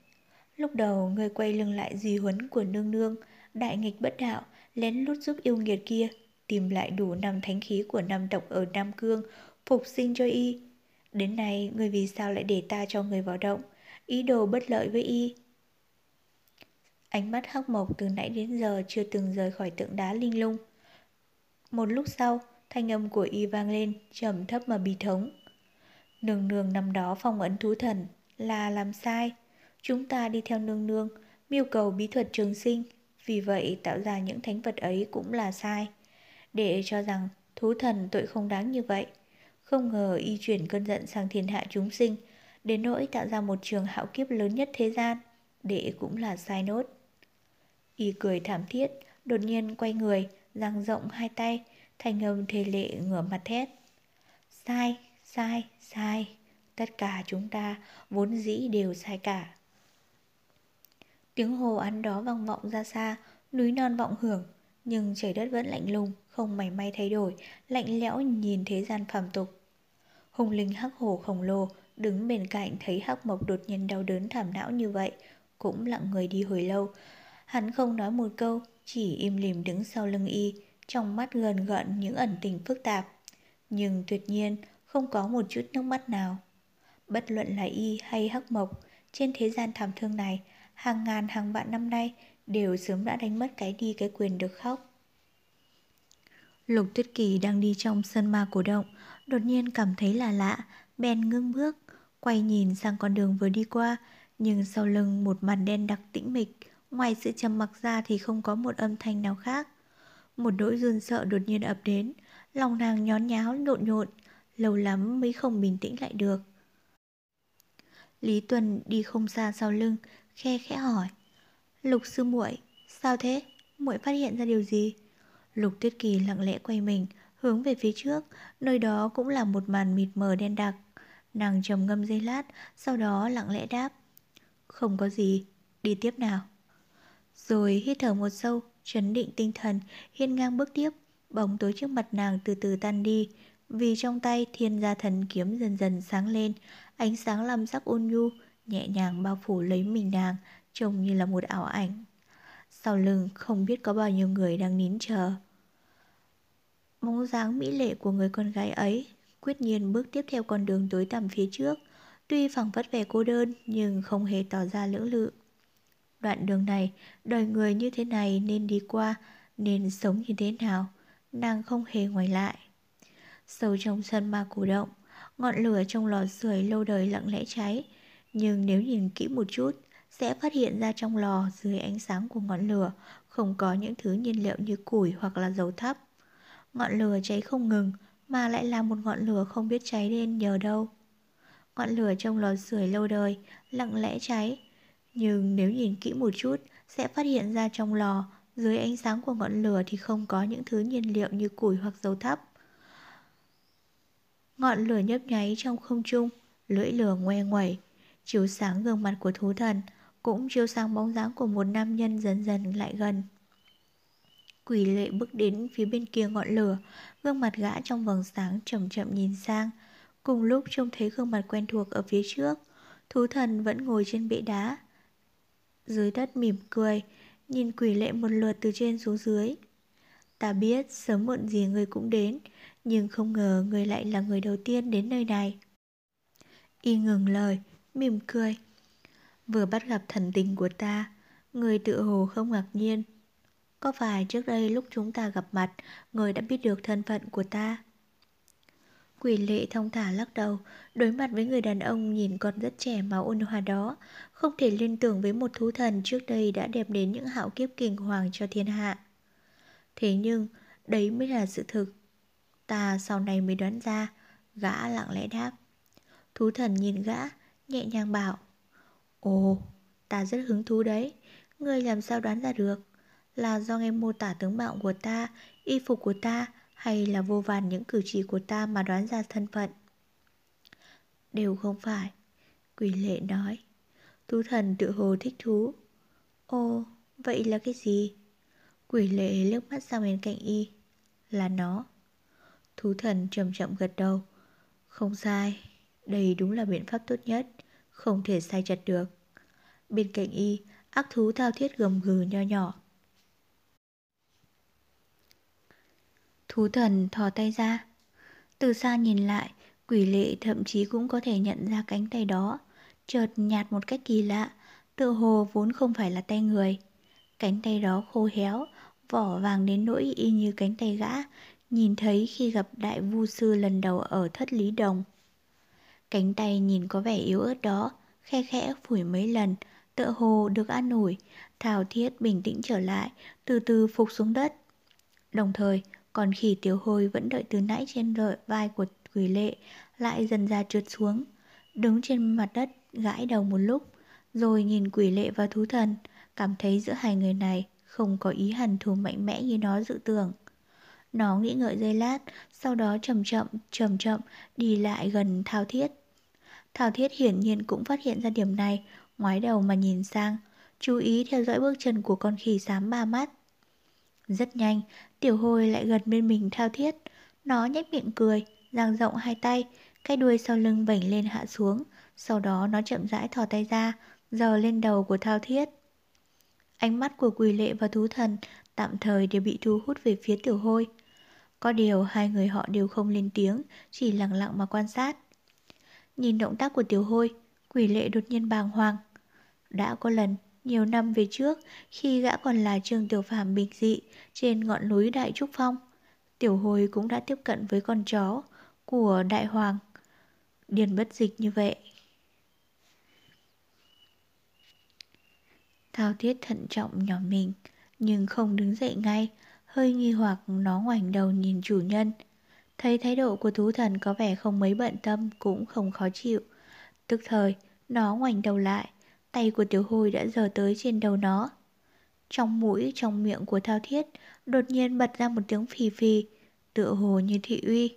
Lúc đầu ngươi quay lưng lại di huấn của nương nương, đại nghịch bất đạo, lén lút giúp yêu nghiệt kia, tìm lại đủ năm thánh khí của năm tộc ở Nam Cương, phục sinh cho y. Đến nay, người vì sao lại để ta cho người vào động, ý đồ bất lợi với y. Ánh mắt hắc mộc từ nãy đến giờ chưa từng rời khỏi tượng đá linh lung. Một lúc sau, thanh âm của y vang lên, trầm thấp mà bi thống. Nương nương năm đó phong ấn thú thần là làm sai. Chúng ta đi theo nương nương, mưu cầu bí thuật trường sinh, vì vậy tạo ra những thánh vật ấy cũng là sai. Để cho rằng thú thần tội không đáng như vậy. Không ngờ y chuyển cơn giận sang thiên hạ chúng sinh, đến nỗi tạo ra một trường hạo kiếp lớn nhất thế gian, đệ cũng là sai nốt. Y cười thảm thiết, đột nhiên quay người, dang rộng hai tay, thành âm thề lệ ngửa mặt thét. Sai, sai, sai, tất cả chúng ta vốn dĩ đều sai cả. Tiếng hồ ăn đó vang vọng ra xa, núi non vọng hưởng, nhưng trời đất vẫn lạnh lùng, không mảy may thay đổi, lạnh lẽo nhìn thế gian phàm tục. Hùng linh hắc hồ khổng lồ đứng bên cạnh thấy hắc mộc đột nhiên đau đớn thảm não như vậy, cũng lặng người đi hồi lâu. Hắn không nói một câu, chỉ im lìm đứng sau lưng y, trong mắt gần gợn những ẩn tình phức tạp. Nhưng tuyệt nhiên không có một chút nước mắt nào. Bất luận là y hay hắc mộc, trên thế gian thảm thương này, hàng ngàn hàng vạn năm nay đều sớm đã đánh mất cái đi cái quyền được khóc. Lục Tuyết Kỳ đang đi trong sân ma cổ động, đột nhiên cảm thấy là lạ, bèn ngưng bước, quay nhìn sang con đường vừa đi qua, nhưng sau lưng một màn đen đặc tĩnh mịch, ngoài sự trầm mặc ra thì không có một âm thanh nào khác. Một nỗi run sợ đột nhiên ập đến, lòng nàng nhón nháo nộn nhộn, lâu lắm mới không bình tĩnh lại được. Lý Tuần đi không xa sau lưng, khe khẽ hỏi. Lục sư muội, sao thế? Muội phát hiện ra điều gì? Lục Tuyết Kỳ lặng lẽ quay mình, hướng về phía trước, nơi đó cũng là một màn mịt mờ đen đặc. Nàng trầm ngâm giây lát, sau đó lặng lẽ đáp. Không có gì, đi tiếp nào. Rồi hít thở một sâu, chấn định tinh thần, hiên ngang bước tiếp, bóng tối trước mặt nàng từ từ tan đi, vì trong tay thiên gia thần kiếm dần dần sáng lên, ánh sáng làm sắc ôn nhu, nhẹ nhàng bao phủ lấy mình nàng, trông như là một ảo ảnh. Sau lưng không biết có bao nhiêu người đang nín chờ. Bóng dáng mỹ lệ của người con gái ấy quyết nhiên bước tiếp theo con đường tối tăm phía trước, tuy phẳng vất vẻ cô đơn nhưng không hề tỏ ra lưỡng lự. Đoạn đường này, đời người như thế này nên đi qua, nên sống như thế nào, nàng không hề ngoài lại. Sâu trong sân ma cổ động, ngọn lửa trong lò sưởi lâu đời lặng lẽ cháy, nhưng nếu nhìn kỹ một chút, sẽ phát hiện ra trong lò dưới ánh sáng của ngọn lửa không có những thứ nhiên liệu như củi hoặc là dầu thấp. Ngọn lửa cháy không ngừng, mà lại là một ngọn lửa không biết cháy lên nhờ đâu. Ngọn lửa trong lò sưởi lâu đời, lặng lẽ cháy. Nhưng nếu nhìn kỹ một chút, sẽ phát hiện ra trong lò, dưới ánh sáng của ngọn lửa thì không có những thứ nhiên liệu như củi hoặc dầu thắp. Ngọn lửa nhấp nháy trong không trung, lưỡi lửa ngoe ngoẩy, chiếu sáng gương mặt của thú thần, cũng chiếu sáng bóng dáng của một nam nhân dần dần lại gần. Quỷ lệ bước đến phía bên kia ngọn lửa, gương mặt gã trong vầng sáng chậm chậm nhìn sang. Cùng lúc trông thấy gương mặt quen thuộc ở phía trước, thú thần vẫn ngồi trên bệ đá. Dưới đất mỉm cười, nhìn quỷ lệ một lượt từ trên xuống dưới. Ta biết sớm muộn gì người cũng đến, nhưng không ngờ người lại là người đầu tiên đến nơi này. Y ngừng lời, mỉm cười. Vừa bắt gặp thần tình của ta, người tự hồ không ngạc nhiên có phải trước đây lúc chúng ta gặp mặt, Người đã biết được thân phận của ta? Quỷ lệ thông thả lắc đầu, Đối mặt với người đàn ông nhìn còn rất trẻ mà ôn hòa đó, Không thể liên tưởng với một thú thần trước đây đã đẹp đến những hạo kiếp kinh hoàng cho thiên hạ. Thế nhưng, đấy mới là sự thực. Ta sau này mới đoán ra, Gã lặng lẽ đáp. Thú thần nhìn gã, Nhẹ nhàng bảo, Ồ, ta rất hứng thú đấy, Ngươi làm sao đoán ra được? Là do nghe mô tả tướng mạo của ta, y phục của ta hay là vô vàn những cử chỉ của ta mà đoán ra thân phận? Đều không phải, quỷ lệ nói. Thú thần tự hồ thích thú. Ô, vậy là cái gì? Quỷ lệ liếc mắt sang bên cạnh y. Là nó. Thú thần chậm chậm gật đầu. Không sai, đây đúng là biện pháp tốt nhất, không thể sai chặt được. Bên cạnh y, ác thú thao thiết gầm gừ nho nhỏ. Thú thần thò tay ra. Từ xa nhìn lại, quỷ lệ thậm chí cũng có thể nhận ra cánh tay đó. Chợt nhạt một cách kỳ lạ, tựa hồ vốn không phải là tay người. Cánh tay đó khô héo, vỏ vàng đến nỗi y như cánh tay gã, nhìn thấy khi gặp đại vu sư lần đầu ở thất lý đồng. Cánh tay nhìn có vẻ yếu ớt đó, khe khẽ phủi mấy lần, tựa hồ được an ủi, thảo thiết bình tĩnh trở lại, từ từ phục xuống đất. Đồng thời, còn khỉ tiểu hôi vẫn đợi từ nãy trên lợi vai của quỷ lệ lại dần ra trượt xuống, đứng trên mặt đất gãi đầu một lúc, rồi nhìn quỷ lệ và thú thần, cảm thấy giữa hai người này không có ý hằn thù mạnh mẽ như nó dự tưởng. Nó nghĩ ngợi giây lát, sau đó chậm chậm, chậm chậm đi lại gần Thao Thiết. Thao Thiết hiển nhiên cũng phát hiện ra điểm này, ngoái đầu mà nhìn sang, chú ý theo dõi bước chân của con khỉ xám ba mắt. Rất nhanh, tiểu hồi lại gần bên mình thao thiết. Nó nhếch miệng cười, dang rộng hai tay, cái đuôi sau lưng vảnh lên hạ xuống. Sau đó nó chậm rãi thò tay ra, giờ lên đầu của thao thiết. Ánh mắt của Quỷ lệ và thú thần tạm thời đều bị thu hút về phía tiểu hôi. Có điều hai người họ đều không lên tiếng, chỉ lặng lặng mà quan sát. Nhìn động tác của tiểu hôi, quỷ lệ đột nhiên bàng hoàng. Đã có lần nhiều năm về trước, khi gã còn là trường tiểu phàm bình dị trên ngọn núi Đại Trúc Phong, tiểu hồi cũng đã tiếp cận với con chó của Đại Hoàng. Điền bất dịch như vậy. Thao thiết thận trọng nhỏ mình, nhưng không đứng dậy ngay, hơi nghi hoặc nó ngoảnh đầu nhìn chủ nhân. Thấy thái độ của thú thần có vẻ không mấy bận tâm cũng không khó chịu. Tức thời, nó ngoảnh đầu lại, Tay của tiểu hồi đã giờ tới trên đầu nó. Trong mũi, trong miệng của thao thiết, đột nhiên bật ra một tiếng phì phì, tựa hồ như thị uy.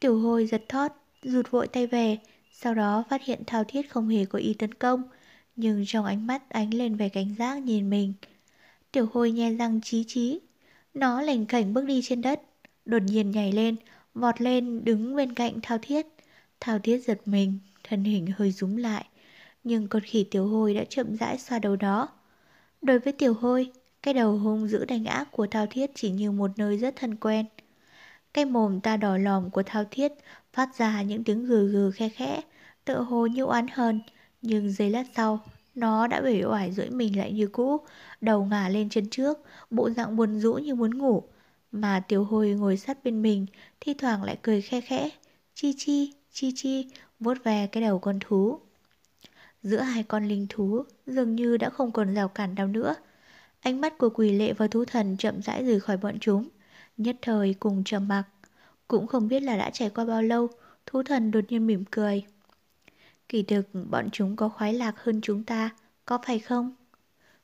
Tiểu hồi giật thót, rụt vội tay về, sau đó phát hiện thao thiết không hề có ý tấn công, nhưng trong ánh mắt ánh lên vẻ cảnh giác nhìn mình. Tiểu hồi nhe răng chí chí, nó lành cảnh bước đi trên đất, đột nhiên nhảy lên, vọt lên đứng bên cạnh thao thiết. Thao thiết giật mình, thân hình hơi rúm lại, nhưng con khỉ tiểu hôi đã chậm rãi xoa đầu nó. Đối với tiểu hôi, cái đầu hung dữ đánh ác của Thao Thiết chỉ như một nơi rất thân quen. Cái mồm ta đỏ lòm của Thao Thiết phát ra những tiếng gừ gừ khe khẽ, tựa hồ như oán hờn, nhưng giây lát sau, Nó đã bể oải rưỡi mình lại như cũ, đầu ngả lên chân trước, bộ dạng buồn rũ như muốn ngủ. Mà tiểu hồi ngồi sát bên mình, thi thoảng lại cười khe khẽ, chi chi, chi chi, vuốt ve cái đầu con thú. Giữa hai con linh thú dường như đã không còn rào cản nào nữa. Ánh mắt của quỷ lệ và thú thần chậm rãi rời khỏi bọn chúng, nhất thời cùng trầm mặc. Cũng không biết là đã trải qua bao lâu, thú thần đột nhiên mỉm cười. Kỳ thực bọn chúng có khoái lạc hơn chúng ta, có phải không?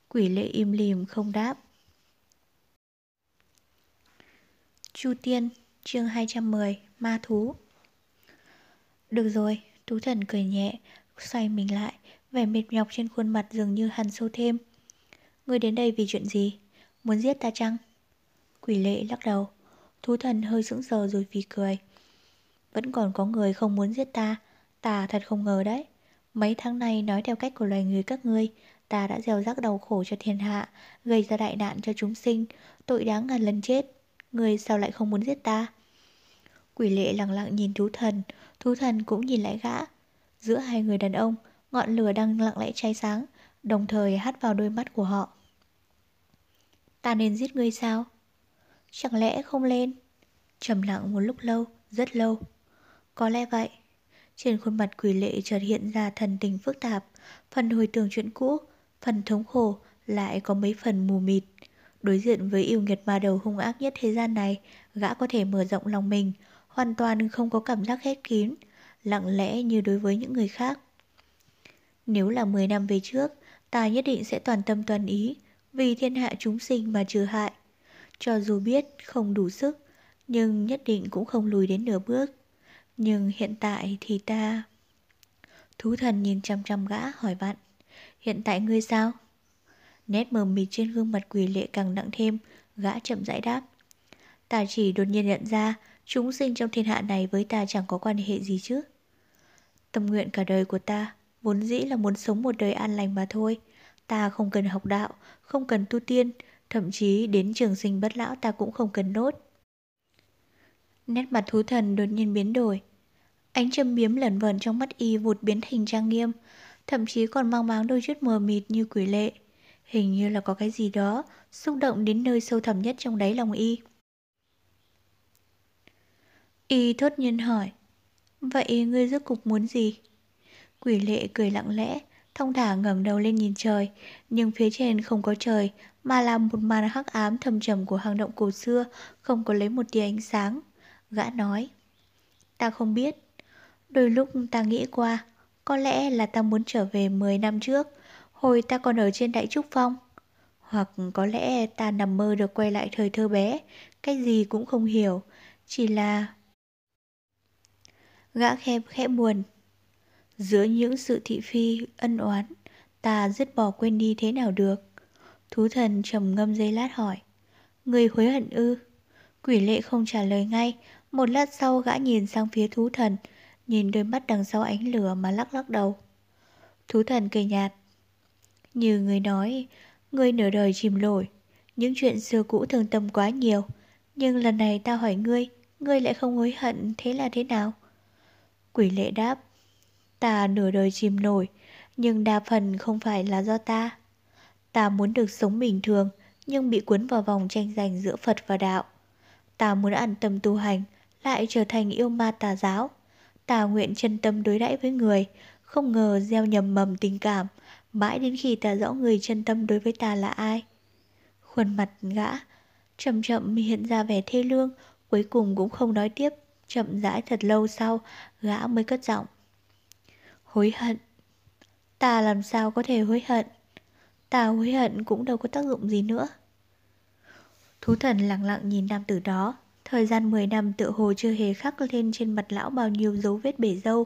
Quỷ lệ im lìm không đáp. Chu Tiên, chương 210, Ma Thú Được rồi, thú thần cười nhẹ, xoay mình lại, vẻ mệt nhọc trên khuôn mặt dường như hằn sâu thêm. Ngươi đến đây vì chuyện gì? Muốn giết ta chăng? Quỷ lệ lắc đầu, thú thần hơi sững sờ rồi phì cười. Vẫn còn có người không muốn giết ta, ta thật không ngờ đấy. Mấy tháng nay nói theo cách của loài người các ngươi, ta đã gieo rắc đau khổ cho thiên hạ, gây ra đại nạn cho chúng sinh, tội đáng ngàn lần chết. Ngươi sao lại không muốn giết ta? Quỷ lệ lặng lặng nhìn thú thần, thú thần cũng nhìn lại gã. Giữa hai người đàn ông, ngọn lửa đang lặng lẽ cháy sáng, đồng thời hắt vào đôi mắt của họ. Ta nên giết ngươi sao? Chẳng lẽ không lên? Trầm lặng một lúc lâu, rất lâu. Có lẽ vậy. Trên khuôn mặt quỷ lệ chợt hiện ra thần tình phức tạp, phần hồi tưởng chuyện cũ, phần thống khổ, lại có mấy phần mù mịt. Đối diện với yêu nghiệt ma đầu hung ác nhất thế gian này, gã có thể mở rộng lòng mình, hoàn toàn không có cảm giác khép kín, lặng lẽ như đối với những người khác. Nếu là 10 năm về trước, ta nhất định sẽ toàn tâm toàn ý, vì thiên hạ chúng sinh mà trừ hại. Cho dù biết không đủ sức, nhưng nhất định cũng không lùi đến nửa bước. Nhưng hiện tại thì ta... Thú thần nhìn chăm chăm gã hỏi bạn, hiện tại ngươi sao? Nét mờ mịt trên gương mặt quỷ lệ càng nặng thêm, gã chậm rãi đáp. Ta chỉ đột nhiên nhận ra, chúng sinh trong thiên hạ này với ta chẳng có quan hệ gì chứ. Tâm nguyện cả đời của ta, vốn dĩ là muốn sống một đời an lành mà thôi. Ta không cần học đạo, không cần tu tiên, thậm chí đến trường sinh bất lão ta cũng không cần nốt. Nét mặt thú thần đột nhiên biến đổi. Ánh châm biếm lẩn vẩn trong mắt y vụt biến thành trang nghiêm, thậm chí còn mang máng đôi chút mờ mịt như quỷ lệ. Hình như là có cái gì đó xúc động đến nơi sâu thẳm nhất trong đáy lòng y. Y thốt nhiên hỏi, vậy ngươi rốt cục muốn gì? Quỷ lệ cười lặng lẽ, thông thả ngẩng đầu lên nhìn trời, nhưng phía trên không có trời, mà là một màn hắc ám thầm trầm của hang động cổ xưa, không có lấy một tia ánh sáng. Gã nói, ta không biết. Đôi lúc ta nghĩ qua, có lẽ là ta muốn trở về 10 năm trước, hồi ta còn ở trên Đại Trúc Phong. Hoặc có lẽ ta nằm mơ được quay lại thời thơ bé, cái gì cũng không hiểu, chỉ là... Gã khép khẽ buồn. Giữa những sự thị phi, ân oán, ta dứt bỏ quên đi thế nào được. Thú thần trầm ngâm giây lát hỏi. Người hối hận ư? Quỷ lệ không trả lời ngay, một lát sau gã nhìn sang phía thú thần, nhìn đôi mắt đằng sau ánh lửa mà lắc lắc đầu. Thú thần cười nhạt. Như người nói, ngươi nửa đời chìm nổi, những chuyện xưa cũ thường tâm quá nhiều. Nhưng lần này ta hỏi ngươi, ngươi lại không hối hận, thế là thế nào? Quỷ lệ đáp, ta nửa đời chìm nổi, nhưng đa phần không phải là do ta. Ta muốn được sống bình thường, nhưng bị cuốn vào vòng tranh giành giữa Phật và đạo. Ta muốn an tâm tu hành, lại trở thành yêu ma tà giáo. Ta nguyện chân tâm đối đãi với người, không ngờ gieo nhầm mầm tình cảm, mãi đến khi ta rõ người chân tâm đối với ta là ai. Khuôn mặt gã, chậm chậm hiện ra vẻ thê lương, cuối cùng cũng không nói tiếp, chậm rãi thật lâu sau, gã mới cất giọng. Hối hận. Ta làm sao có thể hối hận? Ta hối hận cũng đâu có tác dụng gì nữa. Thú thần lặng lặng nhìn nam tử đó, Thời gian 10 năm tự hồ chưa hề khắc lên trên mặt lão bao nhiêu dấu vết bể dâu,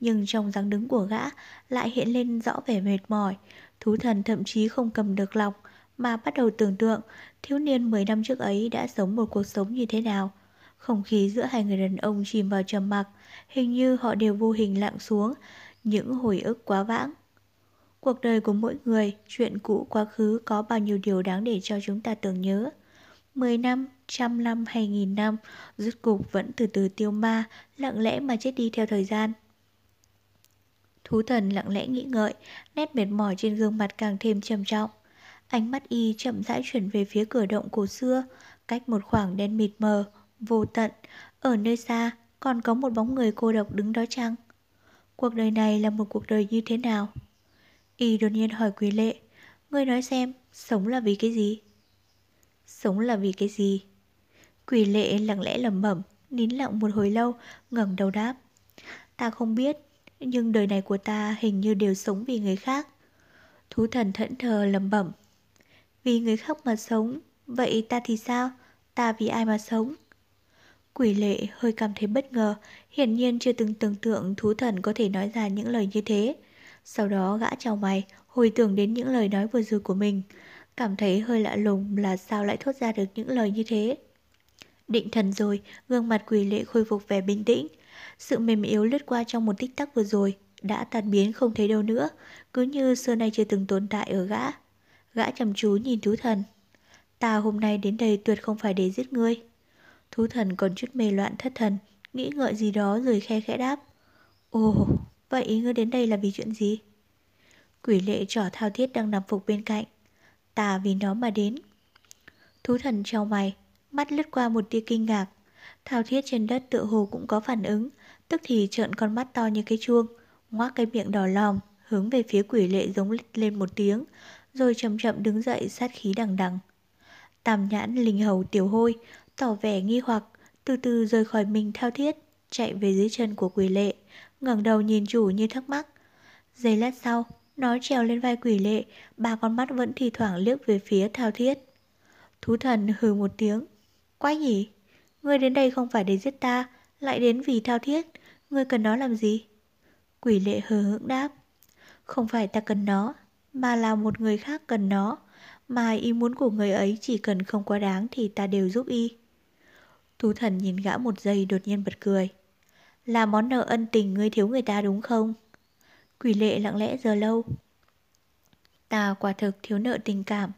nhưng trong dáng đứng của gã lại hiện lên rõ vẻ mệt mỏi. Thú thần thậm chí không cầm được lòng, mà bắt đầu tưởng tượng thiếu niên 10 năm trước ấy đã sống một cuộc sống như thế nào. Không khí giữa hai người đàn ông chìm vào trầm mặc, hình như họ đều vô hình lặng xuống, những hồi ức quá vãng. Cuộc đời của mỗi người, chuyện cũ quá khứ có bao nhiêu điều đáng để cho chúng ta tưởng nhớ. 10 năm, trăm năm hay nghìn năm, rốt cục vẫn từ từ tiêu ma, lặng lẽ mà chết đi theo thời gian. Thú thần lặng lẽ nghĩ ngợi, nét mệt mỏi trên gương mặt càng thêm trầm trọng. Ánh mắt y chậm rãi chuyển về phía cửa động cổ xưa, cách một khoảng đen mịt mờ, vô tận. Ở nơi xa, còn có một bóng người cô độc đứng đó chăng? Cuộc đời này là một cuộc đời như thế nào? Y đột nhiên hỏi quý lệ, ngươi nói xem, sống là vì cái gì? Sống là vì cái gì? Quỷ lệ lặng lẽ lẩm bẩm, nín lặng một hồi lâu, ngẩng đầu đáp. Ta không biết, nhưng đời này của ta hình như đều sống vì người khác. Thú thần thẫn thờ lẩm bẩm. Vì người khác mà sống, vậy ta thì sao? Ta vì ai mà sống? Quỷ lệ hơi cảm thấy bất ngờ, hiển nhiên chưa từng tưởng tượng thú thần có thể nói ra những lời như thế. Sau đó gã chào mày, hồi tưởng đến những lời nói vừa rồi của mình, cảm thấy hơi lạ lùng là sao lại thốt ra được những lời như thế. Định thần rồi, gương mặt quỷ lệ khôi phục vẻ bình tĩnh. Sự mềm yếu lướt qua trong một tích tắc vừa rồi, đã tan biến không thấy đâu nữa, cứ như xưa nay chưa từng tồn tại ở gã. Gã chăm chú nhìn thú thần. Ta hôm nay đến đây tuyệt không phải để giết ngươi. Thú thần còn chút mê loạn thất thần, nghĩ ngợi gì đó rồi khe khẽ đáp. Ồ, vậy ngươi đến đây là vì chuyện gì? Quỷ lệ trỏ thao thiết đang nằm phục bên cạnh. Ta vì nó mà đến. Thú thần trao mày, mắt lướt qua một tia kinh ngạc. Thao thiết trên đất tựa hồ cũng có phản ứng, tức thì trợn con mắt to như cái chuông, ngoác cái miệng đỏ lòm, hướng về phía quỷ lệ giống lên một tiếng, rồi chậm chậm đứng dậy sát khí đằng đằng. Tam nhãn linh hầu tiểu hôi, tỏ vẻ nghi hoặc, từ từ rời khỏi mình thao thiết, chạy về dưới chân của quỷ lệ, ngẩng đầu nhìn chủ như thắc mắc. Giây lát sau, nó trèo lên vai quỷ lệ, ba con mắt vẫn thì thoảng liếc về phía thao thiết. Thú thần hừ một tiếng. Quái nhỉ? Ngươi đến đây không phải để giết ta, lại đến vì thao thiết. Ngươi cần nó làm gì? Quỷ lệ hờ hững đáp. Không phải ta cần nó, mà là một người khác cần nó. Mà ý muốn của người ấy chỉ cần không quá đáng thì ta đều giúp y. Thú thần nhìn gã một giây đột nhiên bật cười. Là món nợ ân tình ngươi thiếu người ta đúng không? Quỷ lệ lặng lẽ giờ lâu. Ta quả thực thiếu nợ tình cảm.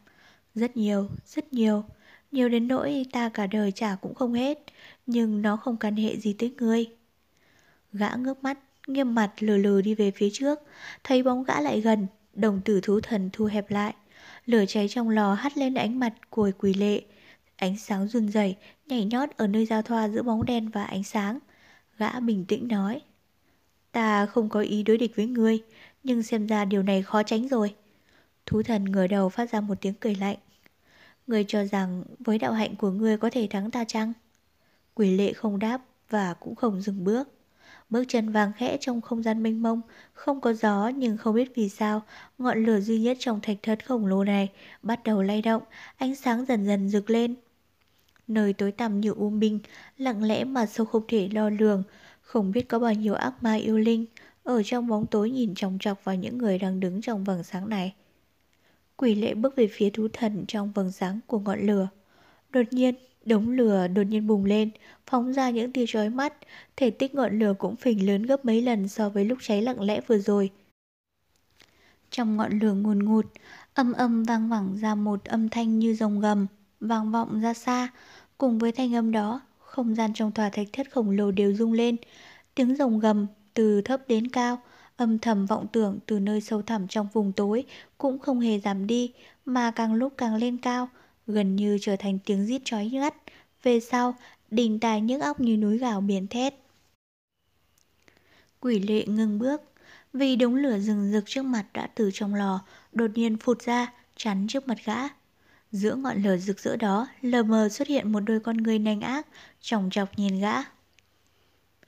Rất nhiều, rất nhiều. Nhiều đến nỗi ta cả đời trả cũng không hết. Nhưng nó không can hệ gì tới ngươi. Gã ngước mắt, nghiêm mặt lừ lừ đi về phía trước. Thấy bóng gã lại gần, đồng tử thú thần thu hẹp lại. Lửa cháy trong lò hắt lên ánh mặt của quỷ lệ. Ánh sáng run rẩy nhảy nhót ở nơi giao thoa giữa bóng đen và ánh sáng. Gã bình tĩnh nói. Ta không có ý đối địch với ngươi, nhưng xem ra điều này khó tránh rồi. Thú thần ngửa đầu phát ra một tiếng cười lạnh. Ngươi cho rằng với đạo hạnh của ngươi có thể thắng ta chăng? Quỷ lệ không đáp và cũng không dừng bước. Bước chân vàng khẽ trong không gian mênh mông, không có gió nhưng không biết vì sao, ngọn lửa duy nhất trong thạch thất khổng lồ này bắt đầu lay động, ánh sáng dần dần rực lên. Nơi tối tăm như u minh, lặng lẽ mà sâu không thể lo lường, không biết có bao nhiêu ác ma yêu linh ở trong bóng tối nhìn chòng chọc vào những người đang đứng trong vầng sáng này. Quỷ lệ bước về phía thú thần trong vầng sáng của ngọn lửa. Đột nhiên, đống lửa đột nhiên bùng lên, phóng ra những tia chói mắt, thể tích ngọn lửa cũng phình lớn gấp mấy lần so với lúc cháy lặng lẽ vừa rồi. Trong ngọn lửa ngùn ngụt, âm âm vang vẳng ra một âm thanh như rồng gầm, vang vọng ra xa. Cùng với thanh âm đó, không gian trong tòa thạch thất khổng lồ đều rung lên. Tiếng rồng gầm từ thấp đến cao, âm thầm vọng tưởng từ nơi sâu thẳm trong vùng tối cũng không hề giảm đi mà càng lúc càng lên cao, gần như trở thành tiếng rít chói ngắt. Về sau, đình tài nhức óc như núi gào biển thét. Quỷ lệ ngừng bước, vì đống lửa rừng rực trước mặt đã từ trong lò, đột nhiên phụt ra, chắn trước mặt gã. Giữa ngọn lửa rực rỡ đó, lờ mờ xuất hiện một đôi con người nanh ác, tròng chọc nhìn gã.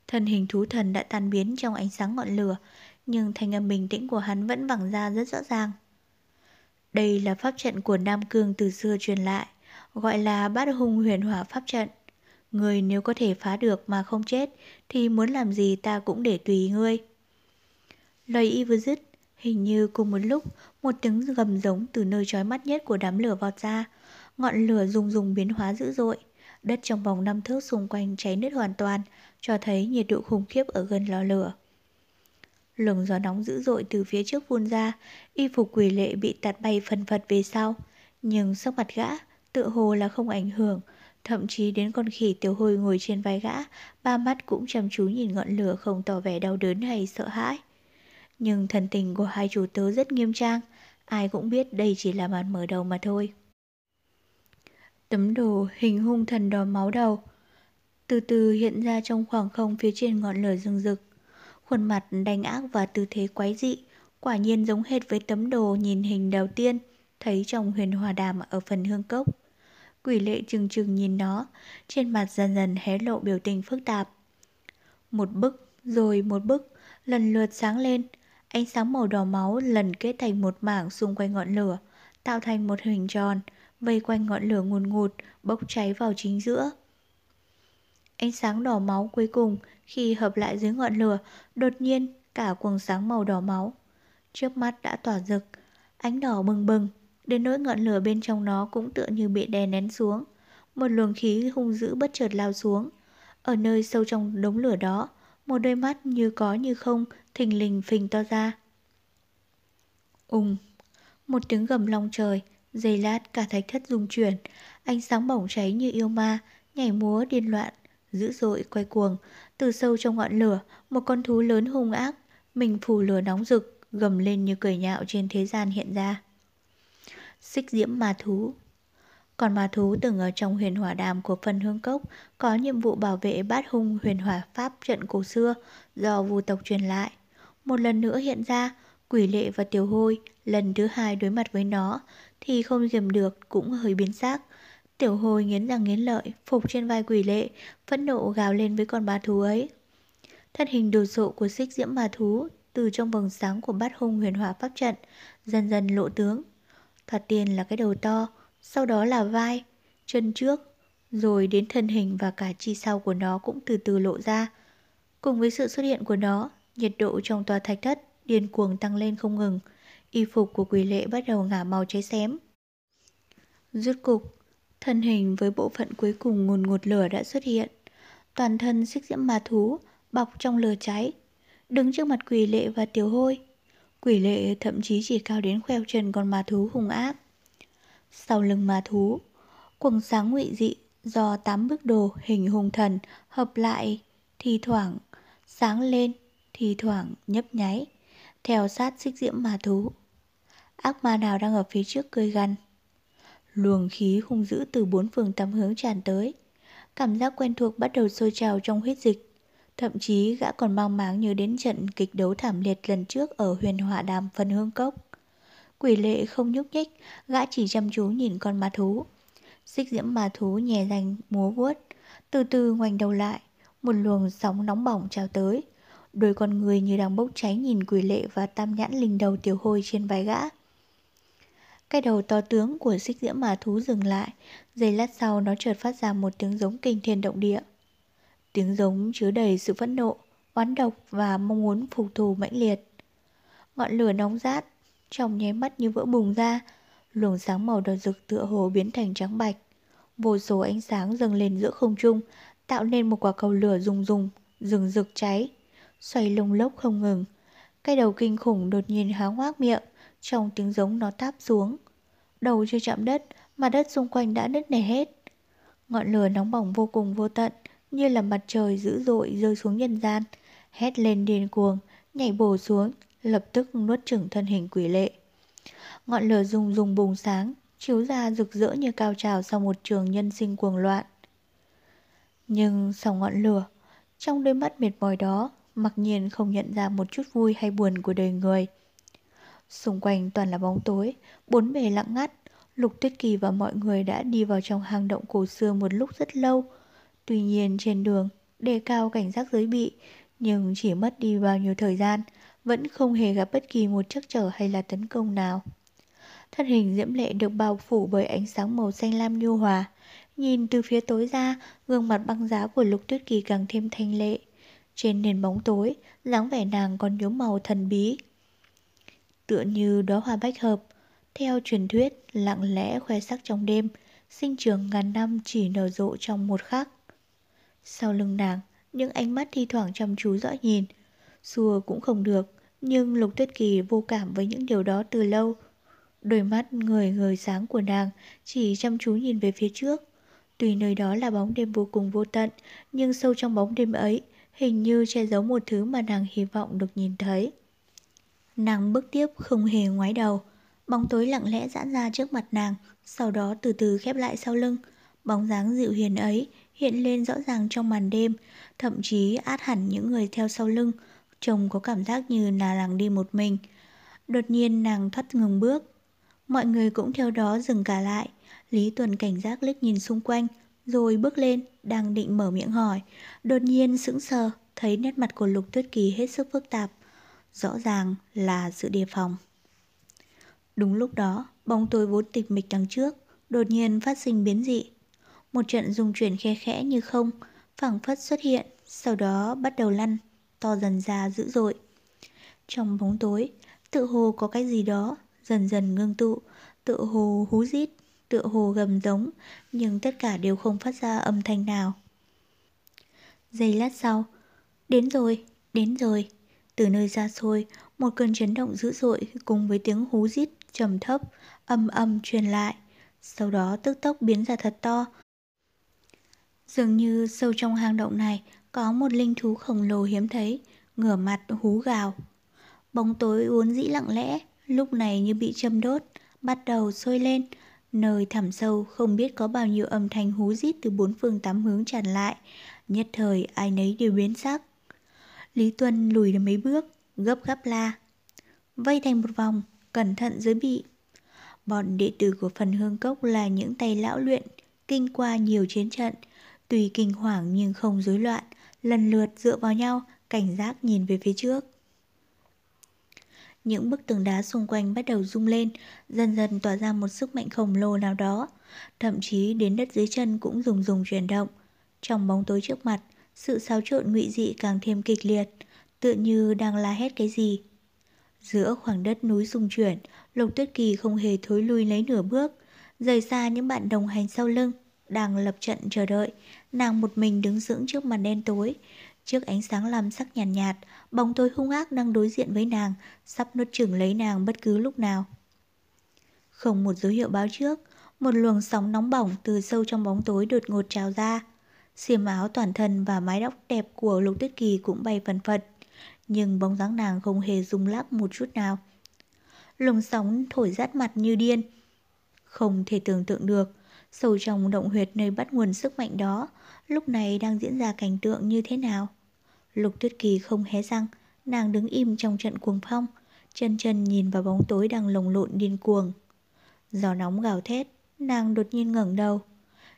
Thân hình thú thần đã tan biến trong ánh sáng ngọn lửa, nhưng thanh âm bình tĩnh của hắn vẫn vẳng ra rất rõ ràng. Đây là pháp trận của Nam Cương từ xưa truyền lại, gọi là bát hung huyền hỏa pháp trận. Người nếu có thể phá được mà không chết, thì muốn làm gì ta cũng để tùy ngươi. Lời y vừa dứt, hình như cùng một lúc, một tiếng gầm giống từ nơi trói mắt nhất của đám lửa vọt ra. Ngọn lửa rung rung biến hóa dữ dội. Đất trong vòng năm thước xung quanh cháy nứt hoàn toàn, cho thấy nhiệt độ khủng khiếp ở gần lò lửa. Luồng gió nóng dữ dội từ phía trước phun ra, y phục quỷ lệ bị tạt bay phần phật về sau. Nhưng sắc mặt gã, tự hồ là không ảnh hưởng, thậm chí đến con khỉ tiểu hôi ngồi trên vai gã, ba mắt cũng chăm chú nhìn ngọn lửa không tỏ vẻ đau đớn hay sợ hãi. Nhưng thần tình của hai chủ tớ rất nghiêm trang, ai cũng biết đây chỉ là màn mở đầu mà thôi. Tấm đồ hình hung thần đỏ máu đầu, từ từ hiện ra trong khoảng không phía trên ngọn lửa rừng rực. Khuôn mặt đanh ác và tư thế quái dị, quả nhiên giống hệt với tấm đồ nhìn hình đầu tiên thấy trong huyền hòa đàm ở phần hương cốc. Quỷ lệ trừng trừng nhìn nó, trên mặt dần dần hé lộ biểu tình phức tạp. Một bức, rồi một bức, lần lượt sáng lên, ánh sáng màu đỏ máu lần kết thành một mảng xung quanh ngọn lửa, tạo thành một hình tròn, vây quanh ngọn lửa ngùn ngụt, bốc cháy vào chính giữa. Ánh sáng đỏ máu cuối cùng khi hợp lại dưới ngọn lửa, đột nhiên cả quầng sáng màu đỏ máu. Trước mắt đã tỏa rực, ánh đỏ bừng bừng, đến nỗi ngọn lửa bên trong nó cũng tựa như bị đè nén xuống. Một luồng khí hung dữ bất chợt lao xuống. Ở nơi sâu trong đống lửa đó, một đôi mắt như có như không, thình lình phình to ra. Ùng, một tiếng gầm long trời, giây lát cả thạch thất rung chuyển, ánh sáng bỏng cháy như yêu ma, nhảy múa điên loạn, dữ dội quay cuồng. Từ sâu trong ngọn lửa, một con thú lớn hung ác, mình phủ lửa nóng rực, gầm lên như cười nhạo trên thế gian hiện ra. Xích diễm ma thú còn ma thú từng ở trong huyền hỏa đàm của phần hương cốc có nhiệm vụ bảo vệ bát hung huyền hỏa pháp trận cổ xưa do vu tộc truyền lại. Một lần nữa hiện ra, quỷ lệ và tiểu hôi lần thứ hai đối mặt với nó thì không giềm được cũng hơi biến xác Tiểu hồi nghiến răng nghiến lợi, phục trên vai quỷ lệ, phẫn nộ gào lên với con ma thú ấy. Thân hình đồ sộ của xích diễm ma thú từ trong vầng sáng của bát hung huyền hỏa pháp trận dần dần lộ tướng. Thoạt tiên là cái đầu to, sau đó là vai, chân trước, rồi đến thân hình và cả chi sau của nó cũng từ từ lộ ra. Cùng với sự xuất hiện của nó, nhiệt độ trong tòa thạch thất điên cuồng tăng lên không ngừng. Y phục của quỷ lệ bắt đầu ngả màu cháy xém. Rút cục, Thân hình với bộ phận cuối cùng ngùn ngụt lửa đã xuất hiện. Toàn thân xích diễm ma thú, bọc trong lửa cháy. Đứng trước mặt quỷ lệ và tiểu hôi. Quỷ lệ thậm chí chỉ cao đến khoeo chân con ma thú hung ác. Sau lưng ma thú, quầng sáng ngụy dị do tám bức đồ hình hung thần hợp lại, thì thoảng sáng lên, thì thoảng nhấp nháy, theo sát xích diễm ma thú. Ác ma nào đang ở phía trước cười gằn. Luồng khí hung dữ từ bốn phương tám hướng tràn tới. Cảm giác quen thuộc bắt đầu sôi trào trong huyết dịch. Thậm chí gã còn mang máng nhớ đến trận kịch đấu thảm liệt lần trước ở huyền hỏa đàm phân hương cốc. Quỷ lệ không nhúc nhích, gã chỉ chăm chú nhìn con ma thú. Xích diễm ma thú nhẹ rành múa vuốt, từ từ ngoảnh đầu lại, một luồng sóng nóng bỏng trào tới. Đôi con người như đang bốc cháy nhìn quỷ lệ và tam nhãn linh đầu tiểu hôi trên vai gã. Cái đầu to tướng của xích diễm mà thú dừng lại, giây lát sau nó chợt phát ra một tiếng giống kinh thiên động địa. Tiếng giống chứa đầy sự phẫn nộ, oán độc và mong muốn phục thù mãnh liệt. Ngọn lửa nóng rát, trong nháy mắt như vỡ bùng ra, luồng sáng màu đỏ rực tựa hồ biến thành trắng bạch. Vô số ánh sáng dâng lên giữa không trung, tạo nên một quả cầu lửa rung rung, rừng rực cháy, xoay lông lốc không ngừng. Cái đầu kinh khủng đột nhiên há hoác miệng, trong tiếng giống nó táp xuống. Đầu chưa chạm đất, mà đất xung quanh đã nứt nẻ hết. Ngọn lửa nóng bỏng vô cùng vô tận, như là mặt trời dữ dội rơi xuống nhân gian, hét lên điên cuồng, nhảy bổ xuống, lập tức nuốt chửng thân hình quỷ lệ. Ngọn lửa rung rung bùng sáng, chiếu ra rực rỡ như cao trào sau một trường nhân sinh cuồng loạn. Nhưng sau ngọn lửa, trong đôi mắt mệt mỏi đó, mặc nhiên không nhận ra một chút vui hay buồn của đời người. Xung quanh toàn là bóng tối, bốn bề lặng ngắt. Lục Tuyết Kỳ và mọi người đã đi vào trong hang động cổ xưa một lúc rất lâu. Tuy nhiên trên đường, đề cao cảnh giác giới bị, nhưng chỉ mất đi bao nhiêu thời gian, vẫn không hề gặp bất kỳ một trắc trở hay là tấn công nào. Thân hình diễm lệ được bao phủ bởi ánh sáng màu xanh lam nhu hòa. Nhìn từ phía tối ra, gương mặt băng giá của Lục Tuyết Kỳ càng thêm thanh lệ. Trên nền bóng tối, dáng vẻ nàng còn nhuốm màu thần bí, tựa như đóa hoa bách hợp. Theo truyền thuyết, lặng lẽ khoe sắc trong đêm, sinh trường ngàn năm chỉ nở rộ trong một khắc. Sau lưng nàng, những ánh mắt thi thoảng chăm chú dõi nhìn. Xua cũng không được, nhưng Lục Tuyết Kỳ vô cảm với những điều đó từ lâu. Đôi mắt người người sáng của nàng chỉ chăm chú nhìn về phía trước. Tuy nơi đó là bóng đêm vô cùng vô tận, nhưng sâu trong bóng đêm ấy, hình như che giấu một thứ mà nàng hy vọng được nhìn thấy. Nàng bước tiếp không hề ngoái đầu. Bóng tối lặng lẽ giãn ra trước mặt nàng, sau đó từ từ khép lại sau lưng. Bóng dáng dịu hiền ấy hiện lên rõ ràng trong màn đêm, thậm chí át hẳn những người theo sau lưng. Trông có cảm giác như là nàng đi một mình. Đột nhiên nàng thoát ngừng bước. Mọi người cũng theo đó dừng cả lại. Lý Tuần cảnh giác liếc nhìn xung quanh, rồi bước lên, đang định mở miệng hỏi. Đột nhiên sững sờ, thấy nét mặt của Lục Tuyết Kỳ hết sức phức tạp. Rõ ràng là sự đề phòng. Đúng lúc đó, bóng tối vốn tịch mịch đằng trước, đột nhiên phát sinh biến dị. Một trận dùng chuyển khe khẽ như không, phẳng phất xuất hiện, sau đó bắt đầu lăn, to dần ra dữ dội. Trong bóng tối, tự hồ có cái gì đó, dần dần ngưng tụ, tự hồ hú rít, tự hồ gầm giống, nhưng tất cả đều không phát ra âm thanh nào. Giây lát sau, đến rồi, đến rồi. Từ nơi xa xôi, một cơn chấn động dữ dội cùng với tiếng hú rít trầm thấp, âm âm truyền lại. Sau đó tức tốc biến ra thật to. Dường như sâu trong hang động này có một linh thú khổng lồ hiếm thấy, ngửa mặt hú gào. Bóng tối uốn dĩ lặng lẽ, lúc này như bị châm đốt, bắt đầu sôi lên. Nơi thẳm sâu không biết có bao nhiêu âm thanh hú rít từ bốn phương tám hướng tràn lại. Nhất thời ai nấy đều biến sắc. Lý Tuân lùi được mấy bước, gấp gáp la. Vây thành một vòng, cẩn thận dưới bị. Bọn đệ tử của phần hương cốc là những tay lão luyện, kinh qua nhiều chiến trận, tùy kinh hoàng nhưng không rối loạn, lần lượt dựa vào nhau, cảnh giác nhìn về phía trước. Những bức tường đá xung quanh bắt đầu rung lên, dần dần tỏa ra một sức mạnh khổng lồ nào đó, thậm chí đến đất dưới chân cũng rùng rùng chuyển động. Trong bóng tối trước mặt, sự xáo trộn ngụy dị càng thêm kịch liệt, tựa như đang la hét cái gì. Giữa khoảng đất núi rung chuyển, Lục Tuyết Kỳ không hề thối lui lấy nửa bước, rời xa những bạn đồng hành sau lưng, đang lập trận chờ đợi, nàng một mình đứng dưỡng trước màn đen tối. Trước ánh sáng lam sắc nhàn nhạt, nhạt, bóng tối hung ác đang đối diện với nàng, sắp nuốt chửng lấy nàng bất cứ lúc nào. Không một dấu hiệu báo trước, một luồng sóng nóng bỏng từ sâu trong bóng tối đột ngột trào ra. Xiêm áo toàn thân và mái tóc đẹp của Lục Tuyết Kỳ cũng bay phần phật, nhưng bóng dáng nàng không hề rung lắc một chút nào. Luồng sóng thổi rát mặt như điên. Không thể tưởng tượng được, sâu trong động huyệt nơi bắt nguồn sức mạnh đó, lúc này đang diễn ra cảnh tượng như thế nào. Lục Tuyết Kỳ không hé răng, nàng đứng im trong trận cuồng phong, chân chân nhìn vào bóng tối đang lồng lộn điên cuồng. Gió nóng gào thét, nàng đột nhiên ngẩng đầu.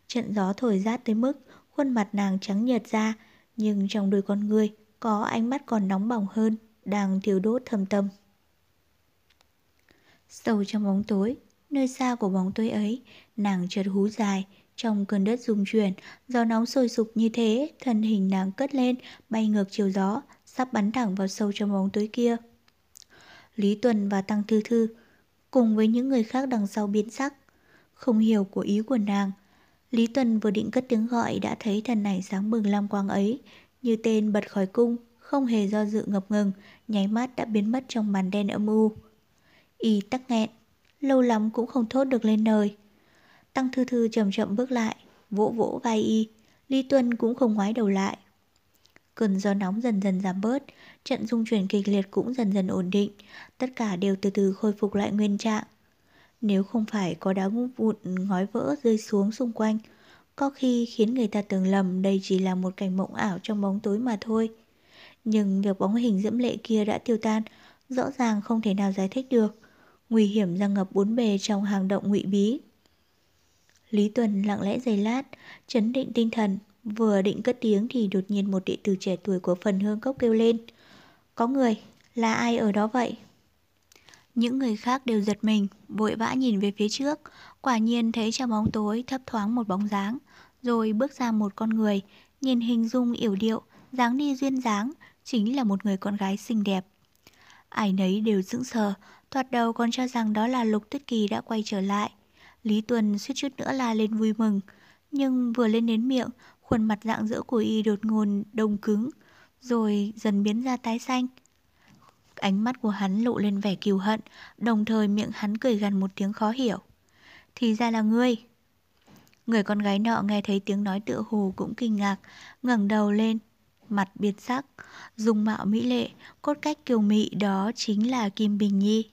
Trận gió thổi rát tới mức khuôn mặt nàng trắng nhợt ra, nhưng trong đôi con người có ánh mắt còn nóng bỏng hơn, đang thiêu đốt thầm tâm. Sâu trong bóng tối, nơi xa của bóng tối ấy, nàng chợt hú dài, trong cơn đất rung chuyển, gió nóng sôi sục như thế, thân hình nàng cất lên, bay ngược chiều gió, sắp bắn thẳng vào sâu trong bóng tối kia. Lý Tuần và Tăng Thư Thư, cùng với những người khác đằng sau biến sắc, không hiểu của ý của nàng. Lý Tuần vừa định cất tiếng gọi đã thấy thần này sáng bừng lam quang ấy, như tên bật khỏi cung, không hề do dự ngập ngừng, nháy mắt đã biến mất trong màn đen âm u. Y tắc nghẹn, lâu lắm cũng không thốt được lên lời. Tăng Thư Thư chậm chậm bước lại, vỗ vỗ vai y, Lý Tuân cũng không ngoái đầu lại. Cơn gió nóng dần dần giảm bớt, trận dung chuyển kịch liệt cũng dần dần ổn định, tất cả đều từ từ khôi phục lại nguyên trạng. Nếu không phải có đá vụn ngói vỡ rơi xuống xung quanh, có khi khiến người ta tưởng lầm đây chỉ là một cảnh mộng ảo trong bóng tối mà thôi. Nhưng việc bóng hình diễm lệ kia đã tiêu tan, rõ ràng không thể nào giải thích được. Nguy hiểm ra ngập bốn bề trong hàng động ngụy bí. Lý Tuần lặng lẽ giây lát, chấn định tinh thần, vừa định cất tiếng thì đột nhiên một đệ tử trẻ tuổi của phần hương cốc kêu lên. Có người, là ai ở đó vậy? Những người khác đều giật mình, vội vã nhìn về phía trước, quả nhiên thấy trong bóng tối thấp thoáng một bóng dáng, rồi bước ra một con người, nhìn hình dung yểu điệu, dáng đi duyên dáng, chính là một người con gái xinh đẹp. Ai nấy đều sững sờ, thoạt đầu còn cho rằng đó là Lục Tuyết Kỳ đã quay trở lại. Lý Tuần suýt chút nữa la lên vui mừng, nhưng vừa lên đến miệng, khuôn mặt dạng dỡ của y đột ngột đông cứng, rồi dần biến ra tái xanh. Ánh mắt của hắn lộ lên vẻ kiều hận, đồng thời miệng hắn cười gần một tiếng khó hiểu. Thì ra là ngươi. Người con gái nọ nghe thấy tiếng nói tựa hồ cũng kinh ngạc, ngẩng đầu lên, mặt biệt sắc, dùng mạo mỹ lệ, cốt cách kiều mị đó chính là Kim Bình Nhi.